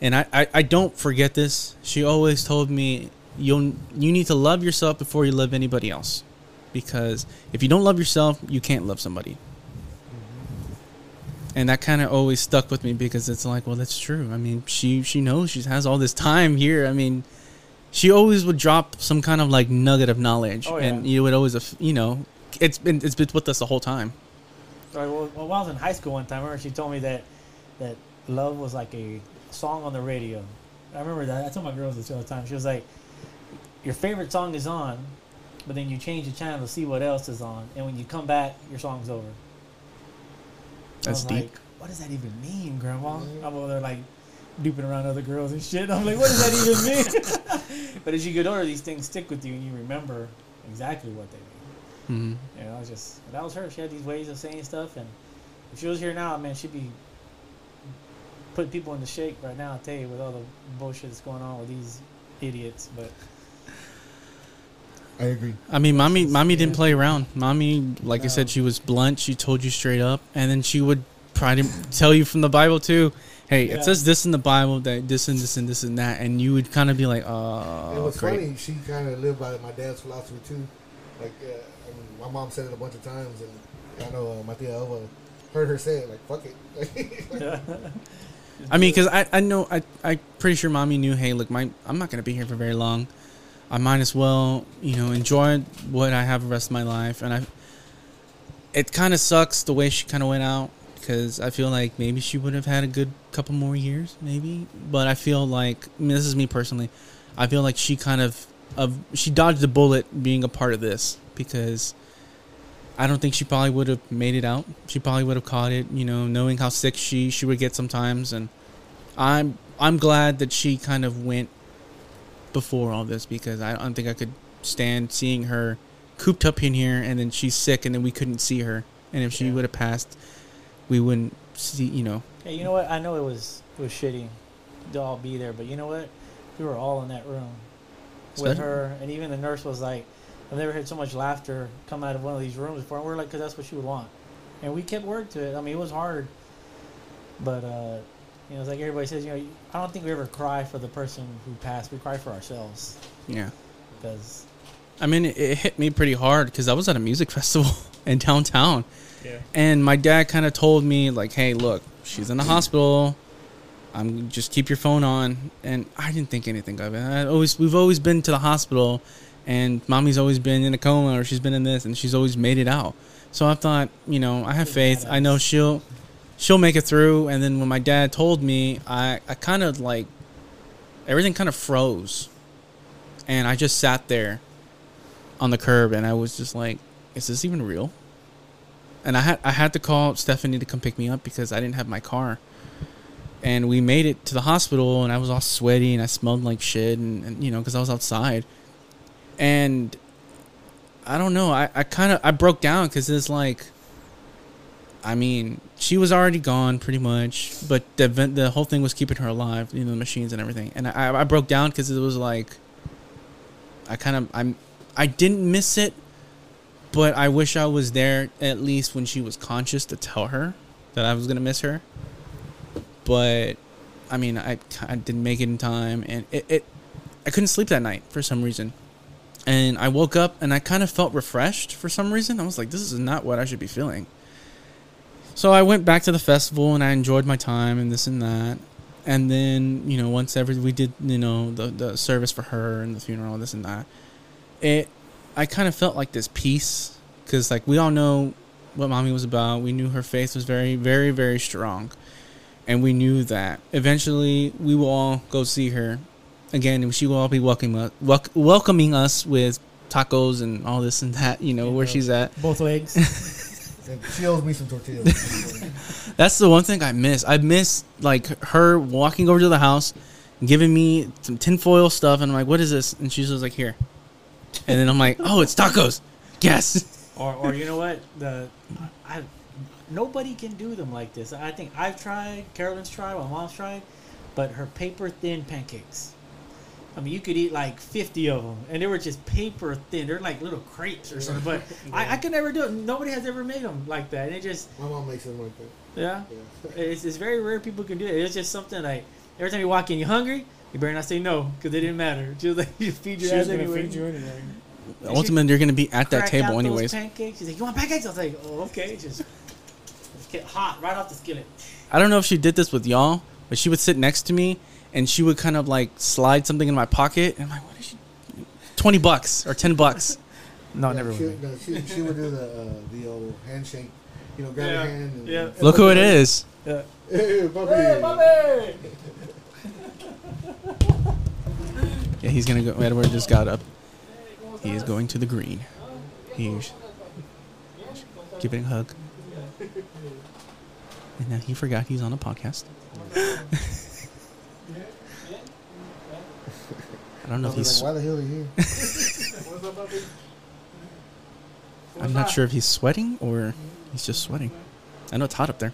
and I, I I don't forget this. She always told me you you need to love yourself before you love anybody else, because if you don't love yourself, you can't love somebody. And that kind of always stuck with me because it's like, well, that's true. I mean, she she knows she has all this time here. I mean, she always would drop some kind of like nugget of knowledge, Oh, yeah. and you would always, af- you know, it's been it's been with us the whole time. Right, well, well, while I was in high school one time, I remember she told me that that love was like a song on the radio. I remember that. I told my girls this all the time. She was like, "Your favorite song is on, but then you change the channel to see what else is on, and when you come back, your song's over." I That's was deep. Like, what does that even mean, Grandma? I'm over there like duping around other girls and shit. I'm like, what does that even mean? but as you get older, these things stick with you, and you remember exactly what they mean. Mm-hmm. You know, it's just that was her. She had these ways of saying stuff, and if she was here now, man, she'd be putting people in the shake right now. I tell you, with all the bullshit that's going on with these idiots. But I agree. I mean, mommy, mommy didn't play around. Mommy, like I said, she was blunt. She told you straight up, and then she would try to tell you from the Bible too. Hey, Yeah. it says this in the Bible that this and this and this and that, and you would kind of be like, oh. it "Oh, was great." funny. She kind of lived by my dad's philosophy too. Like, uh, I mean, my mom said it a bunch of times, and I know uh, my tia Elva heard her say it. Like, fuck it. I mean, because I, I know I I'm pretty sure mommy knew. Hey, look, my I'm not gonna be here for very long. I might as well, you know, enjoy what I have the rest of my life. And I, it kind of sucks the way she kind of went out because I feel like maybe she would have had a good couple more years, maybe. But I feel like I mean, this is me personally. I feel like she kind of of she dodged the bullet being a part of this because I don't think she probably would have made it out. She probably would have caught it, you know, knowing how sick she she would get sometimes. And I'm I'm glad that she kind of went before all this because I don't think I could stand seeing her cooped up in here and then she's sick and then we couldn't see her. And if she Yeah. would have passed, we wouldn't see, you know. Hey, you know what? I know it was it was shitty to all be there, but you know what? We were all in that room with Especially- her, and even the nurse was like, "I've never heard so much laughter come out of one of these rooms before." And we're like, "Cause that's what she would want," and we kept word to it. I mean, it was hard, but uh, you know, it's like everybody says, you know, I don't think we ever cry for the person who passed. We cry for ourselves Yeah. because I mean, it, it hit me pretty hard because I was at a music festival in downtown. Yeah. And my dad kind of told me, like, hey, look, she's in the hospital. I'm just keep your phone on. And I didn't think anything of it. I always, we've always been to the hospital, and mommy's always been in a coma or she's been in this, and she's always made it out. So I thought, you know, I have faith. I know she'll, she'll make it through. And then when my dad told me, I, I kind of like, everything kind of froze, and I just sat there on the curb, and I was just like, is this even real? And I had I had to call Stephanie to come pick me up because I didn't have my car. And we made it to the hospital, and I was all sweaty, and I smelled like shit, and, and you know, because I was outside. And I don't know, I, I kind of I broke down because it's like, I mean, she was already gone pretty much, but the the whole thing was keeping her alive, you know, the machines and everything. And I I broke down because it was like, I kind of I'm I didn't miss it, but I wish I was there at least when she was conscious to tell her that I was gonna miss her. But I mean, I, I didn't make it in time, and it, it I couldn't sleep that night for some reason. And I woke up and I kind of felt refreshed for some reason. I was like, this is not what I should be feeling. So I went back to the festival and I enjoyed my time and this and that. And then, you know, once every we did, you know, the the service for her and the funeral, this and that. It I kind of felt like this peace because like we all know what mommy was about. We knew her faith was very, very, very strong, and we knew that eventually we will all go see her again, and she will all be welcoming us, wel- welcoming us with tacos and all this and that. You know where she's at. both legs. she owes me some tortillas. That's the one thing I miss. I miss like her walking over to the house, giving me some tinfoil stuff, and I'm like, "What is this?" And she's just like, "Here," and then I'm like, "Oh, it's tacos." Yes. or, or you know what the I nobody can do them like this. I think I've tried, Carolyn's tried, my mom's tried, but her paper thin pancakes. I mean, you could eat like fifty of them, and they were just paper thin. They're like little crepes or something. But I, I could never do it. Nobody has ever made them like that. And it just my mom makes them like that. yeah, Yeah. it's, it's very rare people can do it. It's just something like every time you walk in, you're hungry. You better not say no because it didn't matter. Just like you feed your She ass anyway. feed you anyway. Ultimately, you're gonna be at that crack table out those anyways. pancakes. He's like, "You want pancakes?" I was like, "Oh, okay." Just, just get hot right off the skillet. I don't know if she did this with y'all, but she would sit next to me and she would kind of like slide something in my pocket, and I'm like, "What is she?" Twenty bucks or ten bucks. No, Yeah, never she, would. no, she, she would do the uh, the old handshake. You know, grab Yeah, her hand. And, yeah. and Look who it is. Yeah. Hey, puppy. Yeah, he's gonna go. Edward just got up. He is going to the green. He's giving a hug. And now he forgot he's on a podcast. I don't know if he's. like, why the hell are you here? I'm not sure if he's sweating or he's just sweating. I know it's hot up there.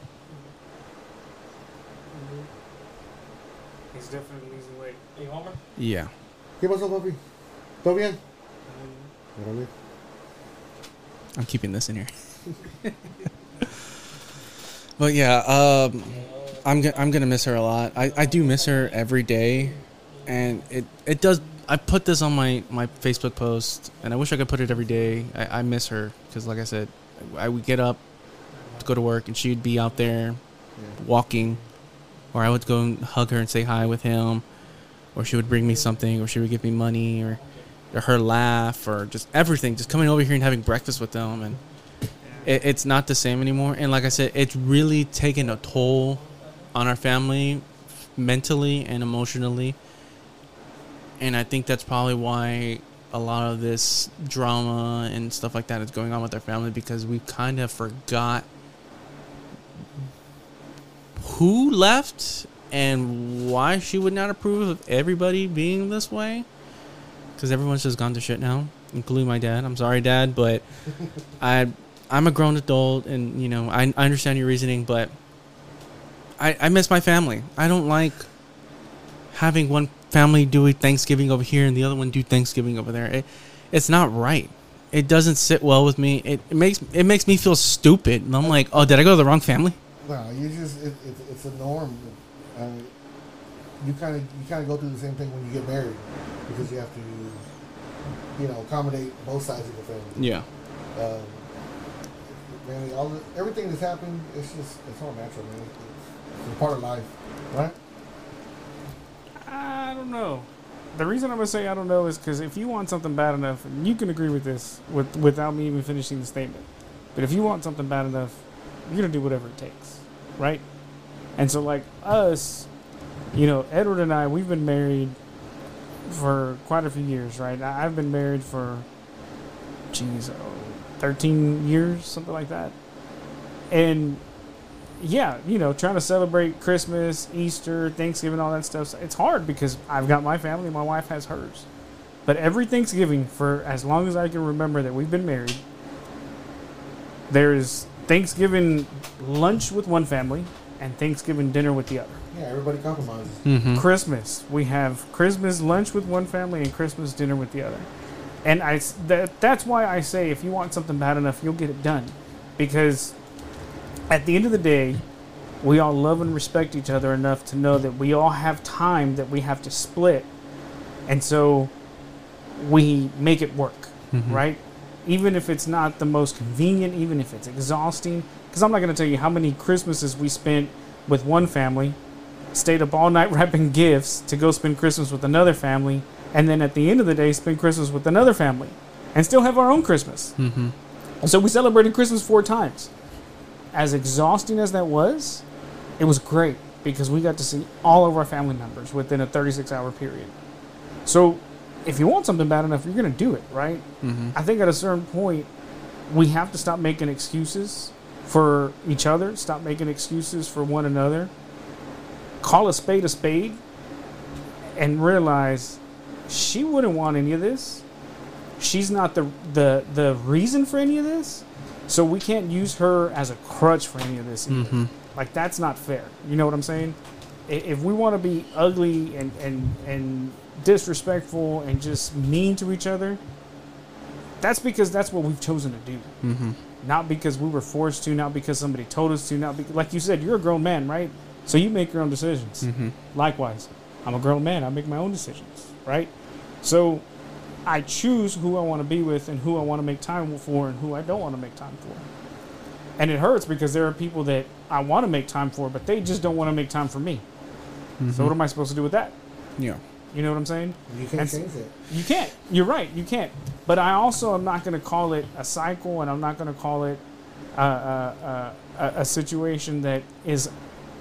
He's definitely losing weight. Hey, Homer? Yeah. ¿Qué pasó, papi? ¿Todo bien? Órale. I'm keeping this in here. but yeah, um, I'm go- I'm gonna miss her a lot. I, I do miss her every day, and it it does. I put this on my my Facebook post, and I wish I could put it every day. I, I miss her because, like I said, I would get up to go to work, and she'd be out there walking, or I would go and hug her and say hi with him, or she would bring me something, or she would give me money, or, or her laugh, or just everything. Just coming over here and having breakfast with them, and it, it's not the same anymore. And like I said, it's really taken a toll on our family, mentally and emotionally. And I think that's probably why a lot of this drama and stuff like that is going on with our family because we kind of forgot who left and why she would not approve of everybody being this way. Because everyone's just gone to shit now, including my dad. I'm sorry, dad, but I I'm a grown adult, and you know I, I understand your reasoning, but I I miss my family. I don't like having one family do Thanksgiving over here and the other one do Thanksgiving over there. It, it's not right. It doesn't sit well with me. It, it makes it makes me feel stupid, and I'm like, oh, did I go to the wrong family? No, you just it, it, it's a norm. Uh, you kind of you kind of go through the same thing when you get married because you have to, you know, accommodate both sides of the family. Yeah. Um, man, all the, everything that's happened, it's just it's all natural, man. It's, it's a part of life, right? I don't know. The reason I'm gonna say I don't know is because if you want something bad enough, and you can agree with this with without me even finishing the statement, but if you want something bad enough, you're gonna do whatever it takes, right? And so, like us, you know, Edward and I, we've been married for quite a few years, right? I've been married for, geez, oh, 13 years, something like that. And yeah, you know, trying to celebrate Christmas, Easter, Thanksgiving, all that stuff. It's hard because I've got my family, my wife has hers. But every Thanksgiving, for as long as I can remember that we've been married, there's Thanksgiving lunch with one family and Thanksgiving dinner with the other. Yeah, everybody compromises. Mm-hmm. Christmas, we have Christmas lunch with one family and Christmas dinner with the other. And I that that's why I say if you want something bad enough, you'll get it done. Because at the end of the day, we all love and respect each other enough to know that we all have time that we have to split. And so we make it work, right? Even if it's not the most convenient, even if it's exhausting. Because I'm not going to tell you how many Christmases we spent with one family, stayed up all night wrapping gifts to go spend Christmas with another family, and then at the end of the day, spend Christmas with another family, and still have our own Christmas. Mm-hmm. So we celebrated Christmas four times. As exhausting as that was, it was great because we got to see all of our family members within a 36 hour period. So if you want something bad enough, you're going to do it, right? Mm-hmm. I think at a certain point, we have to stop making excuses for each other, stop making excuses for one another, call a spade a spade, and realize she wouldn't want any of this. She's not the, the, the reason for any of this. So we can't use her as a crutch for any of this. Mm-hmm. Like that's not fair. You know what I'm saying? If we want to be ugly and, and and disrespectful and just mean to each other, that's because that's what we've chosen to do. Mm-hmm. Not because we were forced to, not because somebody told us to, not because, like you said, you're a grown man, right? So you make your own decisions. Mm-hmm. Likewise, I'm a grown man. I make my own decisions, right? So I choose who I want to be with and who I want to make time for and who I don't want to make time for. And it hurts because there are people that I want to make time for, but they just don't want to make time for me. So what am I supposed to do with that? Yeah. You know what I'm saying? You can't And- change that. You can't. You're right. You can't. But I also am not going to call it a cycle, and I'm not going to call it uh, uh, a, a situation that is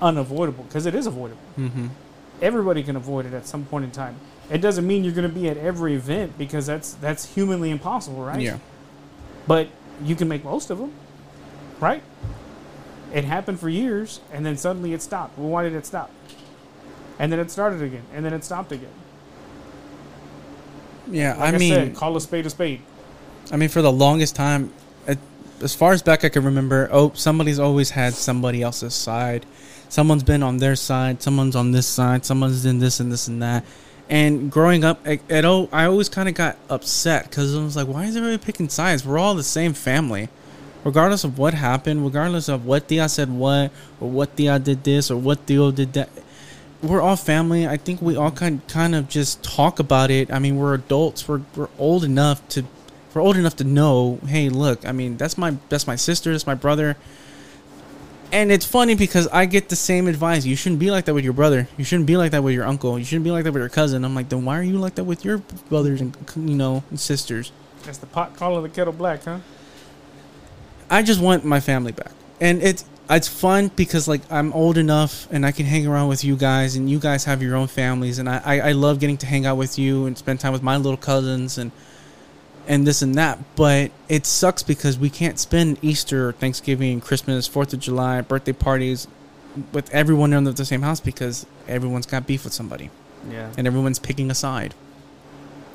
unavoidable because it is avoidable. Mm-hmm. Everybody can avoid it at some point in time. It doesn't mean you're going to be at every event because that's that's humanly impossible, right? Yeah. But you can make most of them, right? It happened for years, and then suddenly it stopped. Well, why did it stop? And then it started again, and then it stopped again. Yeah. Like I mean, said, call a spade a spade. I mean, for the longest time, as far as back I can remember, oh, somebody's always had somebody else's side. Someone's been on their side. Someone's on this side. Someone's in this and this and that. And growing up, it, it I always kind of got upset because I was like, why is everybody picking sides? We're all the same family. Regardless of what happened, regardless of what Thea said what, or what Thea did this, or what Theo did that, we're all family. I think we all kind kind of just talk about it. I mean, we're adults. We're we're old enough to we're old enough to know. Hey, look. I mean, that's my that's my sister. That's my brother. And it's funny because I get the same advice. You shouldn't be like that with your brother. You shouldn't be like that with your uncle. You shouldn't be like that with your cousin. I'm like, then why are you like that with your brothers and you know and sisters? That's the pot calling the kettle black, huh? I just want my family back, and it's it's fun because like I'm old enough and I can hang around with you guys, and you guys have your own families, and I I, I love getting to hang out with you and spend time with my little cousins and and this and that. But it sucks because we can't spend Easter, Thanksgiving, Christmas, Fourth of July, birthday parties with everyone in the same house because everyone's got beef with somebody Yeah. and everyone's picking a side.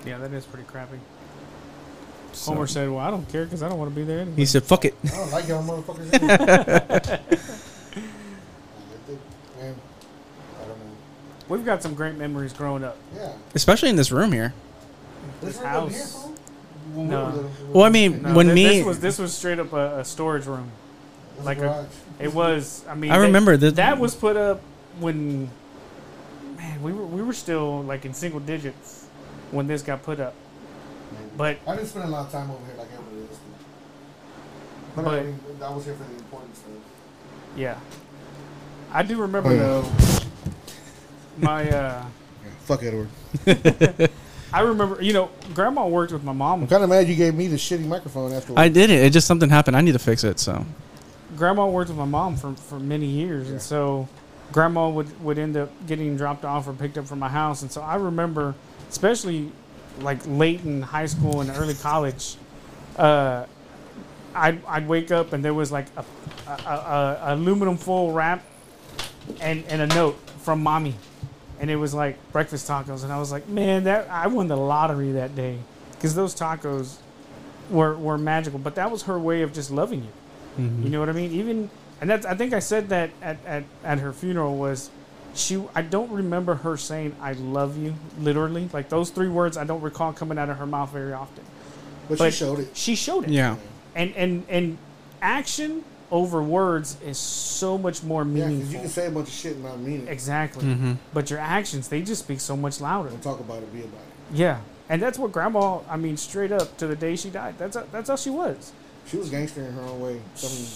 Yeah, that is pretty crappy. So- Homer said, "Well, I don't care because I don't want to be there anyway." he said, "Fuck it." I don't like y'all motherfuckers. anyway. Man, I don't know. We've got some great memories growing up. Yeah. Especially in this room here. This room up here, house. fool? When we No. Well, I mean, No, when thi- me, this was this was straight up a, a storage room. like a- It was. I mean, I they- remember that. that was put up when. Man, we were we were still like in single digits when this got put up. But I didn't spend a lot of time over here like everybody else did. But, I, mean, I was here for the important stuff. yeah, I do remember Oh, yeah. though. My uh, Yeah, fuck Edward. I remember. You know, Grandma worked with my I'm mom. kind of mad you gave me the shitty microphone after. I did it. It just something happened. I need to fix it. So Grandma worked with my mom for for many years, Yeah. and so Grandma would would end up getting dropped off or picked up from my house, and so I remember, especially like late in high school and early college, uh, I'd I'd wake up and there was like a, a, a, a aluminum foil wrap and and a note from mommy, and it was like breakfast tacos, and I was like, man, that I won the lottery that day because those tacos were were magical, but that was her way of just loving you. Mm-hmm. You know what I mean? Even and that's I think I said that at, at, at her funeral was she I don't remember her saying I love you literally. Like those three words I don't recall coming out of her mouth very often. but, but- she showed it. She showed it. yeah, And and and action over words is so much more meaningful. Yeah, because you can say a bunch of shit and not mean it. exactly. mm-hmm. But your actions they just speak so much louder. Don't talk about it, be about it. Yeah. And that's what grandma I mean straight up to the day she died. That's that's how she was. She was gangster in her own way. Something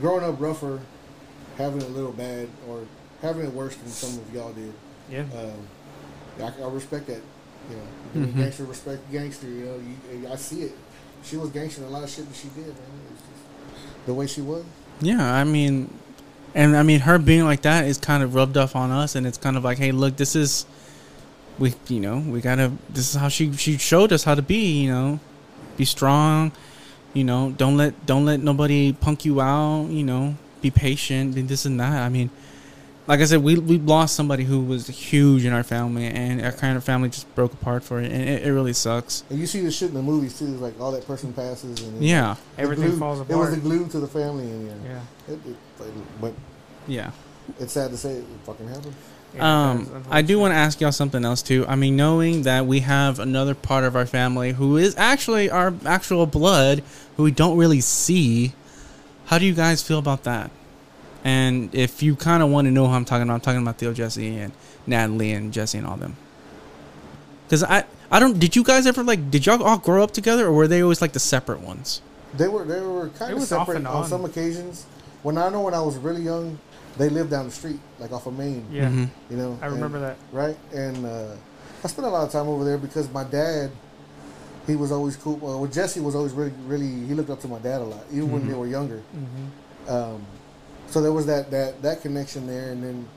growing up rougher, having a little bad, or having it worse than some of y'all did. Yeah. Um, I, I respect that. You know, Mhm. gangster respect gangster. You know, you, I see it. She was gangster in a lot of shit that she did. Man. The way she was. yeah. I mean, and I mean, her being like that is kind of rubbed off on us, and it's kind of like, hey, look, this is we, you know, we gotta. This is how she she showed us how to be. You know, be strong. You know, don't let don't let nobody punk you out. You know, be patient and this and that. I mean. Like I said, we we lost somebody who was huge in our family, and our kind of family just broke apart for it, and it, it really sucks. And you see the shit in the movies too. Like all that person passes, and it's Yeah, like Everything glue- falls It was the glue to the family, and yeah, Yeah. It, it, but yeah. it's sad to say it fucking happened. Yeah, Um, I do want to ask y'all something else too. I mean, knowing that we have another part of our family who is actually our actual blood, who we don't really see, how do you guys feel about that? And if you kind of want to know who I'm talking about, I'm talking about Theo Jesse and Natalie and Jesse and all them. Because I, I don't. Did you guys ever like? Did y'all all grow up together, or were they always like the separate ones? They were they were kind of separate on. on. some occasions. When I know when I was really young, they lived down the street, like off of Main. Yeah. Mhm. You know, I remember and- that. right? And uh, I spent a lot of time over there because my dad, he was always cool. Well, Jesse was always really, really. He looked up to my dad a lot, even when Mhm. they were younger. Mm-hmm. Um, so there was that that that connection there, and then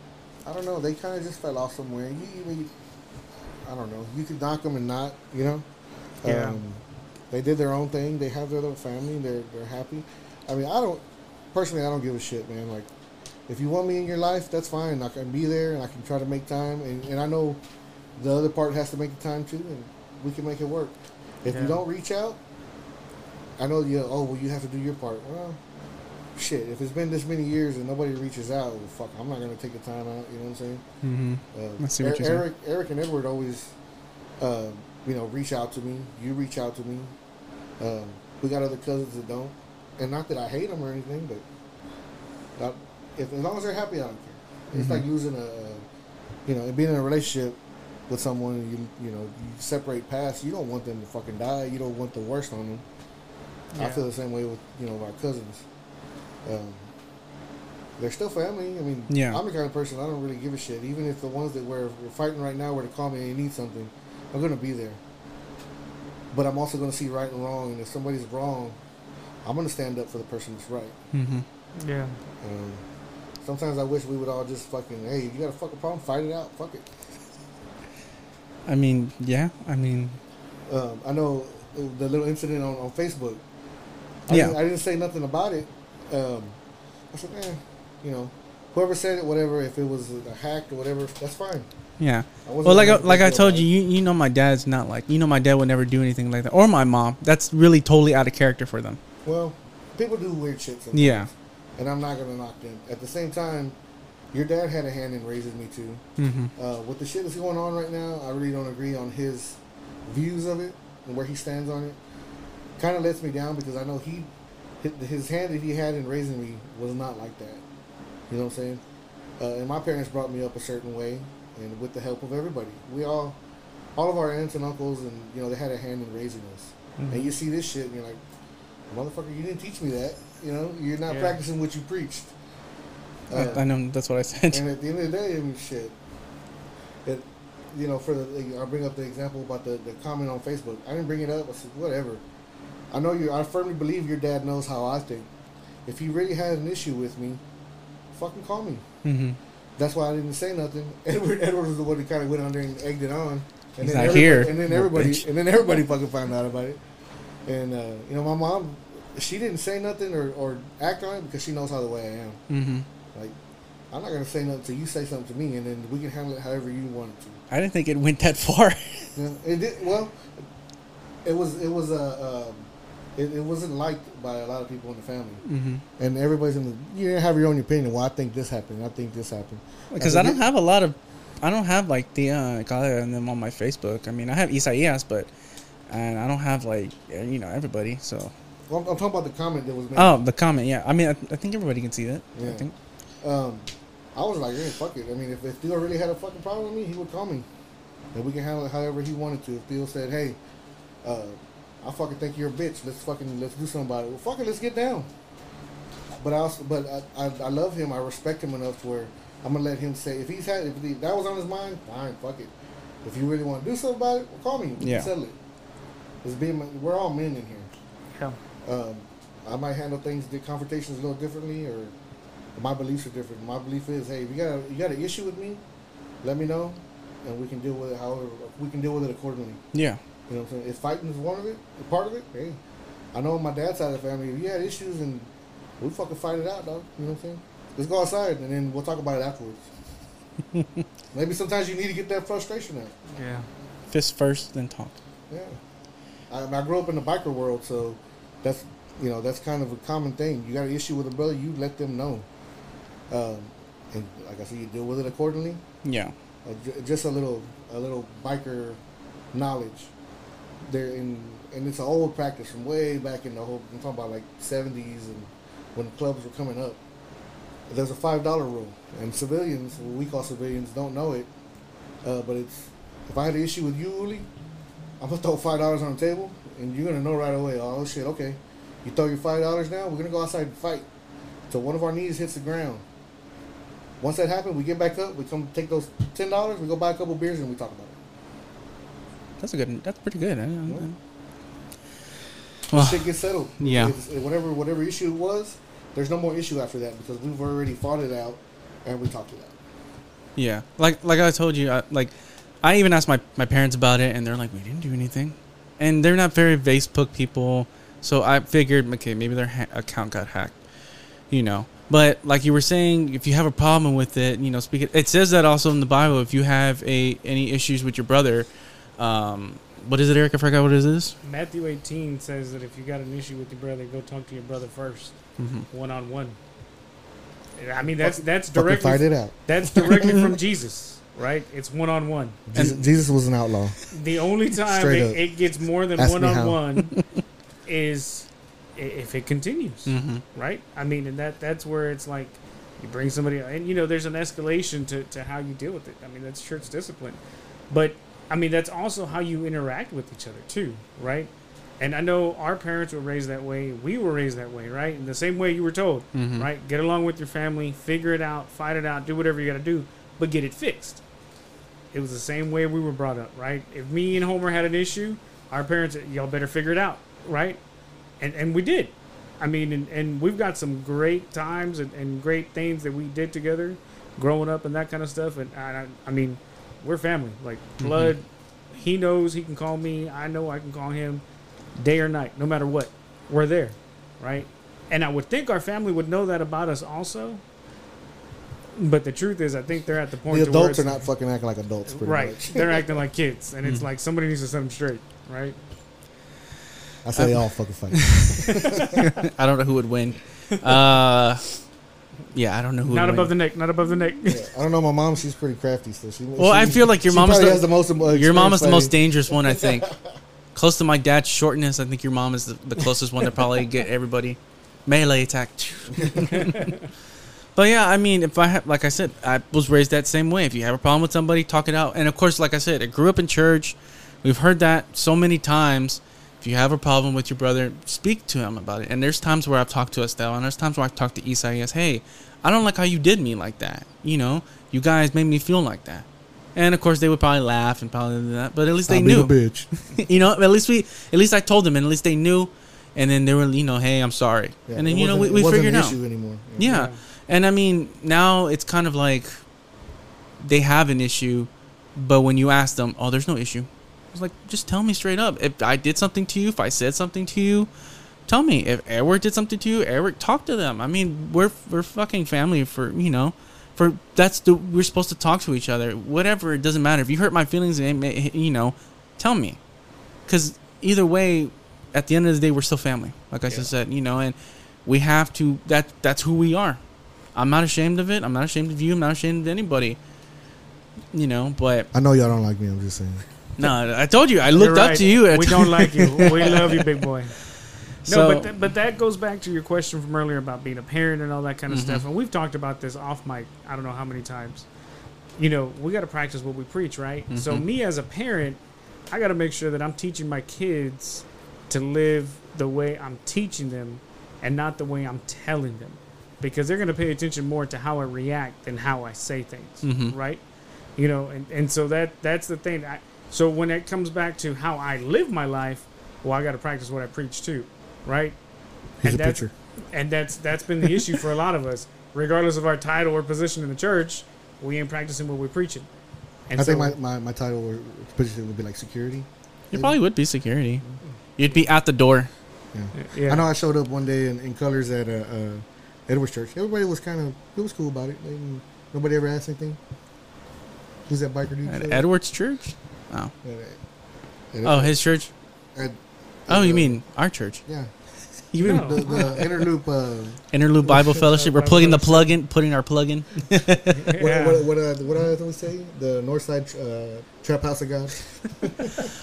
I don't know. They kind of just fell off somewhere. You, you, I don't know. You could knock them and not, you know. Yeah. Um, they did their own thing. They have their little family. They're they're happy. I mean, I don't personally. I don't give a shit, man. Like, if you want me in your life, that's fine. I can be there, and I can try to make time. And, and I know the other part has to make the time too, and we can make it work. If Yeah. you don't reach out, I know you. Oh well, you have to do your part. Well, shit. If it's been this many years and nobody reaches out, well, fuck. I'm not gonna take the time out. You know what I'm saying? Mm-hmm. Uh, I see what Er- you're saying. Eric, Eric, and Edward always, uh, you know, reach out to me. You reach out to me. Um, we got other cousins that don't, and not that I hate them or anything, but not, if as long as they're happy, I don't care. It's Mhm. like losing a, you know, being in a relationship with someone. You you know you separate paths. You don't want them to fucking die. You don't want the worst on them. I feel the same way with you know our cousins. Um, they're still family. I mean, Yeah. I'm the kind of person I don't really give a shit. Even if the ones that we're, we're fighting right now were to call me and need something, I'm gonna be there. But I'm also gonna see right and wrong, and if somebody's wrong, I'm gonna stand up for the person that's right. Mm-hmm. Yeah. Um, sometimes I wish we would all just fucking, hey, you got a fucking problem, fight it out, fuck it. I mean, yeah. I mean, Um, I know the little incident on, on Facebook. I Yeah. Didn't, I didn't say nothing about it. Um, I said, eh, you know, whoever said it, whatever, if it was a hack or whatever, that's fine. yeah. Well, like gonna like I make a big told you, you you know my dad's not like you know my dad would never do anything like that, or my mom. That's really totally out of character for them. Well, people do weird shit sometimes. Yeah. And I'm not gonna knock them. At the same time, your dad had a hand in raising me too. Mm-hmm. Uh, with the shit that's going on right now, I really don't agree on his views of it and where he stands on it. Kind of lets me down because I know he, his, his hand that he had in raising me was not like that. You know what I'm saying? Uh, and my parents brought me up a certain way, and with the help of everybody, we all, all of our aunts and uncles, and you know they had a hand in raising us. And you see this shit, and you're like, motherfucker, you didn't teach me that. You know, you're not Yeah. practicing what you preached. Uh, I, I know that's what I said. and at the end of the day, I mean, shit. It, you know, for the, I'll bring up the example about the, the comment on Facebook. I didn't bring it up. I said, whatever. I know you. I firmly believe your dad knows how I think. If he really had an issue with me, fucking call me. Mm-hmm. That's why I didn't say nothing. Edward, Edward was the one that kind of went on there and egged it on. And He's then not here, And then everybody, bitch. and then everybody fucking found out about it. And uh, you know, my mom, she didn't say nothing or, or act on it because she knows how the way I am. Mm-hmm. Like, I'm not gonna say nothing until you say something to me, and then we can handle it however you want it to. I didn't think it went that far. Yeah, it did. Well, it was. It was a. Um, it, it wasn't liked by a lot of people in the family, mm-hmm. and everybody's in the. You have your own opinion. Well, I think this happened. I think this happened. Because I I don't forget- have a lot of, I don't have like the uh, Galia and them on my Facebook. I mean, I have Isaias, but and I don't have like you know everybody. So Well, I'm, I'm talking about the comment that was made. oh, the comment, yeah. I mean, I, I think everybody can see that. I Yeah. think. Um, I was like, hey, fuck it. I mean, if, if Theo really had a fucking problem with me, he would call me, and we can handle it however he wanted to. If Theo said, hey, uh, I fucking think you're a bitch. Let's fucking let's do something about it. Well, fuck it. Let's get down. But I also, but I, I, I love him. I respect him enough to where I'm gonna let him say if he's had if he, that was on his mind, fine, fuck it. If you really want to do something about it, well, call me. We Yeah. can settle it. It's being we're all men in here. Yeah. Um, I might handle things, the confrontations a little differently, or my beliefs are different. My belief is, hey, if you got a, you got an issue with me, let me know, and we can deal with it. However, we can deal with it accordingly. Yeah. You know what I'm saying? If fighting is one of it, part of it, hey, I know on my dad's side of the family, if you had issues and we fucking fight it out, dog. You know what I'm saying? Let's go outside and then we'll talk about it afterwards. Maybe sometimes you need to get that frustration out. Yeah. Fist first, then talk. Yeah. I, I grew up in the biker world, so that's you know that's kind of a common thing. You got an issue with a brother, you let them know, um, and like I said, you deal with it accordingly. Yeah. Uh, j- just a little a little biker knowledge there in and it's an old practice from way back in the whole I'm talking about like 70s and when clubs were coming up there's a five dollar rule and civilians what we call civilians don't know it uh, but it's if I had an issue with you Uli I'm gonna throw five dollars on the table and you're gonna know right away oh shit okay you throw your five dollars down we're gonna go outside and fight so one of our knees hits the ground once that happens, we get back up. We come take those ten dollars. We go buy a couple beers and we talk about it. That's a good. That's pretty good. I, I, Yeah. Well, Shit gets settled. Yeah. It's- whatever whatever issue it was, there's no more issue after that because we've already fought it out and we talked it out. Yeah, like like I told you, I, like I even asked my my parents about it, and they're like, "We didn't do anything," and they're not very Facebook people, so I figured, okay, maybe their ha- account got hacked, you know. But like you were saying, if you have a problem with it, you know, speak it. It says that also in the Bible. If you have a any issues with your brother, um, what is it, Eric? I forgot what it is. Matthew 18 says that if you got an issue with your brother, go talk to your brother first, Mm-hmm. one on one. I mean, that's that's Fucking directly fight it out. that's directly from Jesus, right? It's one on one. Jesus, Jesus was an outlaw. The only time Straight it, up. it gets more than Ask me one on how. one is i- if it continues, Mm-hmm. right? I mean, and that that's where it's like You bring somebody, and you know, there's an escalation to, to how you deal with it. I mean, that's church discipline. But, I mean, that's also how you interact with each other, too, right? And I know our parents were raised that way. We were raised that way, right? In the same way you were told, Mhm. right? Get along with your family, figure it out, fight it out, do whatever you got to do, but get it fixed. It was the same way we were brought up, right? If me and Homer had an issue, our parents, y'all better figure it out, right? And and we did. I mean, and, and we've got some great times and, and great things that we did together, growing up and that kind of stuff. And I, I mean, we're family, like mm-hmm. blood. He knows he can call me. I know I can call him, day or night, no matter what. We're there, right? And I would think our family would know that about us also. But the truth is, I think they're at the point. The adults are it's- not fucking acting like adults, pretty right. much. They're acting like kids, and it's mm. like somebody needs to set them straight, right? I say they all fucking fight. I don't know who would win. Uh, yeah, I don't know who. Not would above the neck. Not above the neck. Yeah, I don't know. My mom, she's pretty crafty, so she. Well, I feel like your she mom the- has the most. uh, Your mom is the most dangerous one, I think. Close to my dad's shortness, I think your mom is the, the closest one to probably get everybody melee attack. but yeah, I mean, if I have, like I said, I was raised that same way. If you have a problem with somebody, talk it out. And of course, like I said, I grew up in church. We've heard that so many times. You have a problem with your brother, speak to him about it. And there's times where I've talked to Estelle, and there's times where I've talked to Isaias. Hey, I don't like how you did me like that. You know, you guys made me feel like that. And of course, they would probably laugh and probably do that. But at least they I'll knew bitch. you know, at least we, at least I told them, and at least they knew, and then they were, you know, hey, I'm sorry, Yeah, and then you know, we, we figured an out, anymore. yeah. and I mean, now it's kind of like they have an issue, but when you ask them, oh, there's no issue, it's like just tell me straight up. If I did something to you, if I said something to you, tell me. If Eric did something to you, Eric, talk to them. I mean, we're we're fucking family for you know. For that's the we're supposed to talk to each other. Whatever, it doesn't matter. If you hurt my feelings, it you know, tell me because either way at the end of the day we're still family like i just said you know and we have to that that's who we are i'm not ashamed of it i'm not ashamed of you i'm not ashamed of anybody you know but I know y'all don't like me. I'm just saying. No i told you i looked up to you We don't like you. We love you, big boy. No, So- but th- but that goes back to your question from earlier about being a parent and all that kind of Mhm. stuff. And we've talked about this off mic. I don't know how many times. You know, we got to practice what we preach, right? So Mhm. me as a parent, I got to make sure that I'm teaching my kids to live the way I'm teaching them, and not the way I'm telling them, because they're going to pay attention more to how I react than how I say things, Mhm. right? You know, and, and so that that's the thing. I, so when it comes back to how I live my life, well, I got to practice what I preach too, right? He's And a that's- pitcher. And that's that's been the issue for a lot of us, regardless of our title or position in the church. We ain't practicing what we're preaching. And I so, think my, my, my title or position would be like security. you probably would be security you'd be at the door yeah, I know I showed up one day in, in colors at uh, uh, Edwards Church. Everybody was kind of it was cool about it. Nobody ever asked anything. Who's that biker dude? at edwards church oh At- at- oh his church at- oh at, you mean our church yeah? you mean No. The, the interloop. Uh, interlude bible fellowship we're plugging the plug in putting our plug in what yeah. what what, uh, what I always say? The North Side uh, Trap House of God.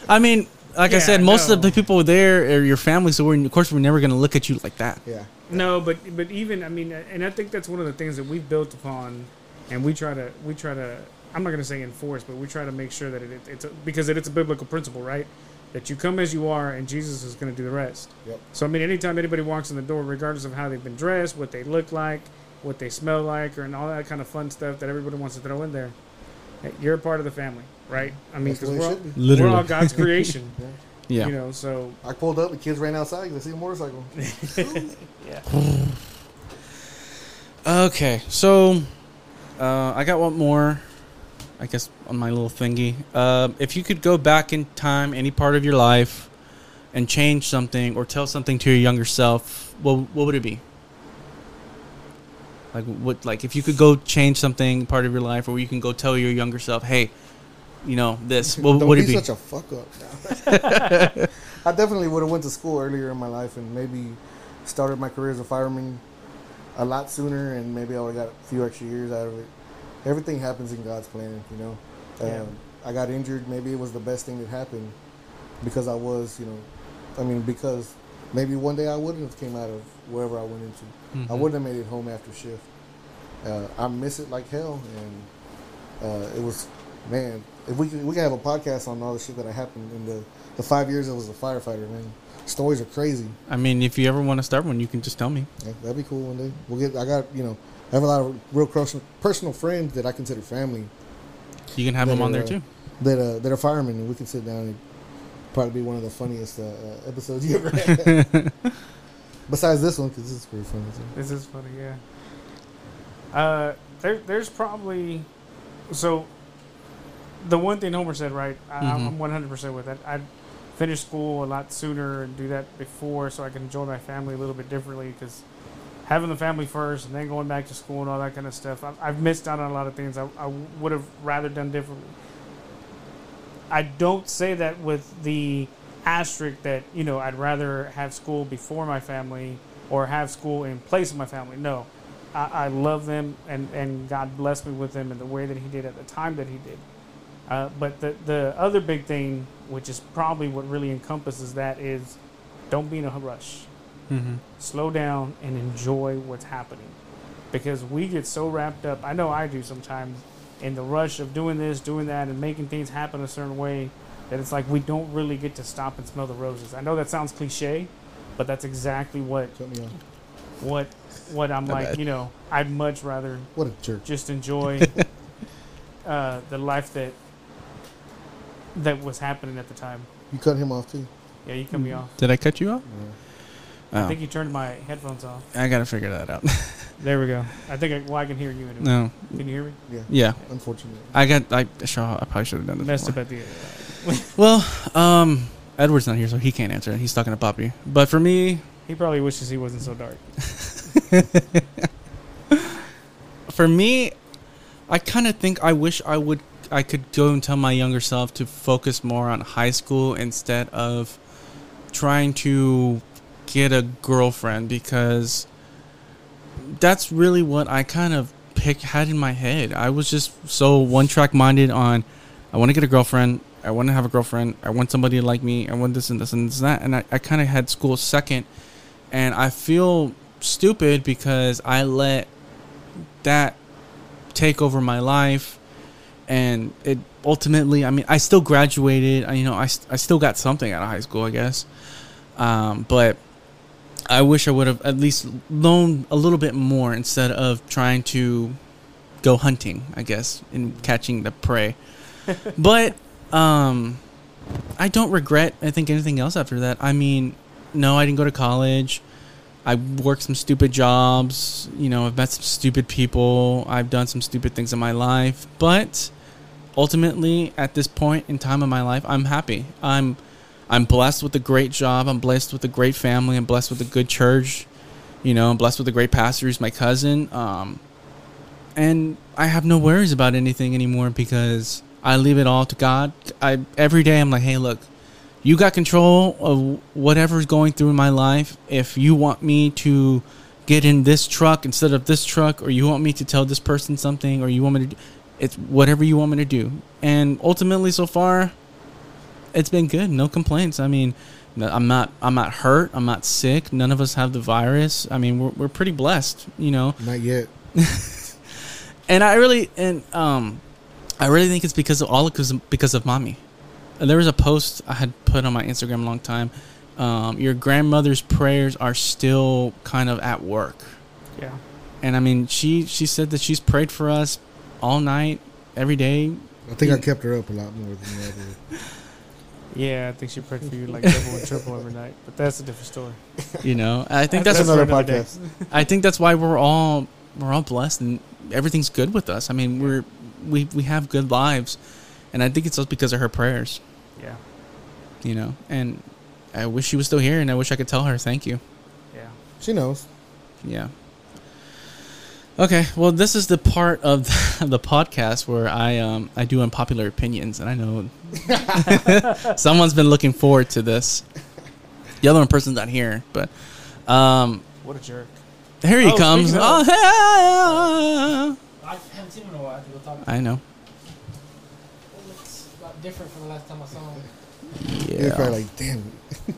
I mean, like I said, most of the people there are your family, so we're of course we're never gonna look at you like that. Yeah. No, but but even I mean, and I think that's one of the things that we've built upon, and we try to we try to. I'm not going to say enforce, but we try to make sure that it, it's a, because it, it's a biblical principle, right? That you come as you are, and Jesus is going to do the rest. Yep. So I mean, anytime anybody walks in the door, regardless of how they've been dressed, what they look like, what they smell like, or and all that kind of fun stuff that everybody wants to throw in there, you're a part of the family, right? I mean, because we're, all- be. we're Literally. all God's creation, Yeah. you know. So I pulled up. The kids ran outside. because They see a motorcycle. Yeah. okay, so uh, I got one more. I guess on my little thingy. Uh, if you could go back in time, any part of your life, and change something or tell something to your younger self, what what would it be? Like what? Like if you could go change something part of your life, or you can go tell your younger self, hey, you know this. What Don't would be it be? such a fuck up. I definitely would have went to school earlier in my life and maybe started my career as a fireman a lot sooner, and maybe I would have got a few extra years out of it. Everything happens in God's plan, you know. Yeah. Um, I got injured. Maybe it was the best thing that happened because I was, you know, I mean, because maybe one day I wouldn't have came out of wherever I went into. I Mhm. wouldn't have made it home after shift. Uh, I miss it like hell, and uh, it was, man. If we could, we could have a podcast on all the shit that happened in the the five years I was a firefighter, man. Stories are crazy. I mean, if you ever want to start one, you can just tell me. Yeah, that'd be cool one day. We'll get. I got you know. I have a lot of real close personal friends that I consider family You can have them on there uh, too. that uh, that are firemen, and we can sit down and probably be one of the funniest uh, uh, episodes you ever had. Besides this one, because this is pretty funny. Too. This is funny, yeah. Uh, there, there's probably so the one thing Homer said, right? I, Mhm. I'm 100 percent with that. I'd finish school a lot sooner and do that before, so I can enjoy my family a little bit differently. Because having the family first and then going back to school and all that kind of stuff, I've, I've missed out on a lot of things I, I would have rather done differently. I don't say that with the asterisk that you know I'd rather have school before my family or have school in place of my family. No, I, I love them and and God blessed me with them in the way that He did at the time that He did. Uh, but the the other big thing, which is probably what really encompasses that, is don't be in a rush. Mm-hmm. Slow down and enjoy what's happening, because we get so wrapped up. I know I do sometimes in the rush of doing this, doing that, and making things happen a certain way that it's like we don't really get to stop and smell the roses. I know that sounds cliche, but that's exactly what Cut me off. what what I'm My like. bad. You know, I'd much rather What a jerk. just enjoy uh, the life that that was happening at the time. You cut him off too. Yeah, you cut me off. Did I cut you off? Yeah. I Oh, think you turned my headphones off. I gotta figure that out. There we go. I think I, well, I can hear you. Anyway. no, Can you hear me? Yeah. yeah, Unfortunately. I got. I sure, I probably should have done this. Messed before. up at the. Well, um, Edward's not here, so he can't answer it. He's in a Poppy. But for me, he probably wishes he wasn't so dark. for me, I kind of think I wish I would I could go and tell my younger self to focus more on high school instead of trying to get a girlfriend because that's really what I kind of pick had in my head. I was just so one track minded on I want to get a girlfriend, I want to have a girlfriend, I want somebody to like me, I want this and this and this and that and I, I kind of had school second and I feel stupid because I let that take over my life and it ultimately i mean i still graduated I, you know I, I still got something out of high school i guess um, but i wish i would have at least known a little bit more instead of trying to go hunting i guess and catching the prey but um, i don't regret i think anything else after that i mean no i didn't go to college I worked some stupid jobs. You know, I've met some stupid people. I've done some stupid things in my life. But ultimately, at this point in time in my life, I'm happy. I'm I'm blessed with a great job. I'm blessed with a great family. I'm blessed with a good church. You know, I'm blessed with a great pastor who's my cousin. Um, and I have no worries about anything anymore because I leave it all to God. I every day I'm like, hey, look, you got control of whatever's going through in my life. If you want me to get in this truck instead of this truck, or you want me to tell this person something, or you want me to, it's whatever you want me to do. And ultimately, so far, it's been good. No complaints. I mean, I'm not, I'm not hurt. I'm not sick. None of us have the virus. I mean, we're, we're pretty blessed, you know Not yet. and I really and um, I really think it's because of all because because of mommy. And there was a post I had put on my Instagram a long time. Um, your grandmother's prayers are still kind of at work, Yeah. and I mean she she said that she's prayed for us all night, every day. I think I kept her up a lot more than the other. Yeah, I think she prayed for you like double and triple every night, but that's a different story. You know, I think That's that's, for another another day. podcast. I think that's why we're all we're all blessed and everything's good with us. I mean, we're we we have good lives, and I think it's just because of her prayers. Yeah, You know, and I wish she was still here, and I wish I could tell her thank you. yeah. She knows. Yeah. Okay, well, this is the part of the podcast where I um I do unpopular opinions, and I know someone's been looking forward to this. The other one person's not here, but um What a jerk. here he Oh, comes. speaking Oh, of- hey! I haven't seen him in a while. We'll talk. I know. It looks a lot different from the last time I saw him. Yeah. Yeah. probably like, damn. I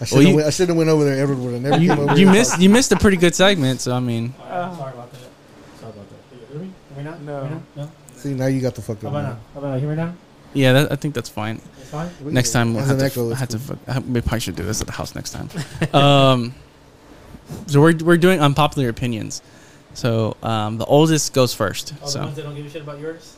Well, should you- have went, I should have went over there. Everyone would have never came over You, you here. missed you missed a pretty good segment, so I mean, All right, sorry about that. Sorry about that. Are you hear me? Hear me now? No. No. See, now you got the fucked How up. about now? mic. How about now? Hear me now? Yeah, that, I think that's fine. It's fine. Next time we'll have to. echo, I it's had to. cool. Maybe I should do this at the house next time. um, so we're we're doing unpopular opinions. So um, the oldest goes first. All the So ones that don't give a shit about yours.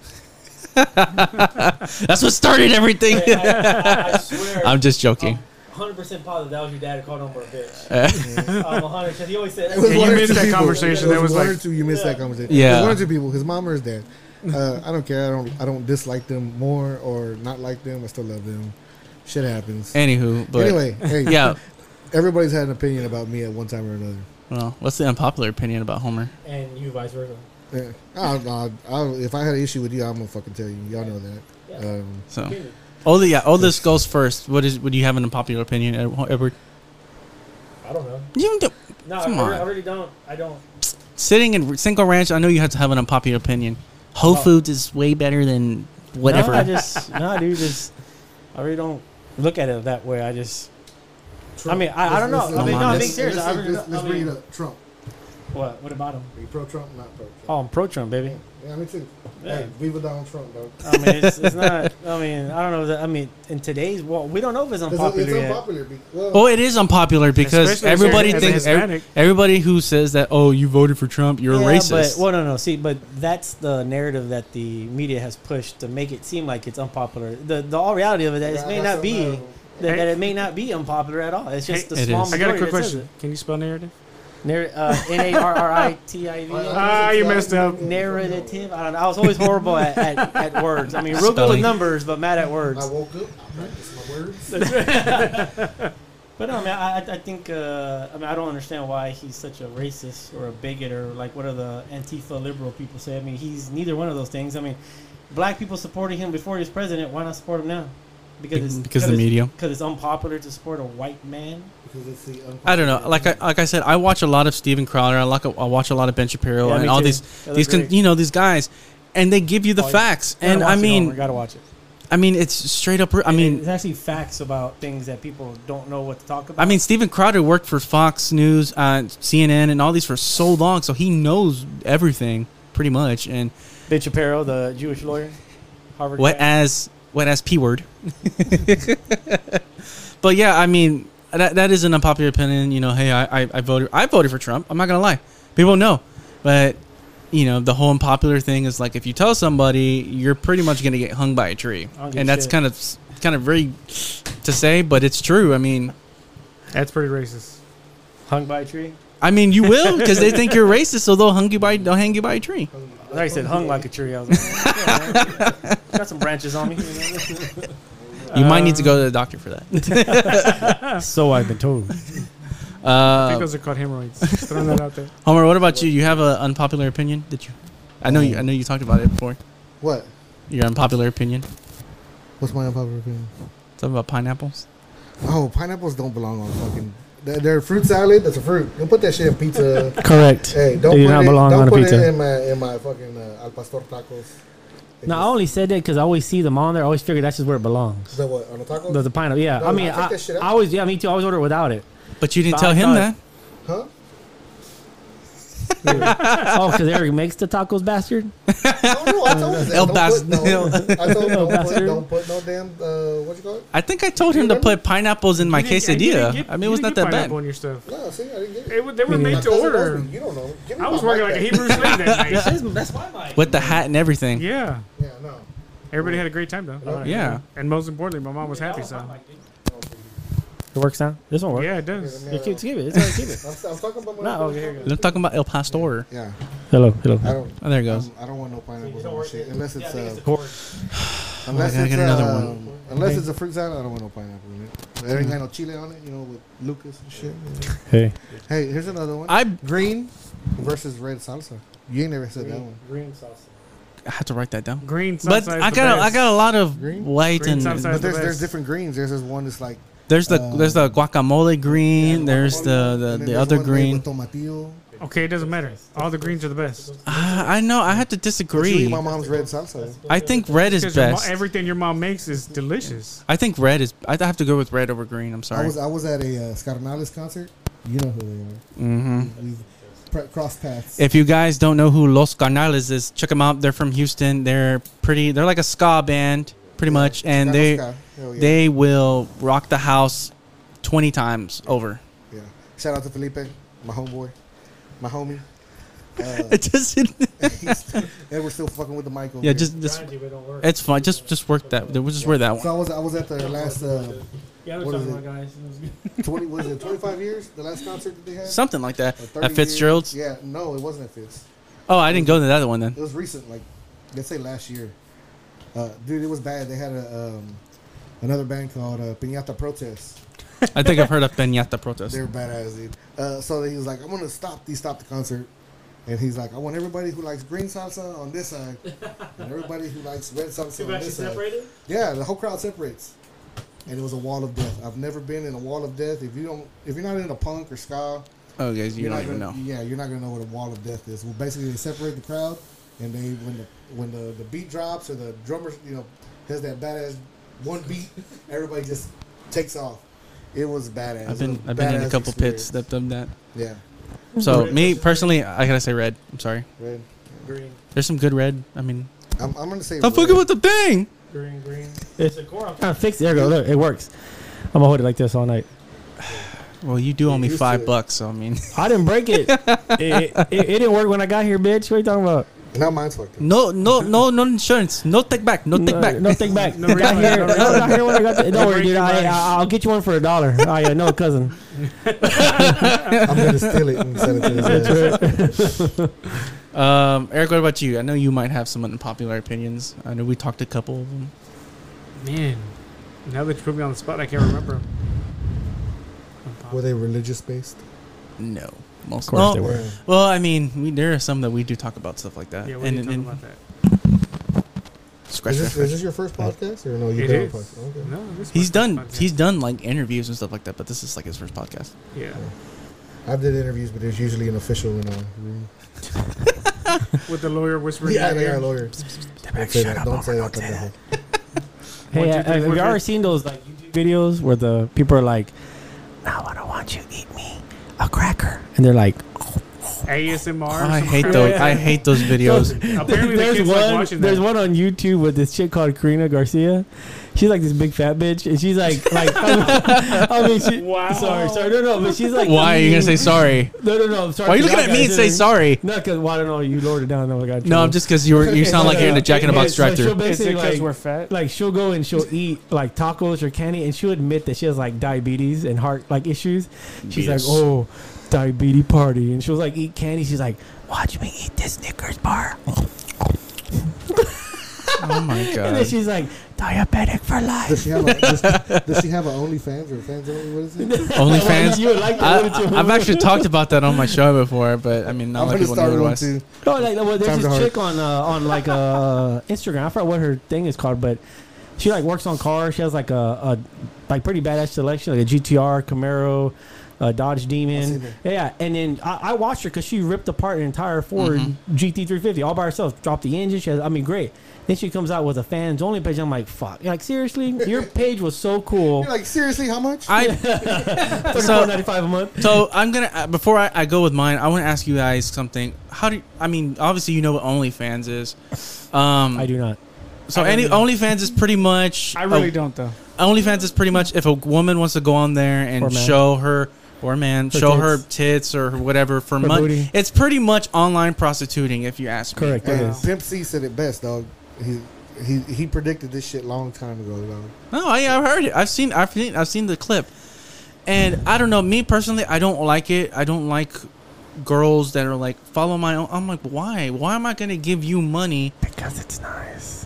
that's what started everything. Hey, I, I, I swear. I'm just joking. I'm 100% positive that was your dad who called him a bitch. Uh, I'm 100 because he always said It was Yeah, you one or missed that people. conversation. It That was one like- or two. You missed that conversation. Yeah. It was one or two people. His mom or his dad. Uh, I don't care. I don't. I don't dislike them more or not like them. I still love them. Shit happens. anywho, but anyway, hey, yeah. everybody's had an opinion about me at one time or another. Well, what's the unpopular opinion about Homer? and you vice versa. Yeah. I'll, I'll, I'll, if I had an issue with you, I'm gonna fucking tell you. Y'all know that. Yeah. Um, So Opinion. oldest, yeah, oldest goes first. What is? Would you have an unpopular opinion, Ed- Edward? I don't know. You do, No, Come I, really- on. I really don't. I don't. sitting in Cinco Ranch. I know you have to have an unpopular opinion. Whole Oh. Foods is way better than whatever. No, I just no, dude. Just I really don't look at it that way. I just I mean, I- I don't know. I mean, no, I'm being serious. I really Let's, don't- let's I bring it up. Trump. What? What about him? Are you pro Trump? Not pro Trump. Oh, I'm pro Trump, baby. Yeah, me too. Yeah. Hey, Viva Donald Trump, dog. I mean, it's, it's not. I mean, I don't know. That, I mean, in today's well, we don't know if it's It's, unpopular it's yet. unpopular. be- Well, Oh, it is unpopular because Especially as a- everybody thinks ev- everybody who says that oh you voted for Trump you're a racist. But well, no, no. See, but that's the narrative that the media has pushed to make it seem like it's unpopular. The the all reality of it is I it may not be that, that it may not be unpopular at all. It's just Hey, the small is. I got a majority quick question. Can you spell narrative? It. Narr- uh, N a r r i t i v. Ah, you messed up. Narrative. I don't know. I was always horrible at, at, at words. I mean, real good with Spelling. numbers, but mad at words. I woke up. I practiced my words. But no, I mean, I, I- I think, uh, I mean, I don't understand why he's such a racist or a bigot or like what are the Antifa liberal people say. I mean, he's neither one of those things. I mean, black people supported him before he was president. Why not support him now? Because it's, because the it's- media. Because it's unpopular to support a white man. Because it's the I don't know. Like I like I said, I watch a lot of Steven Crowder. I like I watch a lot of Ben Shapiro Yeah, and all too. these They these con- you know these guys, and they give you the Oh, facts. Gotta And I mean, Homer. gotta watch it. I mean, it's straight up. I mean, it's actually facts about things that people don't know what to talk about. I mean, Steven Crowder worked for Fox News, uh, CNN, and all these for so long, so he knows everything pretty much. And Ben Shapiro, the Jewish lawyer, Harvard. what grad. as what as p word. but yeah, I mean that that is an unpopular opinion. You know, hey, I, I I voted I voted for Trump. I'm not gonna lie, people know, but you know the whole unpopular thing is like if you tell somebody, you're pretty much gonna get hung by a tree, and that's shit. kind of kind of very to say, but it's true. I mean. That's pretty racist. hung by a tree. I mean, you will because they think you're racist, so they'll hang you by they'll hang you by a tree. Like I said hung like a tree. I was like, yeah, got some branches on me. you know? Might need to go to the doctor for that. so I've been told. I Uh, think those are called hemorrhoids. Just throwing that out there. Homer, what about you? You have an unpopular opinion that you? I know you. I know you talked about it before. What? Your unpopular opinion. What's my unpopular opinion? Something about pineapples. Oh, pineapples don't belong on fucking. They're, they're fruit salad. That's a fruit. Don't put that shit in pizza. Correct. hey, don't They do put not it. belong don't on a put pizza. it in my in my fucking uh, al pastor tacos. They No, I only said that because I always see them on there. I always figure that's just where it belongs. Is that what on the tacos? The, the pineapple. Yeah, No, I mean, I take I, that shit out. I always, yeah, me too. I always order it without it. But you didn't But tell I him thought- that. huh? Oh, because Eric makes the tacos, bastard. No, I told him. El Don't bas- put no, I told him El don't put, bastard. don't put no damn uh, what you call it? I think I told him to put pineapples in my You didn't- you didn't quesadilla. get- I mean, it you was didn't not get that bad. On your stuff. No, see, I didn't get it. It, wa- they were made My to cousin order. knows me. You don't know. Give me I my was working mic like a back. Hebrew slave that night. that's my mic. With the hat and everything. Yeah. Yeah, no. Everybody had a great time though. Hello? Yeah. And most importantly, my mom was happy. So It works now. This one works. yeah, it does. You keep, keep it. It's all right, keep it. I'm, I'm talking about my. No, okay, here I'm talking about El Pastor. Yeah, Hello, hello. I don't. Oh, there it goes. I'm- I don't want no pineapples on my shit unless it's think uh, it's the cord. unless I gotta it's get another one. Unless it's a fruit salad, I don't want no pineapple in it. There ain't got no chile on it, you know, with Lucas and shit. Hey. Hey, here's another one. I Green versus red salsa. You ain't never said that one. Green salsa. I had to write that down. Green But I got a, I got a lot of Green? white Green and salsa. But the there's there's different greens. There's this one that's like there's the uh, there's the guacamole green. There's the and the, the other green. tomatillo. Okay, it doesn't matter. All the greens are the best. I, I know. I have to disagree. my mom's red salsa. I think red is Because your mo- best. everything your mom makes is delicious. I think red is. I have to go with red over green. I'm I sorry. was I was at a uh, Skarnales concert. You know who they are. Mm-hmm. We pre- cross paths. If you guys don't know who Los Skarnales is, check them out. They're from Houston. They're pretty. They're like a ska band, pretty much, and Chicago they Sky. Hell yeah. they will rock the house twenty times over. yeah. Shout out to Felipe, my homeboy, my homie. Uh, It just he's, and we're still fucking with the mic over yeah, here. just just Grind you, but it don't work. it's fine. Just just work that. We'll just wear that one. So I was I was at the last uh, yeah, we're talking is about guys. It was good. twenty was it twenty five years the last concert that they had Something like that. Or 30 At Fitzgerald's. years? Yeah, no, it wasn't at Fitz. Oh, I didn't go to the other one then. It was recent, like let's say last year. Uh, dude, it was bad. They had a um, another band called uh, Piñata Protest. I think I've heard of Piñata protest. They're badass, dude. Uh, so he was like, "I'm gonna stop." He stopped the concert, and he's like, "I want everybody who likes green salsa on this side, and everybody who likes red salsa on this side." separated? Yeah, the whole crowd separates, and it was a wall of death. I've never been in a wall of death. If you don't, if you're not into punk or ska, Oh, guys, you don't even know. Yeah, you're not gonna know what a wall of death is. Well, basically, they separate the crowd, and they when the when the, the beat drops or the drummer, you know, has that badass one beat, everybody just takes off. It was badass. I've been I've been in a badass couple pits that done that. Yeah, So me personally, I gotta say red. I'm sorry. red. Green, There's some good red. I mean, I'm, I'm gonna say. I'm red. fucking with the thing. green, green. It's- It's a core. I'm Trying to fix it. There you go. Look, it works. I'm gonna hold it like this all night. Well, you do owe me five bucks, so I mean, I didn't break it. it, it. it didn't work when I got here, bitch. What are you talking about? Now mine's fucked. up. no, no, no, no insurance, no take back, no take back. No take back. No got here. no got here when I got. The, No don't worry, dude. I, I, I'll get you one for a dollar. Oh yeah, no cousin. I'm gonna steal it and send it to his ass. Um, Eric, what about you? I know you might have some unpopular opinions. I know we talked a couple of them. Man, now that you put me on the spot, I can't remember. Were they religious based? No, most Of course well, they were. Well, I mean, we, there are some that we do talk about stuff like that. Yeah, we and, did and, talk and about that. scratch Is this, is this your first podcast or no? You It done a podcast? Okay. No, He's done. podcast. He's done like interviews and stuff like that, but this is like his first podcast. yeah, I've did interviews, but there's usually an official in a room. with the lawyer whispering. Yeah, in they are ear. lawyers. Don't say that. Don't say that. pendejo. Hey, One, two, uh, three, have four, you ever seen those like YouTube videos where the people are like, "Now I don't want you to eat me a cracker," and they're like, ASMR. I hate crap. those. I hate those videos. Apparently, the there's kids one. like watching there's that. one on YouTube with this chick called Karina Garcia. She's like this big fat bitch, and she's like, like, I mean, she, Wow. sorry, sorry, no, no, but she's like, Why are you gonna say sorry? No, no, no. I'm sorry. Why are you looking y'all at me and say doing- sorry? No, because well, I don't know. You lowered it down. No, I got No, I'm just because you were. You sound like you're in a Jack in a Box Yeah, so she'll drive-through. Is it basically because we're fat? like she'll go and she'll eat like tacos or candy, and she'll admit that she has like diabetes and heart like issues. She's Yes. like, oh, diabetes party, and she was like eat candy. She's like, watch me eat this Snickers bar, Oh my god! and then she's like, diabetic for Does life. she have a does, does she have a OnlyFans or fans only? What is it? OnlyFans. you would like that, wouldn't you? I, I've actually talked about that on my show before, but I mean, not I'm like gonna people know start what it one was. too. Oh, like well, there's Time this heart. chick on uh, on like uh, Instagram. I forgot what her thing is called, but she like works on cars. She has like a, a like pretty badass selection, like a GTR, Camaro, uh, Dodge Demon. seen. Yeah, and then I, I watched her because she ripped apart an entire Ford Mhm. GT350 all by herself. Dropped the engine. She has, I mean, great. Then she comes out with a fans only page. I'm like, fuck. Like seriously, your page was so cool. You're like seriously, how much? I Thirty-four so ninety-five a month. so I'm gonna uh, before I, I go with mine, I want to ask you guys something. How do you, I mean? Obviously, you know what OnlyFans is. Um, I do not. So I any don't OnlyFans is pretty much. I really oh, don't though. OnlyFans is pretty much if a woman wants to go on there and show her or man Her show tits. her tits or whatever for money. It's pretty much online prostituting, if you ask me. Correct. It Hey. Pimp C said it best, dog. He he he predicted this shit long time ago, dog. No, I, I've heard it. I've seen. I've seen. I've seen the clip, and I don't know. Me personally, I don't like it. I don't like girls that are like follow my own. I'm like, why? Why am I gonna give you money? Because it's nice.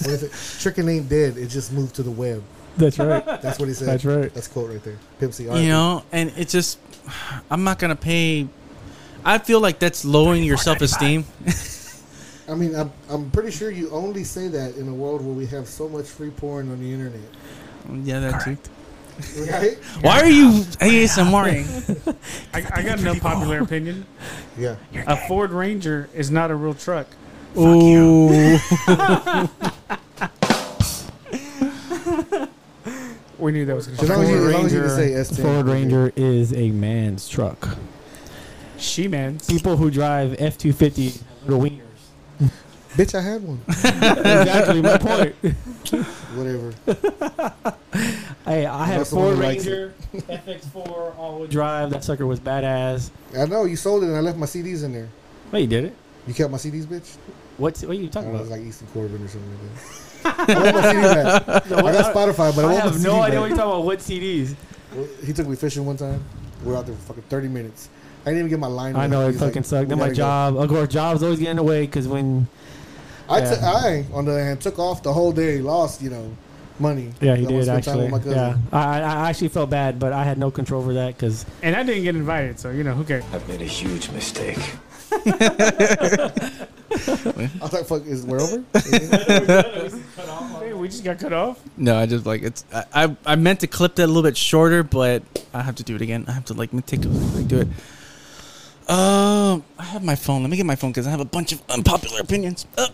What is it? Tricking ain't dead. It just moved to the web. That's right. That's what he said. That's right. That's a quote right there. Pimp C. You know, and it's just, I'm not gonna pay. I feel like that's lowering your self esteem. I mean, I'm, I'm pretty sure you only say that in a world where we have so much free porn on the internet. yeah, that too. Right? Why are you ASMR? I, I got an unpopular opinion. Yeah. A Ford Ranger is not a real truck. Ooh. We knew that was going As to long as you, as long as you Ranger. can say S10. Ford Ranger is a man's truck. She man. People who drive F two fifty little wieners. Bitch, I had one. exactly my point. Whatever. Hey, I had a Unless someone Ford likes Ranger FX4 all-wheel drive. That sucker was badass. I know you sold it and I left my CDs in there. Wait, you did it? You kept my CDs, bitch. What's what are you I talking don't know, it about? was like Easton Corbin or something like that. I want my CD back. I got Spotify, but I, I want my have CD no back. idea what you're talking about. What CDs? He took me fishing one time. We were out there for fucking 30 minutes. I didn't even get my line. I know it He's like, fucking sucked. "We Then my gotta go." job, of course, jobs always get in the way because when I, Yeah. t- I, on the other hand, took off the whole day, lost, you know, money. yeah, he did actually. with my cousin. Yeah, I, I actually felt bad, but I had no control over that because And I didn't get invited, so you know who cares. I've made a huge mistake. I was like, fuck, is we're over? Hey, we just got cut off. No, I just like it's. I, I I meant to clip that a little bit shorter, but I have to do it again. I have to like meticulously do it. Um, I have my phone. Let me get my phone because I have a bunch of unpopular opinions. Uh,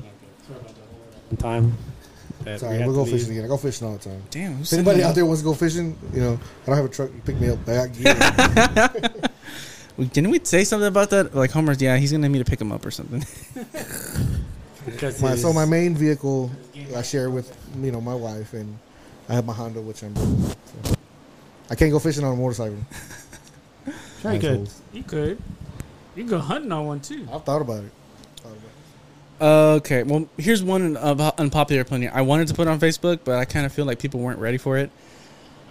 time. that we Sorry, had we'll to go leave. fishing again. I go fishing all the time. damn, who's If anybody out there wants to go fishing, you know, I don't have a truck. You pick me up. I got gear. Wait, Didn't we say something about that? Like Homer's, yeah, he's gonna need me to pick him up or something. My, so my main vehicle I share with you know my wife, and I have my Honda, which I'm. So. I can't go fishing on a motorcycle. Very good. Assholes. You could. You can go hunting on one too. I've thought about it. Thought about it. Okay, well, here's one of unpopular opinion. I wanted to put on Facebook, but I kind of feel like people weren't ready for it.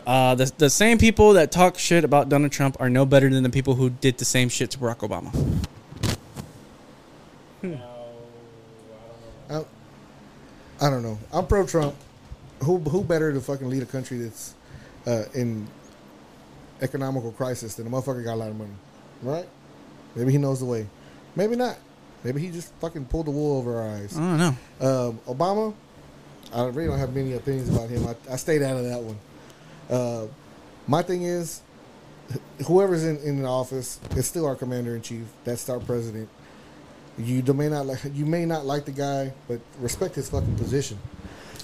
Uh, the the same people that talk shit about Donald Trump are no better than the people who did the same shit to Barack Obama. I, I don't know. I'm pro Trump. Who who better to fucking lead a country that's uh, in economical crisis than a motherfucker got a lot of money, right? Maybe he knows the way. Maybe not. Maybe he just fucking pulled the wool over our eyes. I don't know. Um, Obama, I really don't have many opinions about him. I, I stayed out of that one. Uh, my thing is, whoever's in, in the office is still our commander in chief. That's our president. You may not like you may not like the guy, but respect his fucking position.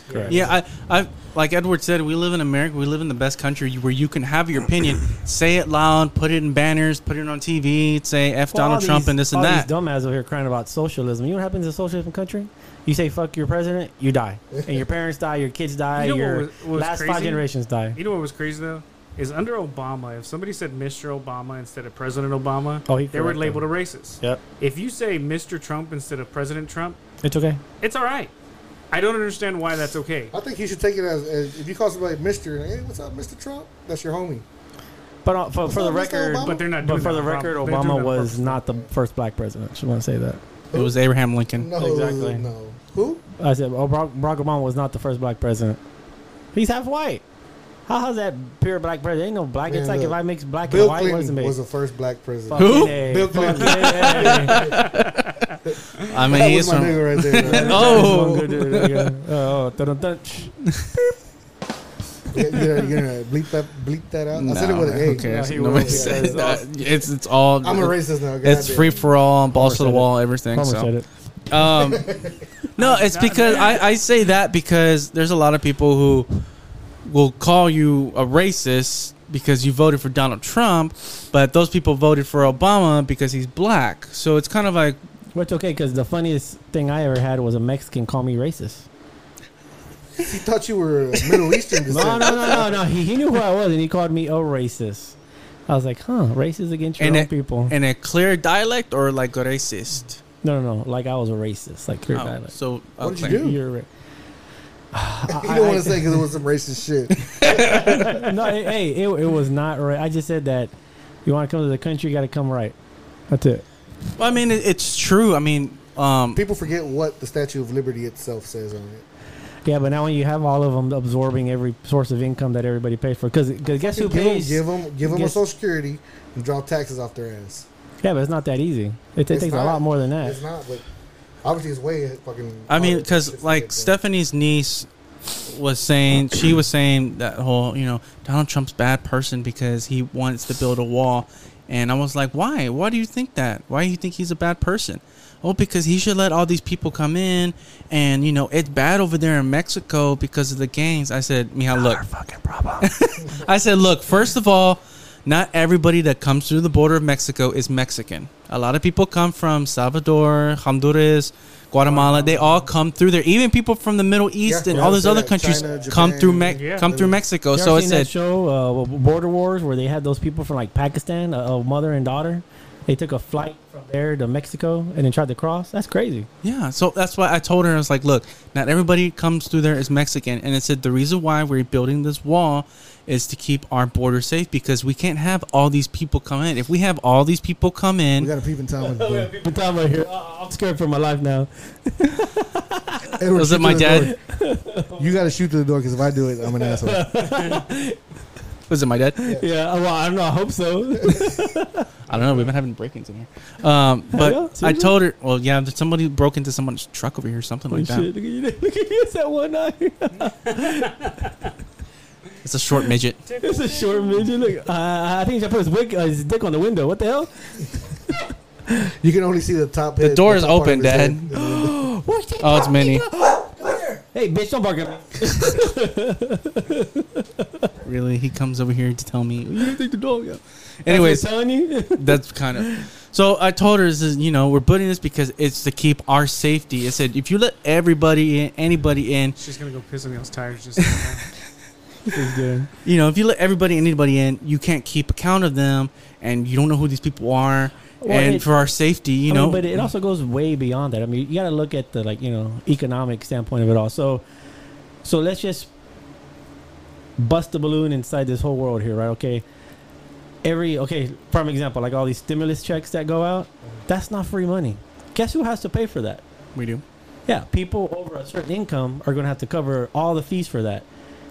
Correct. Yeah, I, I, like Edward said, we live in America. We live in the best country where you can have your opinion, say it loud, put it in banners, put it on TV, say f Well, Donald Trump these- and this and all that. These dumbasses over here crying about socialism. You know what happens in a socialism country? You say fuck your president, you die, and your parents die, your kids die, You know what your was- what was last five crazy? generations die. You know what was crazy though? Is under Obama, if somebody said Mr. Obama instead of President Obama, Oh, he they were corrected labeled a racist. Yep, If you say Mr. Trump instead of President Trump, it's okay. it's all right. I don't understand why that's okay. I think you should take it as, as if you call somebody Mister, hey, what's up, Mister Trump? That's your homie. But uh, for, for the Mr. record, Obama? But they're not but for that the on record, purpose. They're doing Obama that on was purpose. not the first black president. Just want to say that. It was Abraham Lincoln. No, Exactly. No, who? I said oh, Barack Barack Obama was not the first black president. He's half white. How how's that pure black president? Ain't no black. Man, it's like look, if I mix black Bill and white, what does it Clinton was the first black president. Who? A. Bill Clinton. Fucking A. I mean, that he was is my from. right there. man. Oh. One good dude, there you go. Oh, dun, dun, dun. Yeah, you're, gonna, you're gonna bleep that bleep that out. I said it with an A. who cares? Yeah, he Nobody will. said that. It's it's all. I'm a racist now. It's goddamn. free for all, balls to the said it. wall, everything. Homer so. said it. Um, no, it's because. I, I say that because there's a lot of people who will call you a racist because you voted for Donald Trump, but those people voted for Obama because he's black. So it's kind of like, Which okay, because the funniest thing I ever had was a Mexican call me racist. He thought you were Middle Eastern No, descent. no, no, no, no. He, he knew who I was, and he called me a racist. I was like, huh, racist against your And own it- people. in a clear dialect or like racist. No, no, no. Like I was a racist, like clear Oh, dialect. so What did you do? You're right. You don't want to say because it was some racist shit. no, hey, hey, it, it was not right. I just said that you want to come to the country, you got to come right. That's it. Well, I mean, it, it's true. I mean, um, People forget what the Statue of Liberty itself says on it. Yeah, but now when you have all of them absorbing every source of income that everybody pays for, because guess who give them, pays? give them, give them a Social Security and draw taxes off their ass. Yeah, but it's not that easy. It, it It's takes a lot more than that. It's not, but obviously it's way fucking. I mean, because like. Stephanie's niece was saying, she was saying that whole, you know, Donald Trump's bad person because he wants to build a wall, and I was like, why? Why do you think that? Why do you think he's a bad person? Oh, because he should let all these people come in, and you know it's bad over there in Mexico because of the gangs. I said, Mija, look, fucking problem. I said, look, first of all, not everybody that comes through the border of Mexico is Mexican. A lot of people come from Salvador, Honduras, Guatemala. They all come through there. Even people from the Middle East Yeah, and yeah, all those other that. countries China, come through Me- Yeah. come through Mexico. You So ever it seen said that show, uh, Border Wars, where they had those people from like Pakistan, a, a mother and daughter. They took a flight from there to Mexico and then tried to cross. That's crazy. Yeah, so that's why I told her I was like, look, not everybody comes through there is Mexican, and it said the reason why we're building this wall is to keep our border safe because we can't have all these people come in. If we have all these people come in, We got a peeping tom. at the door. People talking about here. Oh, I'm scared for my life now. Edward, was it my dad? door. You got to shoot through the door because if I do it, I'm an asshole. Was it my dad? Yeah, well, I don't know. I hope so. I don't know. We've been having break-ins in here. Um, but yeah? I Seriously? told her, well, yeah, somebody broke into someone's truck over here, something Oh, like shit. that. Look at you. Look at you. It's that one eye. It's a short midget. It's a short midget. Look, uh, I think he should put his, wick, uh, his dick on the window. What the hell? You can only see the top. The head- door is open, Dad. Oh, it's Minnie. Hey, bitch, don't bark at me. Really? He comes over here to tell me. You didn't take the dog out. Anyways, Anyways, telling you. that's kind of. So I told her, this is, you know, we're putting this because it's to keep our safety. I said, if you let everybody in, anybody in, She's gonna go piss on those tires. Just like that. you know, if you let everybody and anybody in, you can't keep account of them, and you don't know who these people are. Well, and it- for our safety, you I know, mean, but it also goes way beyond that. I mean, you got to look at the like you know economic standpoint of it all. So, so let's just bust the balloon inside this whole world here, right? Okay. Every okay, prime example, like all these stimulus checks that go out, that's not free money. Guess who has to pay for that? we do. Yeah, people over a certain income are going to have to cover all the fees for that.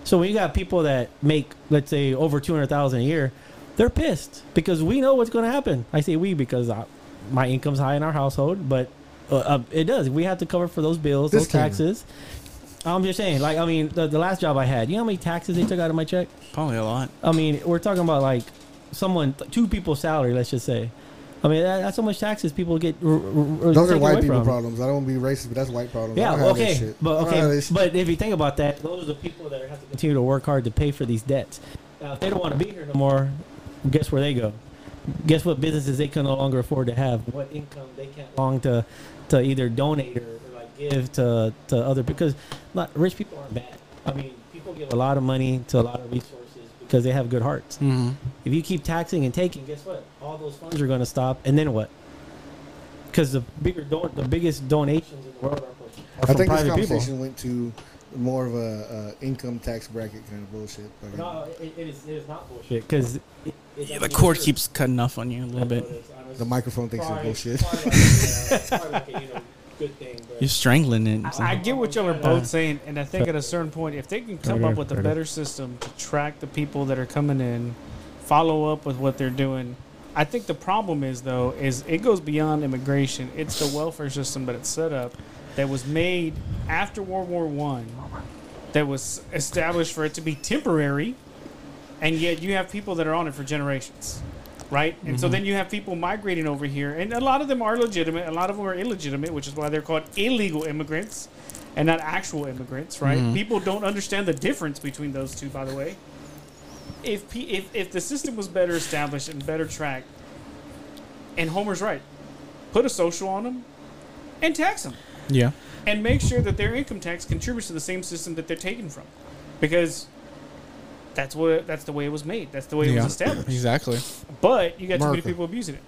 So when you got people that make, let's say, over two hundred thousand a year, they're pissed because we know what's going to happen. I say we because I, my income's high in our household, but uh, uh, it does. We have to cover for those bills, those Disclaimer. taxes. I'm just saying, like, I mean, the, the last job I had, you know how many taxes they took out of my check? Probably a lot. I mean, we're talking about like someone, two people's salary, let's just say. I mean, that, that's how much taxes people get. R- r- r- Those taken are white away people from. problems. I don't want to be racist, but that's white problems. Yeah, don't have that okay, but okay, have that shit. but if you think about that, those are the people that have to continue to work hard to pay for these debts. Now, if they don't want to be here no more, guess where they go? Guess what businesses they can no longer afford to have? What income they can't long to to either donate or, or like give to to other because not rich people aren't bad. I mean, people give a lot of money to a lot of resources because they have good hearts. Mm-hmm. If you keep taxing and taking, guess what? All those funds are going to stop, and then what? Because the bigger, don- the biggest donations in the world are, from- are I from think this private people. conversation went to more of a uh, income tax bracket kind of bullshit. Like, No, it, it is. It is not bullshit because Yeah, the cord keeps cutting off on you a little bit. the microphone thinks it's bullshit. You're strangling it. I, I get what y'all are both saying, and I think at a certain point, if they can come Okay, up with a okay. better system to track the people that are coming in, follow up with what they're doing. I think the problem is though is it goes beyond immigration. It's the welfare system that it's set up that was made after World War One, that was established for it to be temporary, and yet you have people that are on it for generations, right? And so then you have people migrating over here, and a lot of them are legitimate, a lot of them are illegitimate, which is why they're called illegal immigrants and not actual immigrants, right? Mhm. People don't understand the difference between those two, by the way. If, P- if if the system was better established and better tracked, and Homer's right, put a social on them and tax them Yeah. and make sure that their income tax contributes to the same system that they're taken from, because that's what that's the way it was made. That's the way it Yeah. was established. Exactly. But you got too many people abusing it.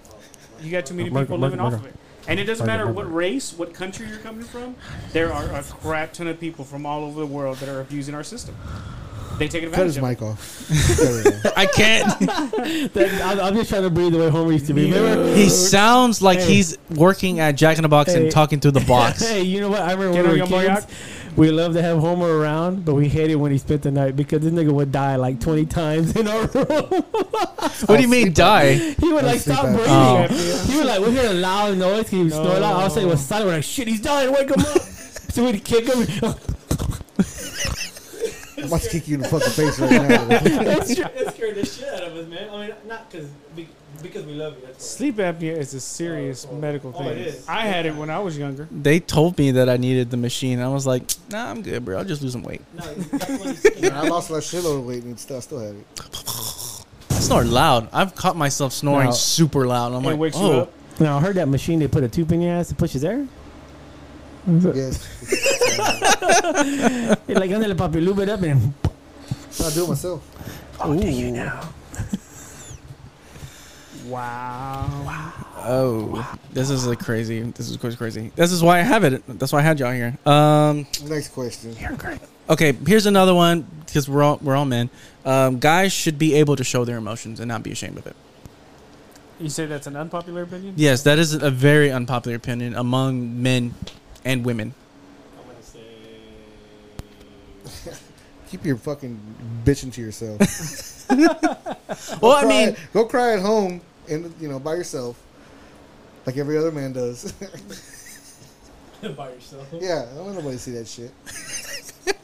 You got too many America, people living America, off of it. And it doesn't America, matter what race, what country you're coming from. There are a crap ton of people from all over the world that are abusing our system. They take Cut advantage his of it. mic off. There we go. I can't. I'm, I'm just trying to breathe the way Homer used to be. Remember? he sounds like Hey. he's working at Jack in the Box Hey. and talking through the box. Hey, you know what? I remember Get when we were your kids. We loved to have Homer around, but we hate hated when he spent the night because this nigga would die like 20 times in our room. What do you mean die? he would like stop breathing. Oh. He would like, we hear a loud noise. He would snore loud. All of a sudden, it was silent. We're like, shit, he's dying. Wake him up. so we'd kick him. I'm about to kick you in the fucking face right now. it scared the shit out of us, man. I mean, not because because we love you. That's Sleep apnea is a serious Oh, oh. medical Oh, thing. it is. I had it when I was younger. They told me that I needed the machine. I was like, Nah, I'm good, bro. I'll just lose some weight. No, that's when I lost that shitload of weight and still, I still have it. I snore loud. I've caught myself snoring No. super loud. I'm it like, wakes you oh, up. Now I heard that machine they put a tube in your ass to push his air. Yes. It's like under the puppy, lube it up and. I do it myself. Oh, do you now? Wow. Wow. Oh, this is like crazy. This is crazy, crazy. This is why I have it. That's why I had y'all here. Um, Next question. okay, here's another one because we're all we're all men. Um, guys should be able to show their emotions and not be ashamed of it. You say that's an unpopular opinion? Yes, that is a very unpopular opinion among men and women. I'm gonna say. Keep your fucking bitching to yourself. Well, I Cry- mean, go cry at home and you know by yourself, like every other man does. by yourself. yeah, I don't want nobody to see that shit.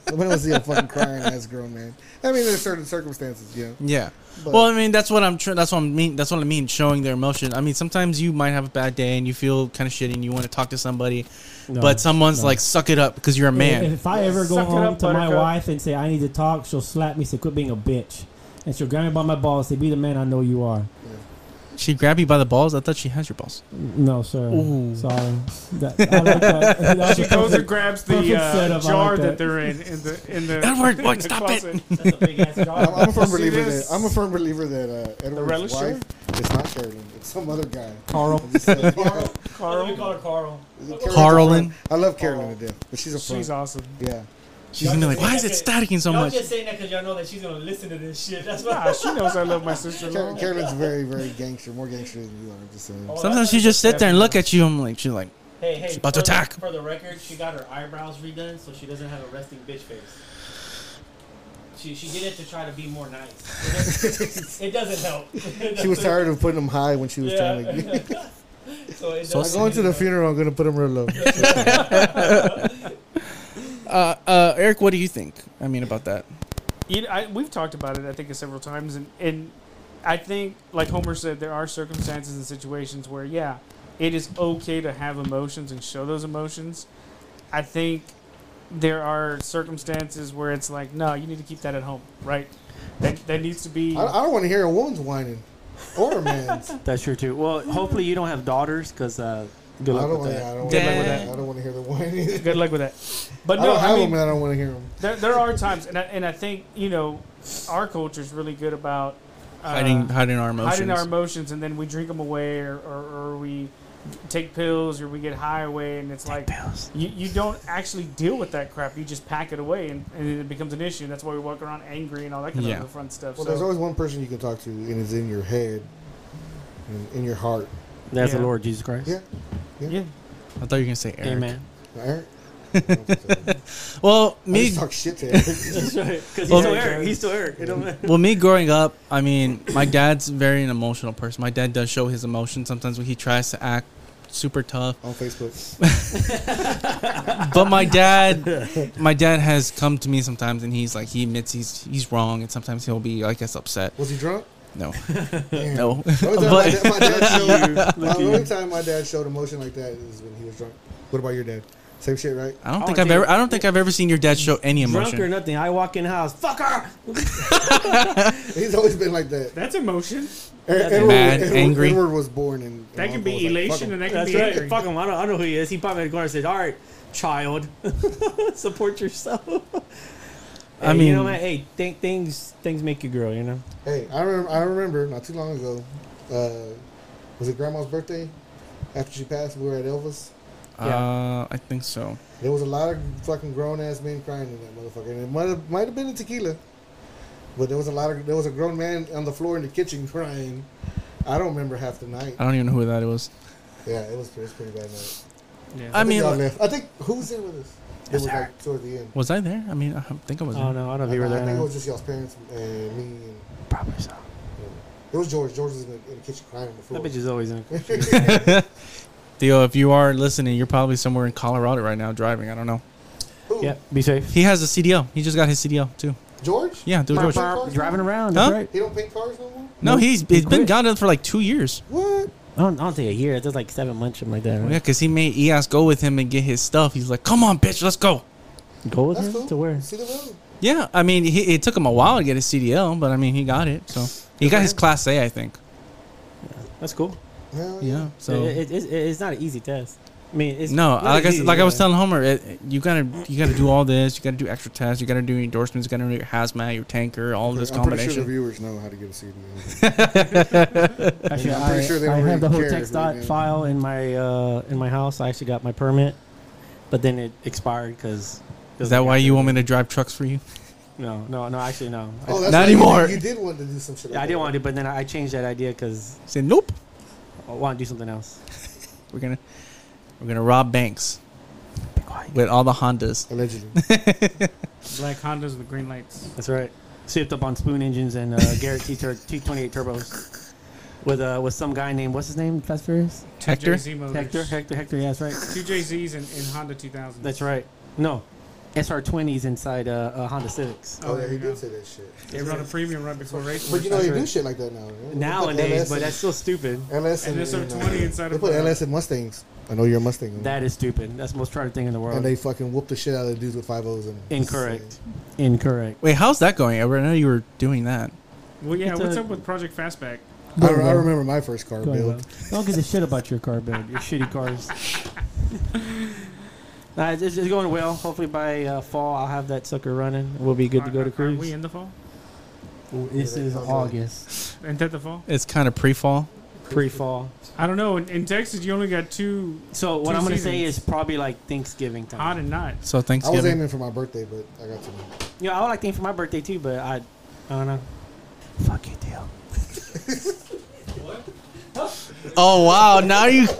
nobody wants to see a fucking crying ass grown man. I mean, there's certain circumstances, you know. yeah. But Well, I mean, that's what I'm. Tr- that's what I mean. That's what I mean. Showing their emotion. I mean, sometimes you might have a bad day and you feel kind of shitty and you want to talk to somebody, No, but someone's no. like, "Suck it up," because you're a man. If, if I ever go Suck home up, to my wife and say I need to talk, she'll slap me, say quit being a bitch, and she'll grab me by my balls, say be the man I know you are. She grabbed you by the balls. I thought she has your balls. No, sir. Ooh. Sorry. That, I like that. That She goes and grabs the uh, jar like that. that. they're in in the in the. Edward, in boy, the stop it. closet. That's a big ass jar. I'm, I'm a firm believer that I'm a firm believer that uh, Edward's relish wife is not Carolyn. It's some other guy. Carl. I'm just saying, yeah. Carl. Carl. We call her Carl. Carolyn. I love Carolyn to death, but she's a front. She's awesome. Yeah. She's gonna be like, "Why is it staticking so Y'all much?" just saying that because y'all know that she's gonna listen to this shit. That's why. Nah, she knows I love my sister. Car- Carolyn's very, very gangster, more gangster than you are. Just saying. Oh, Sometimes she just sit there and look at you. I'm like, she's like, Hey, hey. She's about to for the- attack. For the record, she got her eyebrows redone so she doesn't have a resting bitch face. She, she did it to try to be more nice. It doesn't, it doesn't help. It She was tired of putting them high when she was Yeah. trying to. so it So I'm going to the funeral. I'm going to put them real low. uh, uh, Eric, what do you think? I mean about that. You know, I, we've talked about it, I think, several times, and, and I think, like Homer said, there are circumstances and situations where, yeah, it is okay to have emotions and show those emotions. I think there are circumstances where it's like, no, you need to keep that at home, right? That, that needs to be. I, I don't want to hear a woman's whining or a man's. That's true too. Well, hopefully you don't have daughters, cause uh, good luck don't with want. that. I don't. Good luck with wanna- that. I don't want to hear the whining. Good luck with that. But I no, don't have I mean, them, and I don't want to hear them. there, there are times, and I, and I think, you know, our culture is really good about uh, hiding, hiding our emotions. hiding our emotions, and then we drink them away, or, or, or we take pills, or we get high away, and it's like you, you don't actually deal with that crap. You just pack it away, and, and it becomes an issue. And That's why we walk around angry and all that kind Yeah. of fun stuff. Well, so, there's always one person you can talk to, and it's in your head, and in your heart. That's Yeah. the Lord Jesus Christ. Yeah. yeah, I thought you were gonna say Eric. Amen. Eric. I don't think so. Well, I me, just talk shit to Eric. That's right. Because he's Well- still Eric. He's still Eric. It don't matter. well, me growing up, I mean, my dad's very an emotional person. My dad does show his emotions sometimes when he tries to act super tough. on Facebook. But my dad, my dad has come to me sometimes, and he's like, he admits he's he's wrong, and sometimes he'll be, I guess, upset. Was he drunk? No, no. The only time, But- my, dad, my dad showed, my, the only time my dad showed emotion like that is when he was drunk. What about your dad? Same shit, right? I don't Oh, think I've ever, I don't think I've ever seen your dad show any emotion. Drunk or nothing. I walk in the house. Fuck her. He's always been like that. that's emotion. That's Edward, mad, Edward, angry. Edward was born in. in That can be was like, elation, and that can That's be right. angry. Fuck him. I know, I know who he is. He popped me in the corner and said, "All right, child, support yourself." I Hey, you know, mean- man. Hey, th- things things make you grow. You know. Hey, I remember, I remember not too long ago. Uh, was it Grandma's birthday? After she passed, we were at Elvis. Uh, I think so. There was a lot of fucking grown ass men crying in that motherfucker, and it might have might have been in tequila, but there was a lot of there was a grown man on the floor in the kitchen crying. I don't remember half the night. I don't even know who that was. Yeah, it was it was pretty bad night. Yeah. I think mean, y'all left. I think who was there with us? It was like towards the end. Was I there? I mean, I think I was. Oh There. no, I don't know if I, you were I there. think it was just y'all's parents and me. And, Probably so. it was George. George was in the, in the kitchen crying on the floor. That bitch is always in. the kitchen. Theo, if you are listening, you're probably somewhere in Colorado right now driving. I don't know. Who? Yeah, be safe. He has a CDL. He just got his CDL too. George? Yeah, dude, George. Driving now? around. Huh? That's right. He don't paint cars no more. No, Nope. he's He he's been gone for like two years. What? I don't, I don't think a year. It's just like seven months, something like that. Yeah, because he made Eos go with him and get his stuff. He's like, "Come on, bitch, let's go." Go with That's him cool. to where? See the road. Yeah, I mean, he, it took him a while to get his CDL, but I mean, he got it. So he Good got for his. Class A, I think. That's cool. Hell Yeah. So it, it, it's- it's not an easy test. I mean, it's no, not like I, easy, s- like I was telling Homer, it, you gotta you gotta do all this. You gotta do extra tests. You gotta do endorsements. You gotta do your hazmat, your tanker, all of this I'm pretty sure the viewers know how to get a CD. Actually, I'm pretty I, sure they I don't have the whole really text dot file in my uh, in my house. I actually got my permit, but then it expired because. Is that why you want me to drive trucks for you? No, no, no. Actually, no. Oh, that's Not right, you did- anymore. You did want to do some shit. yeah, I didn't that. want to, but then I changed that idea because Say nope. I want to do something else. We're gonna we're gonna rob banks with all the Hondas. Allegedly. Black Hondas with green lights. That's right. Swept up on spoon engines and uh, Garrett T T twenty eight turbos with uh with some guy named what's his name Fast Furious Hector. Hector Hector Hector yeah that's right Two JZs in, in Honda 2000. that's right no SR twenties inside uh, uh, Honda Civics Oh, yeah, he did say that shit. They run a premium right before race. But you know wars. they do shit like that now. right? They put nowadays LS but in- that's still stupid LS And in- this in, are uh, 20 inside They of put a- LS in Mustangs. I know you're a Mustang. man. that is stupid that's the most retarded thing in the world and they fucking whoop the shit out of the dudes with five O's and incorrect incorrect Wait, how's that going? I know you were doing that. Well, yeah. It's What's a- up with Project Fastback? I, I remember my first car Go ahead, build. Will. Don't give a shit about your car build, your shitty cars. nah, it's, it's going well. Hopefully by uh, fall I'll have that sucker running. We'll be good to go to are- Are cruise. we in the fall? This is August, Ain't that the fall? It's kind of pre-fall. pre-fall. I don't know. In, in Texas, you only got two So what Two I'm gonna say seasons. is probably like Thanksgiving time. hot and not. So Thanksgiving. I was Thanksgiving. aiming for my birthday, but I got to. Yeah, I would like things for my birthday too, but I, I don't know. Fuck you, deal. What? Oh wow! Now you.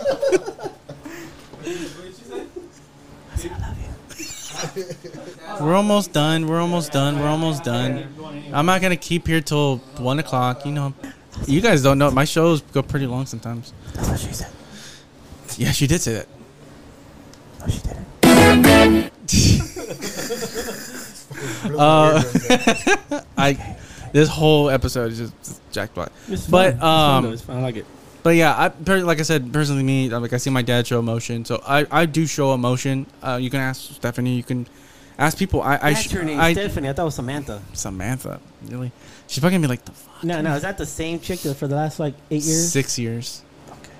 We're almost done. We're almost done. We're almost done. I'm not gonna keep here till one o'clock. You know, you guys don't know. My shows go pretty long sometimes. That's what she said. Yeah, she did say that. No, she didn't. Uh, I. This whole episode is just Jack Black. It's But, fun. It's fun, um, though. It's fun. I like it. But yeah, I like I said, personally, me like I see my dad show emotion, so I, I do show emotion. Uh, you can ask Stephanie. You can ask people. I I, That's sh- her name, I Stephanie. I thought it was Samantha. Samantha. Really? She's fucking be like the fuck. No, no, is that the same chick that for the last like eight years? Six years. Okay.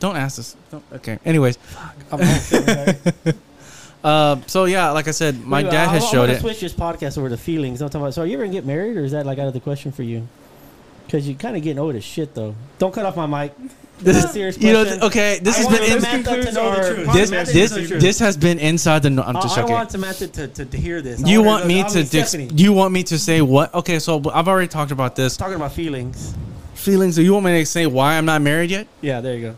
Don't ask us. Don't, okay. Anyways, I'm uh, so yeah, like I said, my Wait, dad I- has I, showed wanna it. Switch this podcast over to feelings. Don't talk about. So, are you ever gonna get married, or is that like out of the question for you? Because you're kind of getting old as shit, though. Don't cut off my mic. This is serious You know, question. okay. This I has been in, Samantha to concludes know the truth. this this knows the truth. this has been inside the. No, I'm I- just I joking. want Samantha to, to, to hear this. I You want want me to? mean, Dis- Stephanie. you want me to say what? Okay, so I've already talked about this. talking about feelings. Feelings. So you want me to say why I'm not married yet? Yeah, there you go.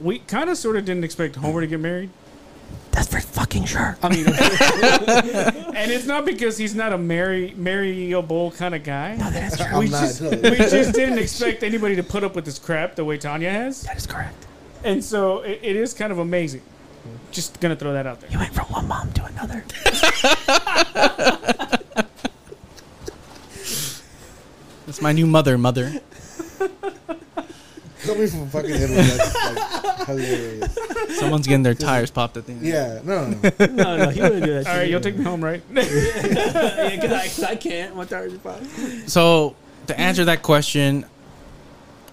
We kind of sort of didn't expect Homer to get married, That's for fucking sure. I mean, and it's not because he's not a marry marryable kind of guy. No, that's true. We just we just didn't expect anybody to put up with this crap the way Tanya has, That is correct. and so it, it is kind of amazing. Just gonna throw that out there. You went from one mom to another. That's my new mother. Mother. Coming from fucking Italy, that's like hilarious. Someone's getting their tires popped at the end. Yeah, no, no, no. no, no, he wouldn't do that. All right, you'll take me home, right? yeah, because I, 'cause I can't. My tires are fine. So to answer that question,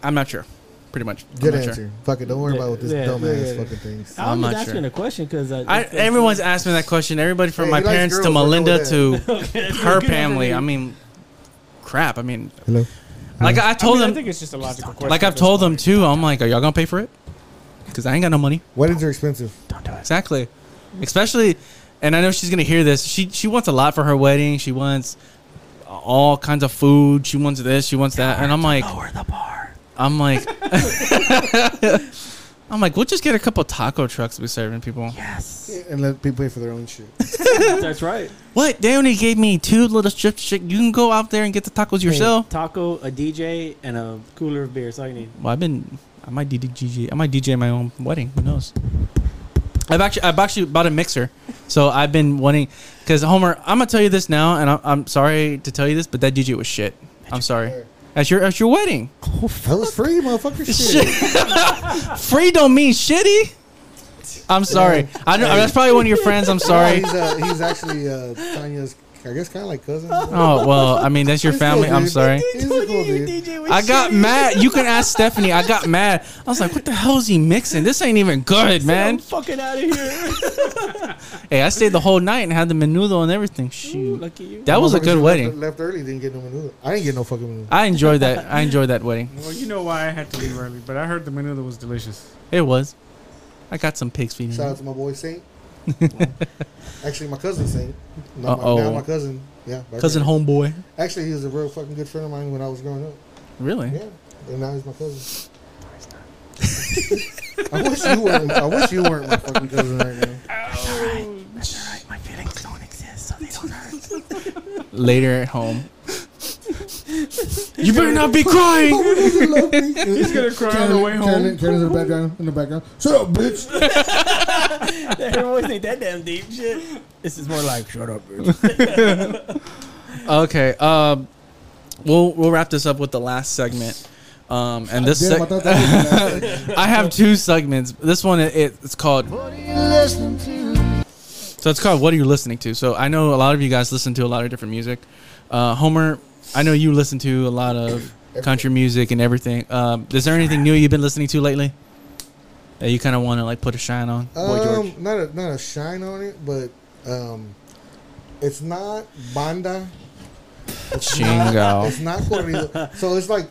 I'm not sure. Pretty much. I'm Good not answer. Fuck it. Don't worry about what this Yeah, dumbass yeah, yeah. fucking things. I I'm was not asking sure. a question because uh, I, everyone's asked me that question. Everybody from Hey, my he likes parents to girls, I know Melinda that. to her family. I mean, crap. I mean, Hello. Like I I, told mean, I them, think it's just a logical question. like at I've told them too. I'm like, are y'all gonna pay for it? Because I ain't got no money. Weddings are expensive. Don't do it. Exactly. Especially, and I know she's gonna hear this. She she wants a lot for her wedding. She wants all kinds of food. She wants this. She wants that. And I'm like, Lower the bar. I'm like, I'm like, we'll just get a couple taco trucks to be serving people. Yes, And let people pay for their own shit. that's right. What? They only gave me two little strips. of chicken. You can go out there and get the tacos yourself. Taco, a DJ, and a cooler of beer. That's all you need. Well, I've been. I might DJ. I might DJ my own wedding. Who knows? I've actually. I've actually bought a mixer, so I've been wanting. Because Homer, I'm gonna tell you this now, and I'm, I'm sorry to tell you this, but that DJ was shit. I'm sorry. At your at your wedding, That was free, motherfucker. Shit. free don't mean shitty. I'm sorry. I know that's probably one of your friends. I'm sorry. he's, uh, he's actually uh, Tanya's I guess kind of like cousin. Oh well, I mean that's your family. I'm sorry. He's a cool dude. I got mad. You can ask Stephanie. I got mad. I was like, "What the hell is he mixing? This ain't even good, I'm man." fucking out of here. Hey, I stayed the whole night and had the menudo and everything. Shoot, Lucky you. that was a good wedding. Left early, didn't get no menudo. I didn't get no fucking menudo. I enjoyed that. I enjoyed that wedding. Well, you know why I had to leave early, but I heard the menudo was delicious. It was. I got some pig's feet. Shout out to my boy Saint. Actually, my cousin Saint. Not my, Uh-oh. now my cousin. Yeah, my Cousin homeboy. Actually, he was a real fucking good friend of mine when I was growing up. Really? Yeah, and now he's my cousin. I wish you weren't. I wish you weren't my fucking cousin right now. All right. That's right. My feelings don't exist, so they don't hurt. Later at home. You better not be crying. He's gonna cry on the way home. Karen, Karen's in the background. In the background. Shut up, bitch. Her voice ain't that damn deep shit. This is more like, shut up, bitch. Okay. Um, we'll we'll wrap this up with the last segment. Um, and this Damn, I seg- thought that was the last segment. I have two segments. This one it, it's called. So it's called "What Are You Listening to?" So I know a lot of you guys listen to a lot of different music. Uh, Homer, I know you listen to a lot of country music and everything. Um, is there anything new you've been listening to lately that you kind of want to like put a shine on, Boy George? Um, not a not a shine on it, but um, it's not banda. It's Chingo. Not, it's not corrido. So it's like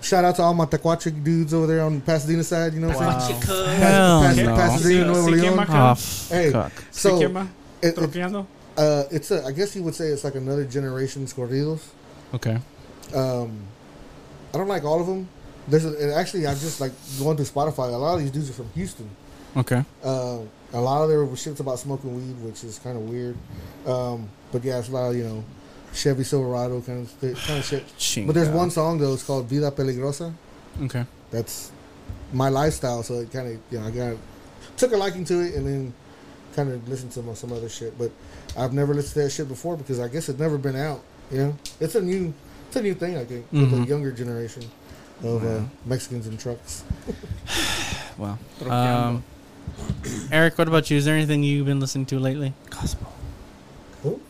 shout out to all my Tecuache dudes over there on the Pasadena side. You know what I'm saying? Hell Pas- no. Pasadena, Nuevo Leon. Oh, Hey, fuck. So it, it, uh, it's a. I guess you would say it's like another generation's corridos. Okay. Um, I don't like all of them. There's a, and actually I'm just like going through Spotify. A lot of these dudes are from Houston. Okay. Uh, a lot of their shit's about smoking weed, which is kind of weird. Um, but yeah, it's a lot of you know Chevy Silverado kind of th- kind of shit. But there's one song though. It's called "Vida Peligrosa." Okay. That's my lifestyle, so it kind of you know I got took a liking to it, and then kind of listened to some, some other shit. But I've never listened to that shit before because I guess it's never been out. You know, it's a new it's a new thing I think with Mhm. the younger generation of uh, Mexicans in trucks. Well, um, Eric, what about you? Is there anything you've been listening to lately? Gospel. Who?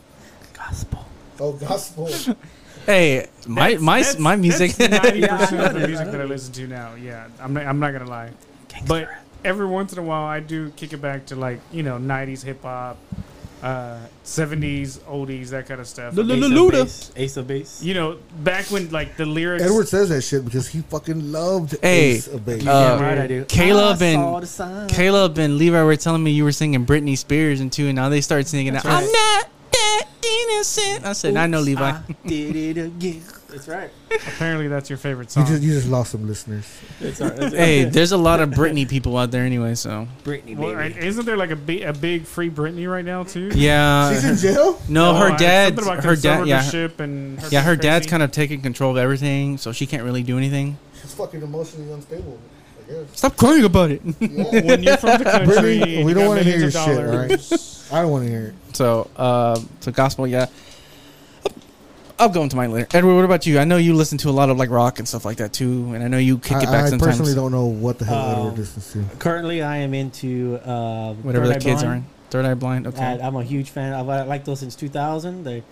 Gospel. Oh, gospel. Hey, my my That's- my music. That's ninety Yeah, percent of the music that I listen to now. Yeah, I'm not. I'm not gonna lie. But every once in a while, I do kick it back to like you know '90s hip hop, uh, '70s oldies, that kind of stuff. Lu- lu- Ace of Luda. Base. Ace of Base. You know, back when like the lyrics. Edward says that shit because he fucking loved Hey, Ace of Base. uh, Damn right I do. Caleb I and- saw the sign. Caleb and Levi were telling me you were singing Britney Spears and two, and now they start singing. That's I'm not that innocent. I said, I know Levi. I did it again. That's right. apparently, that's your favorite you song. just you just lost some listeners. That's right. That's hey, right. there's a lot of Britney people out there anyway, so Britney, Well, baby. isn't there like a big, a big free Britney right now too? yeah. She's in jail. No, Oh, her I- dad, something about her dad, yeah, conservatorship and her yeah, her being dad's kind of taking control of everything, so she can't really do anything. She's fucking emotionally unstable. I guess. Stop crying about it. Yeah. when you're from the country, Britney, and we don't wanna hear your shit, all right? I don't want to hear it. So, uh, so gospel, yeah. I'll go into mine later. Edward, what about you? I know you listen to a lot of like rock and stuff like that too, and I know you kick I, it back I sometimes. personally don't know what the hell Um, Edward listens to. Currently, I am into uh, Whatever Third the Eye kids are in. Third Eye Blind. Okay. I, I'm a huge fan. I've I like those since 2000. They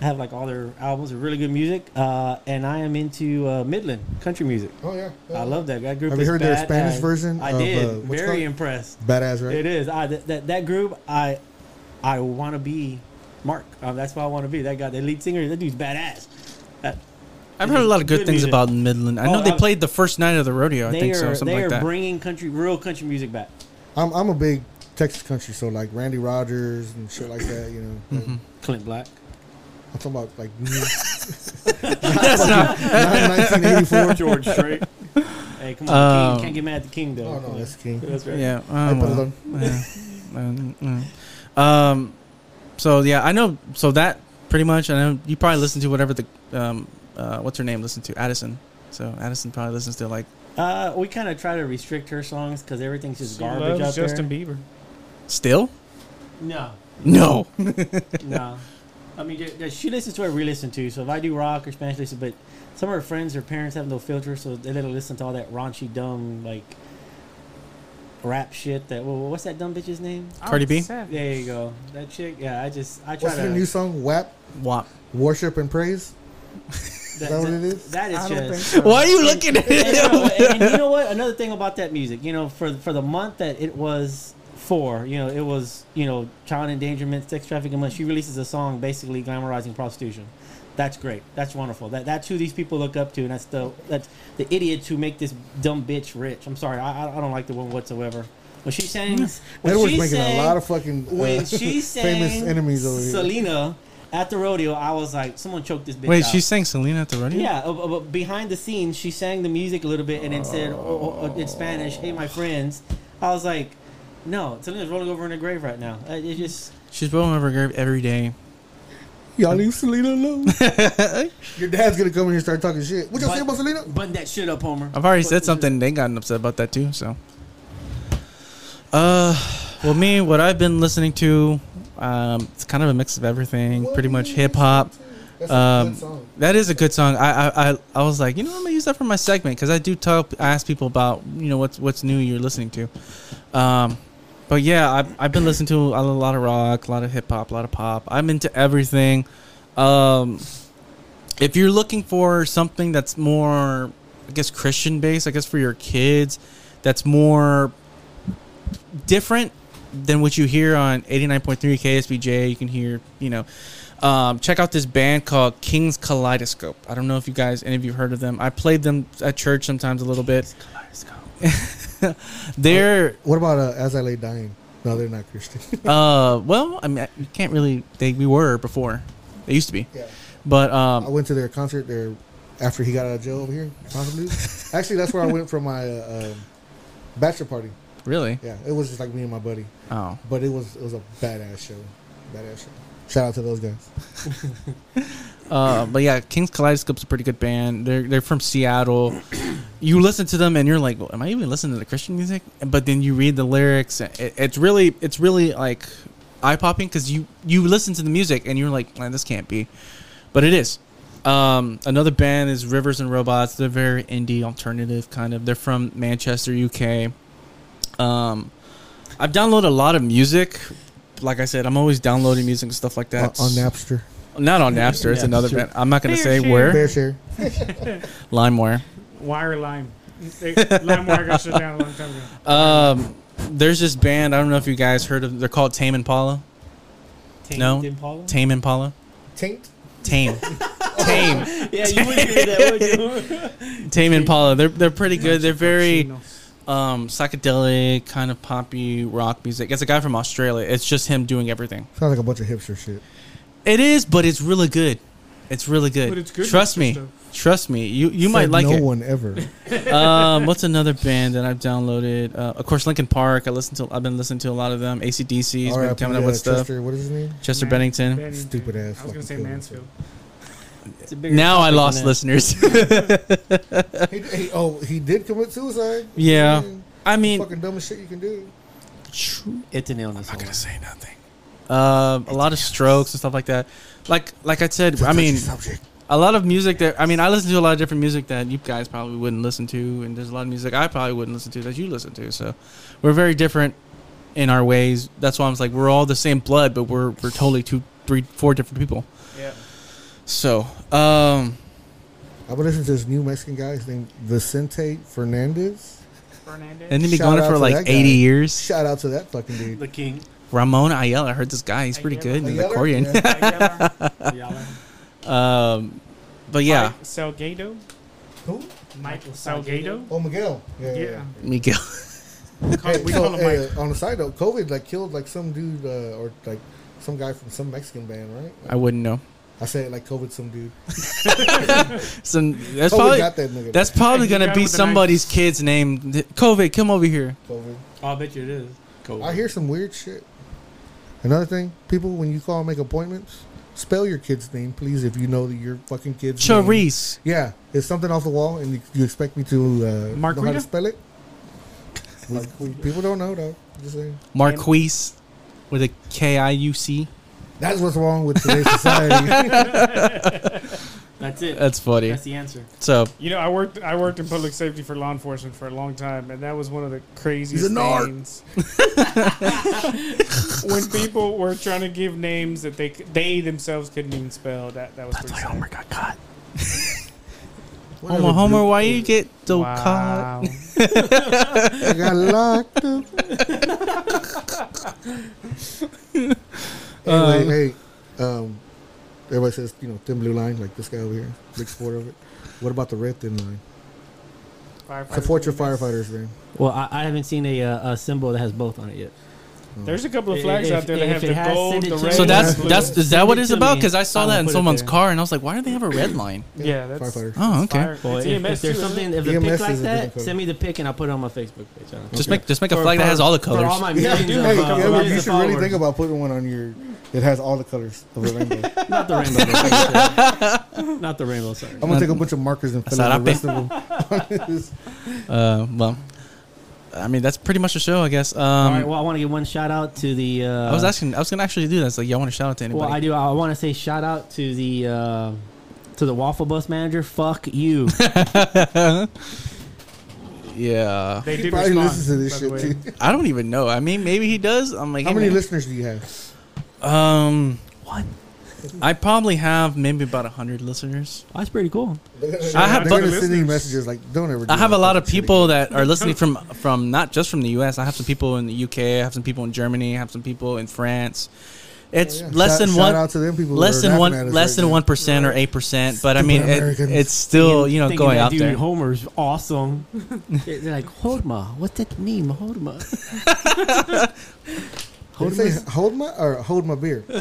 have like all their albums of really good music, uh, and I am into uh, Midland country music. Oh yeah, I love that. That group. Have you is heard their badass. Spanish version? I of, did. Uh, Very impressed. badass, right? It is. I that, that that group. I I want to be Mark. Um, that's what I want to be. That guy, the lead singer. That dude's badass. That, I've heard a lot of good, good things music. about Midland. I know Oh, they I'm- played the first night of the rodeo. I they think are so, something they like are that. bringing country, real country music back. I'm I'm a big Texas country, so like Randy Rogers and shit like that. You know, Mhm. Clint Black. I'm talking about like That's not. 1984. George Strait. hey, come on, Um, King. Can't get mad at the King though. Oh no, that's King. That's right. Yeah. Hey, Um, well, yeah. Um, mm. Um, so yeah, I know. So that pretty much. I know you probably listen to whatever the um, uh, what's her name listen to Addison. So Addison probably listens to like Uh, we kind of try to restrict her songs because everything's just She garbage loves out Justin there. Bieber. still. No, No. no. I mean, there- there- she listens to what we listen to. So if I do rock or Spanish, listen. But some of her friends, her parents have no filter, so they let her listen to all that raunchy, dumb, like rap shit. That wha- what's that dumb bitch's name? Oh, Cardi B? There you go. That chick. Yeah, I just I try to. What's to. the new song? WAP, Wop. worship and praise. that, that what it is? That is I just. so. Why are you looking at and, you know, it? and you know what? Another thing about that music, you know, for for the month that it was for, you know, it was you know child endangerment, sex trafficking month. She releases a song basically glamorizing prostitution. That's great. That's wonderful. That that's who these people look up to, and that's the that's the idiots who make this dumb bitch rich. I'm sorry, I I- I don't like the one whatsoever. When she sings, when Edward's she making sang, a lot of fucking uh, when she sang famous enemies over here. Selena at the rodeo, I was like, someone choked this bitch Wait, out. she sang Selena at the rodeo? Yeah, uh, uh, but behind the scenes, she sang the music a little bit and then said oh, oh, in Spanish, "Hey, my friends." I was like, "No, Selena's rolling over in her grave right now." Uh, It just She's rolling over her grave every day. Y'all leave Selena alone. Your dad's gonna come in here and start talking shit. What y'all But- say about Selena? button that shit up, Homer. I've already But- said something. They gotten upset about that too. So, uh, well, me, what I've been listening to, um, it's kind of a mix of everything. What Pretty much hip hop. That's a Um, good song. That is a good song. I I I, I was like, you know, I'm gonna use that for my segment because I do talk. I ask people about you know what's what's new you're listening to. Um, but yeah, I've I've been listening to a lot of rock, a lot of hip hop, a lot of pop. I'm into everything. Um, if you're looking for something that's more, I guess Christian based, I guess for your kids, that's more different than what you hear on 89.3 KSBJ. You can hear, you know, um, check out this band called King's Kaleidoscope. I don't know if you guys, any of you heard of them. I played them at church sometimes a little bit. they're, What about uh, As I Lay Dying? No, they're not Christian. uh, well, I mean, you can't really, they, we were before. They used to be. yeah. But, um, I went to their concert there after he got out of jail over here. Actually, that's where I went for my uh, um, bachelor party. really? Yeah, it was just like me and my buddy, Oh. but it was it was a badass show. Badass show. Shout out to those guys. Uh, but yeah, King's Kaleidoscope's a pretty good band. They're they're from Seattle. You listen to them and you're like, well, am I even listening to the Christian music? But then you read the lyrics. It, it's really it's really like eye popping because you you listen to the music and you're like, man, this can't be, but it is. Um, another band is Rivers and Robots. They're very indie alternative kind of. They're from Manchester, UK. Um, I've downloaded a lot of music. Like I said, I'm always downloading music and stuff like On, that. on Napster, Not on Napster. It's another Napster. band. I'm not gonna say share. where. fair share. LimeWire. Wire Lime. They, LimeWire got shut down a long time ago. Um, there's this band. I don't know if you guys heard of. They're called Tame Impala. Tame No. Impala? Tame Impala. Taint. Tame. Tame. Yeah, you wouldn't hear that, would you? Tame Impala. They're they're pretty good. They're very um psychedelic, kind of poppy rock music. It's a guy from Australia. It's just him doing everything. Sounds like a bunch of hipster shit. It is, but it's really good. It's really good. But it's good. Trust me. stuff. Trust me. You you Said might like no it. No one ever. um, what's another band that I've downloaded? Uh, of course, Linkin Park. I listen to. I've been listening to a lot of them. ACDC's been coming up with stuff. Chester, what is his name? Chester Man- Bennington. Bennington. Stupid ass I was gonna say fucking. Mansfield. It's a bigger Now I lost listeners. He, he, oh, he did commit suicide. Yeah. Man, I mean, fucking dumbest shit you can do. It's an illness. I'm not gonna say nothing. Um, a lot of strokes and stuff like that. Like, like I said, I mean, subject. a lot of music that I mean, I listen to a lot of different music that you guys probably wouldn't listen to, and there's a lot of music I probably wouldn't listen to that you listen to. So, we're very different in our ways. That's why I'm like, we're all the same blood, but we're we're totally two, three, four different people. Yeah. So, um, I've been listening to this new Mexican guy. His name Vicente Fernandez. Fernandez. and they've been Shout going for like that guy. 80 years. Shout out to that fucking dude. The king. Ramon Ayala, I heard this guy. He's pretty Ayala. good in the Ayala? accordion. Yeah. Ayala. Um, but yeah, Mike Salgado. Who? Michael Salgado. Oh, Miguel. Yeah. yeah. Yeah. Miguel. We call, Hey, we so, call him hey, Mike. uh, on the side note, COVID like killed like some dude uh, or like some guy from some Mexican band, right? I wouldn't know. I say it like COVID some dude. So that's COVID probably got that nigga. that's probably The gonna be somebody's kid's name. COVID, come over here. COVID. Oh, I bet you it is. Cool. I hear some weird shit. Another thing, people, when you call and make appointments, spell your kid's name, please, if you know that your fucking kid's name. Charisse. Yeah, it's something off the wall, and you, you expect me to uh, know how to spell it. We- people don't know though. Just saying. Marquise with a K I U C. That's what's wrong with today's society. That's it. That's funny. That's the answer. So You know, I worked I worked in public safety for law enforcement for a long time, and that was one of the craziest He's a narc. things. when people were trying to give names that they c- they themselves couldn't even spell, that that was pretty sad. got caught. Whatever, Homer, Homer, dude. why you get so caught? Wow. I got locked up. Anyway, hey, um, everybody says you know thin blue line, like this guy over here, big sport of it. What about the red thin line? Firefighters Support your firefighters, man. Well, I, I haven't seen a, uh, a symbol that has both on it yet. There's a couple of flags if- out there that have it the has, gold, the to red. me. So that's that's is that what it's about? Because I saw that in someone's car, and I was like, why do they have a red line? Yeah, that's firefighters. Oh, okay. fire. Well, if, if there's something, it? if the pic is like that, send me the pic and I'll put it on my Facebook page. I. Just Okay. make just make a For- flag that has all the For all colors. my Yeah, millions dude, of, hey, uh, yeah, you should really think about putting one on your. It has all the colors of the rainbow. Not the rainbow. though. Not the rainbow. Sorry. I'm gonna take a bunch of markers and fill in the rest of them. Uh, well, I mean that's pretty much the show, I guess. Um, All right. Well, I want to give one shout out to the. Uh, I was asking, I was gonna actually do that. It's like, y'all want to shout out to anybody? Well, I do. I want to say shout out to the uh, to the waffle bus manager. Fuck you. yeah, They He did probably respond, listens to this by the shit way. too. I don't even know. I mean, maybe he does. I'm like, How hey, many man. listeners do you have? Um, what? I probably have maybe about hundred listeners. That's pretty cool. I have- but- gonna send you messages like, "Don't ever." Do I have a lot of people again." that are listening from from not just from the U.S. I have some people in the UK. I have some people in Germany. I have some people in France. It's Oh, yeah. less Shout- than shout one. out to them people. Less than one, less right than one percent or eight percent, but I mean, it, it's still you know going that out dude there. Homer's awesome. They're like Horma. What's that mean, Hodma? Did you say hold my or hold my beer?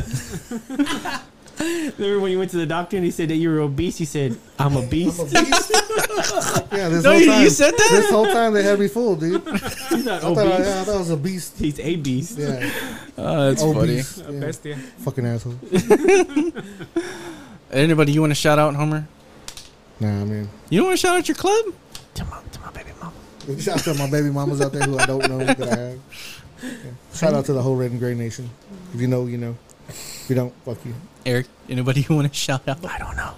Remember when you went to the doctor and he said that you were obese? He said, "I'm a beast." I'm a beast. yeah, this No, whole you, time. you said that. This whole time they had me fooled, dude. I He's not thought, I, obese. yeah, I thought I was a beast. He's a beast. Yeah, Oh, that's funny. obese. A Yeah. bestia. Fucking asshole. Anybody you want to shout out, Homer? Nah, man. You don't want to shout out your club? To my, to my baby mama. Shout out to my baby mamas out there who I don't know that I have. Yeah. Shout out to the whole Red and Gray Nation. If you know, you know. If you don't, fuck you. Eric, anybody you want to shout out? I don't know.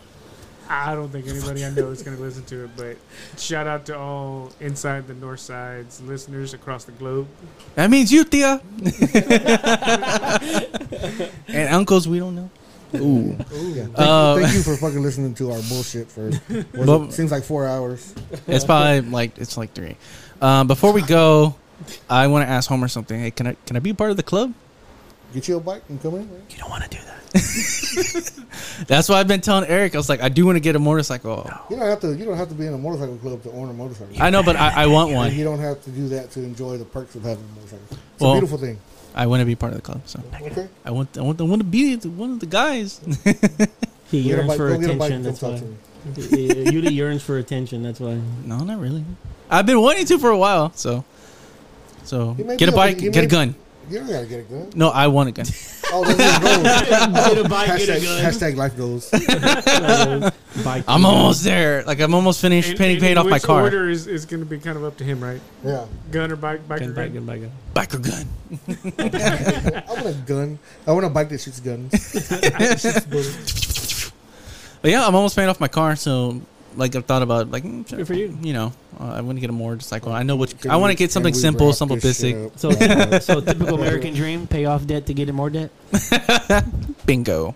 I don't think anybody I know is going to listen to it, but shout out to all inside the North Side's listeners across the globe. That means you, Tia. and uncles we don't know. Ooh. Yeah. Thank, Uh, you, thank you for fucking listening to our bullshit for what Well- it seems like four hours. It's probably like it's like three. Um, before we go, I want to ask Homer something. Hey, can I can I be part of the club? Get you a bike and come in. Man. You don't want to do that. That's why I've been telling Eric. I was like, I do want to get a motorcycle. You don't have to. You don't have to be in a motorcycle club to own a motorcycle. I know, but I, I want And one. you don't have to do that to enjoy the perks of having a motorcycle. It's Well- a beautiful thing. I want to be part of the club. So Okay. I want I want I want to be one of the guys. He Get a yearns bike, for go get a bike attention. That's why. to. Yuli yearns for attention. That's why. no, not really. I've been wanting to for a while. So so get a bike, get a gun. You don't gotta get a gun. No, I want a gun. Oh, that's your goal. Get a bike, get a hashtag, gun. hashtag life goals. Bike. I'm almost there. Like I'm almost finished And- paying and paying off my which car. order is, is going to be kind of up to him, right? Yeah. Gun or bike, bike or Gun, bike, gun. gun, bike, gun. Bike or gun. I want a gun. I want a bike that shoots guns. Shoots bullets. But yeah, I'm almost paying off my car. So like I've thought about like mm, Good for you. you know uh, I want to get a motorcycle. I know which I want to get something simple, wrap simple, this basic. So, so typical American dream: pay off debt to get in more debt. Bingo.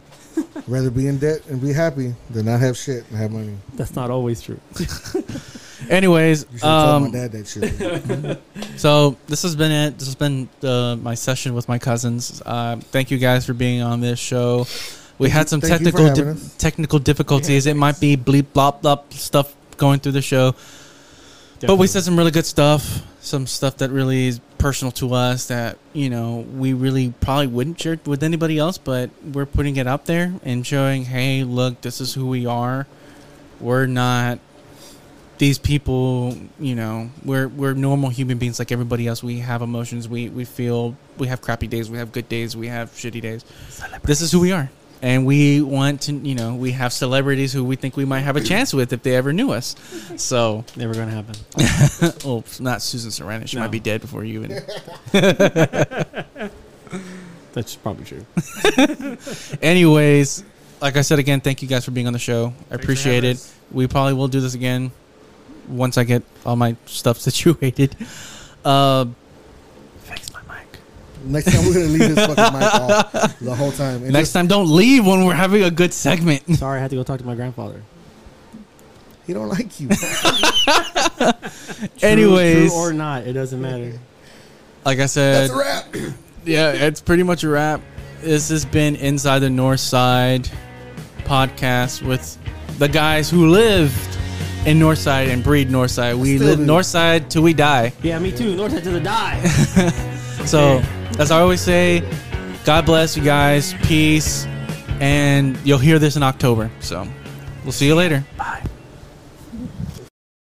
Rather be in debt and be happy than not have shit and have money. That's not always true. Anyways, You should have my um, dad that shit. so this has been it. This has been uh, my session with my cousins. Uh, thank you guys for being on this show. We had some thank technical di- technical difficulties. it might be bleep blop blop stuff going through the show, but we said some really good stuff. Some stuff that really is personal to us that you know we really probably wouldn't share with anybody else, but we're putting it out there and showing, hey, look, this is who we are. We're not these people, you know, we're we're normal human beings like everybody else. We have emotions. We we feel. We have crappy days. We have good days. We have shitty days. This is who we are, and we want to. You know, we have celebrities who we think we might have a chance with if they ever knew us. So, Never gonna happen. oh, not Susan Sarandon. She No. might be dead before you even. That's probably true. Anyways, like I said again, thank you guys for being on the show. I Thanks appreciate it. us. We probably will do this again once I get all my stuff situated. Uh, fix my mic. Next time we're gonna leave this fucking mic off the whole time. And Next just- time, don't leave when we're having a good segment. Sorry, I had to go talk to my grandfather. he don't like you. True- Anyways, true or not, it doesn't matter. like I said, That's a wrap. yeah, it's pretty much a wrap. This has been Inside the North Side podcast with the guys who lived in Northside and breed Northside. We Still live do. Northside till we die. Yeah, me too. North to the die. So, as I always say, God bless you guys. Peace. And you'll hear this in October. So, we'll see you later. Bye.